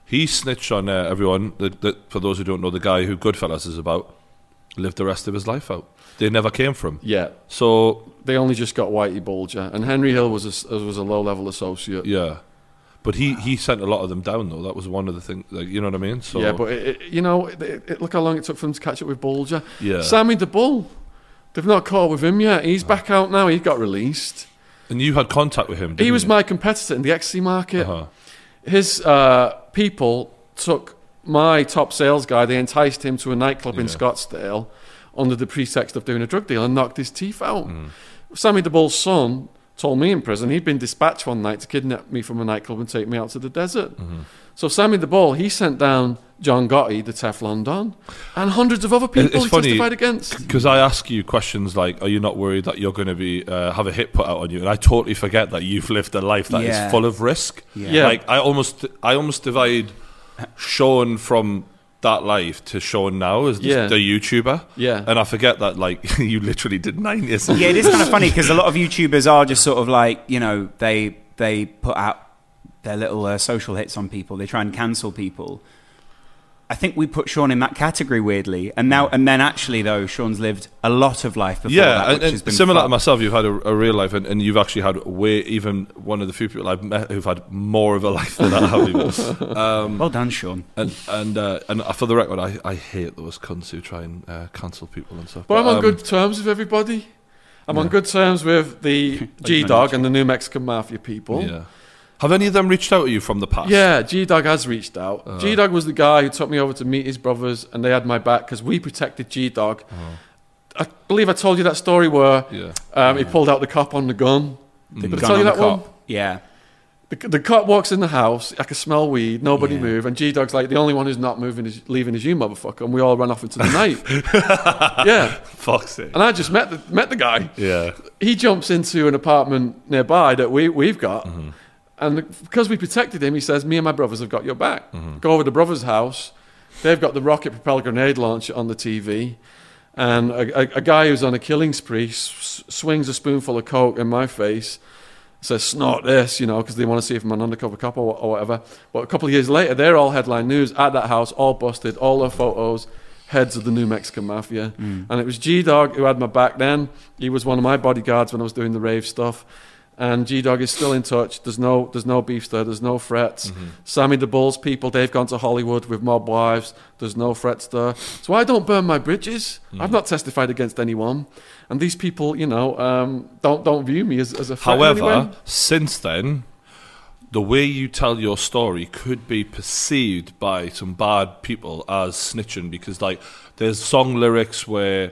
He snitched on uh, everyone. That, that, for those who don't know, the guy who Goodfellas is about lived the rest of his life out. They never came from. Yeah, So they only just got Whitey Bulger, and Henry Hill was a, was a low level associate. yeah, but he he sent a lot of them down though. That was one of the things. Like, you know what I mean? So Yeah, but it, it, you know, it, it, look how long it took for them to catch up with Bulger. Yeah. Sammy the Bull, they've not caught with him yet. He's back out now. He got released. and you had contact with him. He was you? my competitor in the XC market. Uh-huh. His uh, people took my top sales guy. They enticed him to a nightclub in Scottsdale under the pretext of doing a drug deal and knocked his teeth out. Mm. Sammy the Bull's son told me in prison he'd been dispatched one night to kidnap me from a nightclub and take me out to the desert. Mm-hmm. So Sammy the Bull, he sent down John Gotti, the Teflon Don, and hundreds of other people it's he funny- testified against. Because I ask you questions like, "Are you not worried that you're going to be uh, have a hit put out on you?" And I totally forget that you've lived a life that is Yeah. full of risk. Yeah. Yeah. Like I almost, I almost divide Shaun from that life to Shaun now as the- Yeah. the YouTuber. Yeah. and I forget that like you literally did nine years. Yeah, it is kind of funny because a lot of YouTubers are just sort of like you know they they put out their little uh, social hits on people. They try and cancel people. I think we put Shaun in that category weirdly, and now and then actually though Shaun's lived a lot of life before Yeah, that, and, which and has been similar to myself, you've had a, a real life, and, and you've actually had way even one of the few people I've met who've had more of a life than I have. even. um, Well done, Shaun. and and uh, and for the record, I, I hate those cunts who try and uh, cancel people and stuff. But I'm on um, good terms with everybody. I'm on good terms with the G Dog and the New Mexican Mafia people. Yeah. Have any of them reached out to you from the past? Yeah, G Dog has reached out. Uh-huh. G Dog was the guy who took me over to meet his brothers, and they had my back because we protected G Dog. I believe I told you that story where Uh-huh. Yeah. um, he pulled out the cop on the gun. The Did I tell you that one? Yeah. The, the cop walks in the house. I can smell weed. Nobody Yeah. move. And G Dog's like the only one who's not moving is leaving is you, motherfucker. And we all run off into the night. yeah. Fuck's sake. And I just met the met the guy. Yeah. he jumps into an apartment nearby that we, we've got. Mm-hmm. And because we protected him, he says, Me and my brothers have got your back. Mm-hmm. Go over to brother's house. They've got the rocket propelled grenade launcher on the TV. And a, a, a guy who's on a killing spree s- swings a spoonful of coke in my face, says, Snort this, you know, because they want to see if I'm an undercover cop or, or whatever. But a couple of years later, they're all headline news at that house, all busted, all their photos heads of the New Mexican Mafia. And it was G Dog who had my back then. He was one of my bodyguards when I was doing the rave stuff. And G Dog is still in touch. There's no, there's no beef there. There's no threats. Sammy the Bulls people, they've gone to Hollywood with mob wives. There's no threats there. So I don't burn my bridges. I've not testified against anyone. And these people, you know, um, don't don't view me as, as a threat. in any However, way. since then, the way you tell your story could be perceived by some bad people as snitching because, like, there's song lyrics where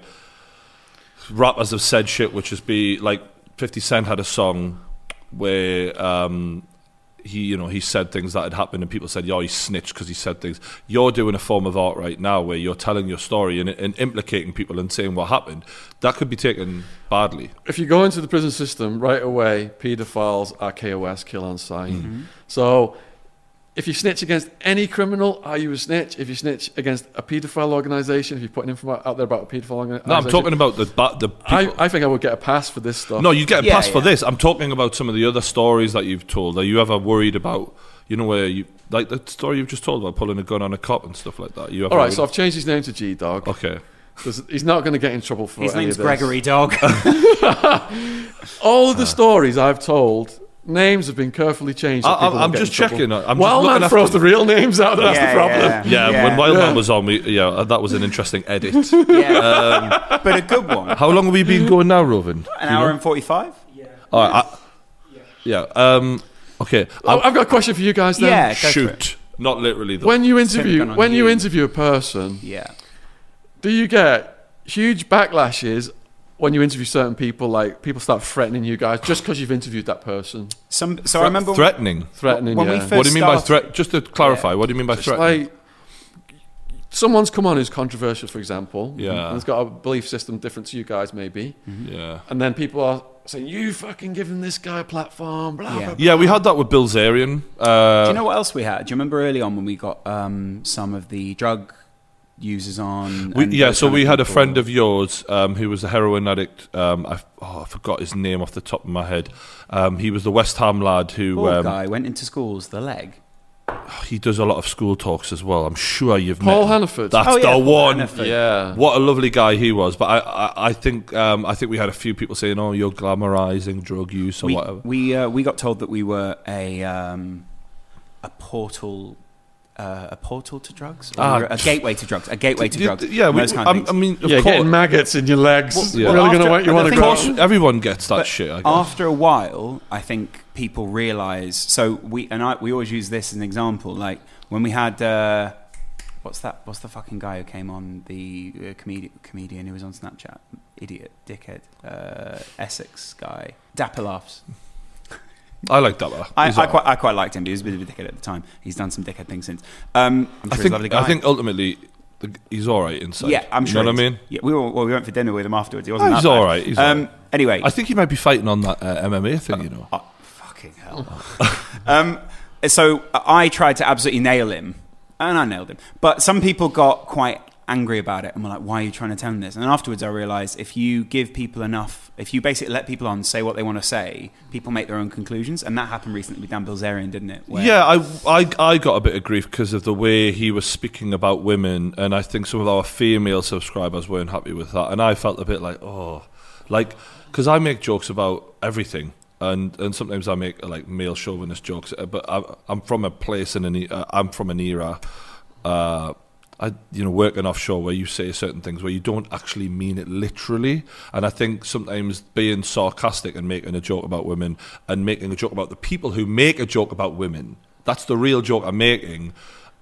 rappers have said shit, which is be like 50 Cent had a song where um, he, you know, he said things that had happened, and people said, "Yo, he snitched because he said things." You're doing a form of art right now where you're telling your story and, and implicating people and saying what happened. That could be taken badly. if you go into the prison system right away, paedophiles are KOS, kill on sight. So if you snitch against any criminal, are you a snitch? If you snitch against a paedophile organisation, if you're putting info out there about a paedophile organisation, No, I'm talking about the ba- the I, people. I think I would get a pass for this stuff. no, you get a Yeah, pass for this. I'm talking about some of the other stories that you've told. Are you ever worried about, you know, where you like the story you've just told about pulling a gun on a cop and stuff like that? You ever All right, worried- so I've changed his name to G Dog. okay. He's not going to get in trouble for His any name's of this. Gregory Dog. All of the stories I've told, names have been carefully changed. I- I'm- people I'm don't just in trouble. checking. I'm just Wild looking man after- throws the real names out. That's Yeah, the problem. yeah. Yeah, Yeah. when Wildman Yeah. was on, we yeah, uh, that was an interesting edit. yeah. but a good one. How long have we been going now, Rovin? An hour and 45? All right, I, yeah. Um, okay. Oh, I've got a question for you guys. Then. Yeah, go for it. shoot. Not literally though. When you interview, when you you. interview a person, Yeah. do you get huge backlashes when you interview certain people? Like people start threatening you guys just because you've interviewed that person, Some, so I remember threatening. threatening When we you. first- What do you mean by threat? Just to clarify, what do you mean by It's threatening? like someone's come on who's controversial, for example, Yeah. and has got a belief system different to you guys, maybe, yeah. and then people are saying you fucking giving this guy a platform, blah Yeah. blah. blah. Yeah, we had that with Bilzerian. Uh, Do you know what else we had? Do you remember early on when we got um, some of the drug users on? we, yeah, so we had a friend of yours um, who was a heroin addict. Um, I, oh, I forgot his name off the top of my head. Um, he was the West Ham lad who Poor um, guy went into schools, the leg. he does a lot of school talks as well. I'm sure you've Paul met him. Hannaford. That's Oh, yeah, the Paul one. Hannaford. yeah. What a lovely guy he was. But I, I, I think, um, I think we had a few people saying, "Oh, you're glamorizing drug use or we whatever." we, uh, we got told that we were a um, a portal. Uh, a portal to drugs, or we were a gateway to drugs, a gateway to Yeah, drugs. Yeah, we, kind of I'm- I mean, of yeah, course, getting maggots in your legs. Well, yeah. Really going to after- you want to of go. everyone gets that shit. I guess. After a while, I think people realize. So we and I we always use this as an example. Like when we had uh, what's that? What's the fucking guy who came on the uh, comedian comedian who was on Snapchat? Idiot, dickhead, uh, Essex guy, Dapper laughs. I like that. one. I, I quite I quite liked him. He was a bit of a dickhead at the time. He's done some dickhead things since. Um, I'm sure I he's a think lovely guy. I think ultimately the, he's all right inside. yeah, I'm You sure. know what I he's- mean? Yeah, we were, well, we went for dinner with him afterwards. He wasn't Oh, that he's bad. all right, he's all um, right. Anyway, I think he might be fighting on that uh, MMA thing. You know. Oh, fucking hell. um, so I tried to absolutely nail him, and I nailed him. But some people got quite angry about it and were like, why are you trying to tell him this? And afterwards, I realized if you give people enough, if you basically let people on say what they want to say, people make their own conclusions. And that happened recently with Dan Bilzerian, didn't it? Where- Yeah, I, I, I got a bit of grief because of the way he was speaking about women, and I think some of our female subscribers weren't happy with that, and I felt a bit like, oh, like because I make jokes about everything, and and sometimes I make like male chauvinist jokes, but I, I'm from a place in an I'm from an era. Uh, I, you know, working offshore where you say certain things where you don't actually mean it literally, and I think sometimes being sarcastic and making a joke about women and making a joke about the people who make a joke about women, that's the real joke I'm making.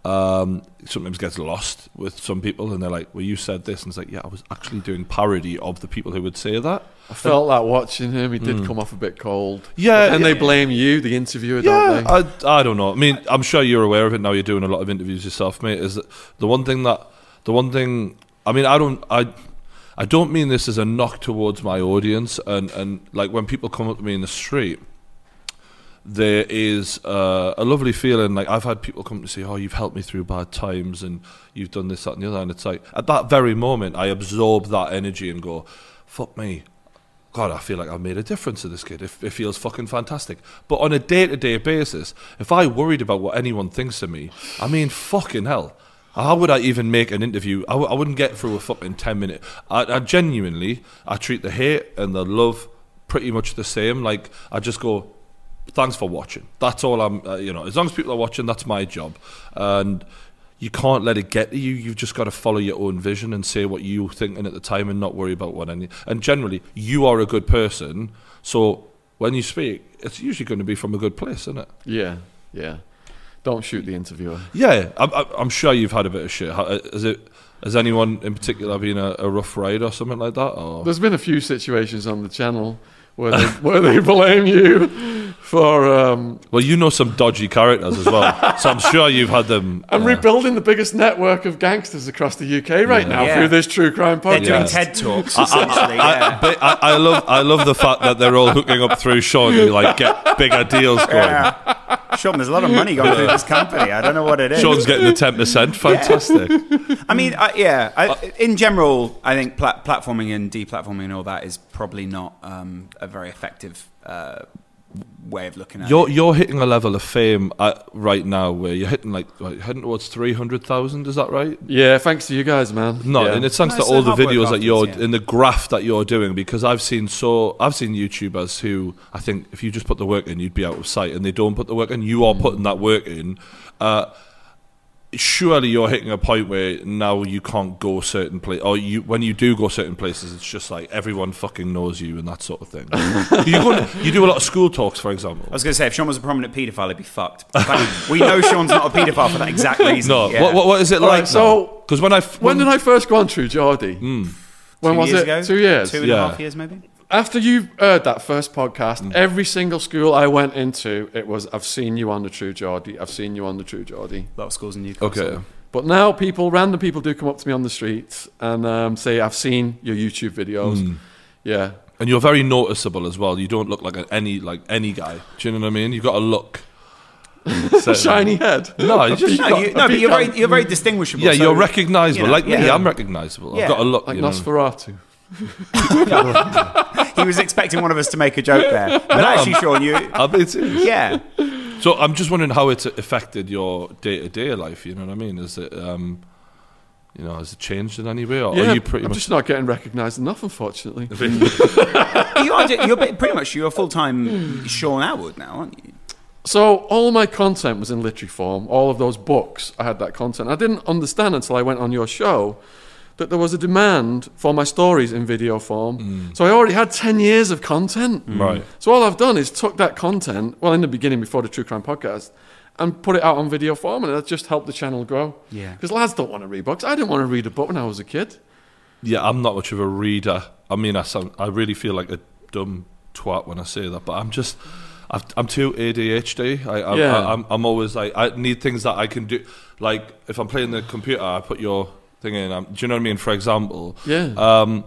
Um, sometimes gets lost with some people, and they're like, "Well, you said this," and it's like, "Yeah, I was actually doing parody of the people who would say that." I felt that watching him. He did come off a bit cold. Yeah, and they blame you, the interviewer, Yeah, don't they? I, I don't know. I mean, I'm sure you're aware of it now. You're doing a lot of interviews yourself, mate. Is that the one thing that the one thing? I mean, I don't. I I don't mean this as a knock towards my audience, and and like when people come up to me in the street. There is uh, a lovely feeling. Like I've had people come to say, "Oh, you've helped me through bad times, and you've done this, that, and the other." And it's like at that very moment, I absorb that energy and go, "Fuck me, God, I feel like I've made a difference to this kid. It, it feels fucking fantastic. But on a day to day basis, if I worried about what anyone thinks of me, I mean, fucking hell. How would I even make an interview? I, w- I wouldn't get through a fucking 10 minute. I, I genuinely, I treat the hate and the love pretty much the same. Like, I just go, thanks for watching. That's all I'm, uh, you know, as long as people are watching, that's my job. And you can't let it get to you. You've just got to follow your own vision and say what you're thinking at the time and not worry about what any. And generally, you are a good person. So when you speak, it's usually going to be from a good place, isn't it? Yeah, yeah. Don't shoot the interviewer. Yeah, I'm, I'm- I'm sure you've had a bit of shit. How- Is it? Has anyone in particular been a, a rough ride or something like that? Or There's been a few situations on the channel where they, where they blame you for. Um, Well, you know some dodgy characters as well, so I'm sure you've had them. I'm uh, rebuilding the biggest network of gangsters across the UK right now Yeah. through this true crime podcast. They're podcast. doing TED talks essentially. yeah. But I, I love, I love the fact that they're all hooking up through Shaun to like get bigger deals going. Yeah. Shaun, there's a lot of money going through this company. I don't know what it is. Shaun's getting the ten percent. Fantastic. I mean, I, yeah. I, in general, I think pla- platforming and deplatforming and all that is probably not um, a very effective uh, way of looking at You're it. you're hitting a level of fame uh, right now where you're hitting like, like heading towards three hundred thousand. Is that right? Yeah, thanks to you guys, man. No, yeah. and it's thanks No, to all the the hard work videos that you're yeah. in the graph that you're doing because I've seen so I've seen YouTubers who I think if you just put the work in you'd be out of sight and they don't put the work in. You Mm. are putting that work in. Uh, surely you're hitting a point where now you can't go certain places, or you when you do go certain places it's just like everyone fucking knows you and that sort of thing. you go you do a lot of school talks for example. I was going to say, if Shaun was a prominent paedophile, he'd be fucked. But we know Shaun's not a paedophile for that exact reason. No, Yeah. what, what, what is it All like? right, so because when I f- When did I first go on True Geordie? Hmm. When Two was years it? Ago? Two years. Two and a half Yeah. years, maybe? After you heard that first podcast, Mm. every single school I went into, it was I've seen you on the True Geordie. I've seen you on the True Geordie. A lot of schools in Newcastle. okay. But now people, random people, do come up to me on the streets and um, say, "I've seen your YouTube videos." Mm. Yeah, And you're very noticeable as well. You don't look like any like any guy. Do you know what I mean? You've got a look. shiny head. No, you just No, got- you, no but you're very, you're very distinguishable. yeah, so- you're recognisable. you know, like me, yeah. I'm recognisable. Yeah. I've got a look. Like you know. Nosferatu. He was expecting one of us to make a joke there. But actually, Shaun, you. I mean, it's- Yeah. So I'm just wondering how it's affected your day to day life. You know what I mean? Is it, um, you know, has it changed in any way, or Yeah, are you pretty I'm much? just not getting recognised enough, unfortunately. You are, you're pretty much you're a full time Shaun Attwood now, aren't you? So all my content was in literary form. All of those books, I had that content. I didn't understand until I went on your show that there was a demand for my stories in video form. Mm. So I already had 10 years of content. Mm. Right. So all I've done is took that content, well, in the beginning before the True Crime podcast, and put it out on video form, and that just helped the channel grow. Yeah. Because lads don't want to read books. I didn't want to read a book when I was a kid. Yeah, I'm not much of a reader. I mean, I sound, I really feel like a dumb twat when I say that, but I'm just, I've, I'm too ADHD. I, I, Yeah. I, I'm, I'm always like, I need things that I can do. Like, if I'm playing the computer, I put your thing in. Um, do you know what I mean? For example, Yeah. Um,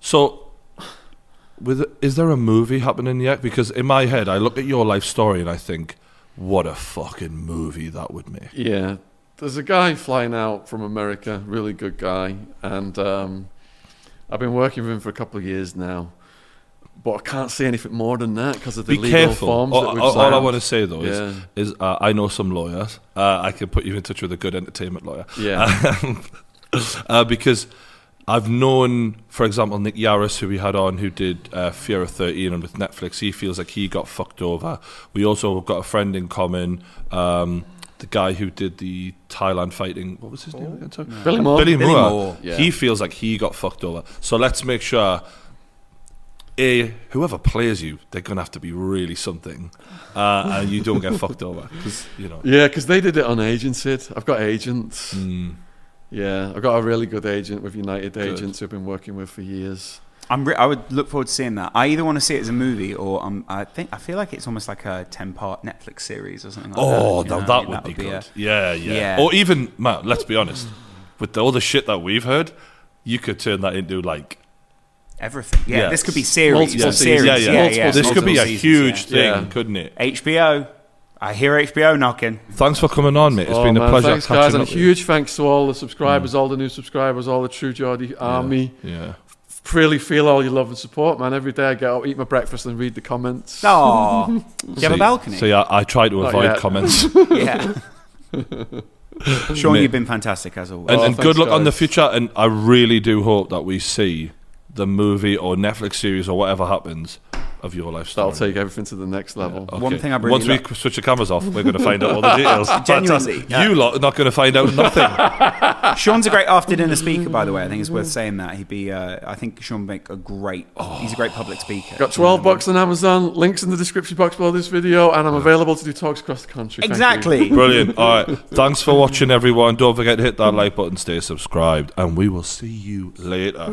so, with is there a movie happening yet? Because in my head, I look at your life story and I think, what a fucking movie that would make. Yeah, there's a guy flying out from America, really good guy, and um, I've been working with him for a couple of years now. But I can't say anything more than that because of the Be legal careful. forms All, that we've all- all I want to say though is, Yeah. is uh, I know some lawyers. Uh, I can put you in touch with a good entertainment lawyer. Yeah. uh, because I've known, for example, Nick Yarris, who we had on, who did uh, Fear of 13 and with Netflix, he feels like he got fucked over. We also have got a friend in common, um, the guy who did the Thailand fighting. What was his name again? Sorry? Billy Moore. Billy Billy Moore. Moore, yeah. He feels like he got fucked over. So let's make sure. A, whoever plays you, they're gonna have to be really something, uh, and you don't get fucked over because you know. Yeah, because they did it on agented. I've got agents. Mm. Yeah, I've got a really good agent with United Agents who've been working with for years. I'm re- I would look forward to seeing that. I either want to see it as a movie or um, I think I feel like it's almost like a ten part Netflix series or something like Oh, that. you now know? that I think would be good. a- yeah, yeah, Yeah. Or even, Matt, let's be honest, with all the shit that we've heard, you could turn that into like. everything. Yeah, Yeah. this could be series. Multiple or series. Yeah, yeah. yeah, yeah. this could be a Multiple seasons, huge thing, Yeah. couldn't it? HBO. I hear HBO knocking. Thanks for coming on, mate. It's oh, been a man, pleasure Thanks, guys, and a up with you. huge thanks to all the mm. subscribers, all the new subscribers, all the True Geordie army. Yeah. Really feel all your love and support, man. Every day I get out, eat my breakfast, and read the comments. Oh, do you have So- a balcony? So yeah, I try to Not avoid yet. comments. yeah. Shaun, Mate. you've been fantastic as always. and, Oh, and good thanks, luck on the future. And I really do hope that we see the movie or Netflix series or whatever happens of your life story. That'll take everything to the next level. Okay. One thing I really Once we like- switch the cameras off, we're going to find out all the details. Genuinely, Fantastic. you lot are not going to find out nothing. Shaun's a great after dinner speaker, by the way. I think it's worth saying that he'd be. Uh, I think Shaun would make a great. he's a great public speaker. Got 12 bucks on Amazon, links in the description box below this video, and I'm available to do talks across the country. Exactly. Brilliant. All right. Thanks for watching, everyone. Don't forget to hit that like button, stay subscribed, and we will see you later.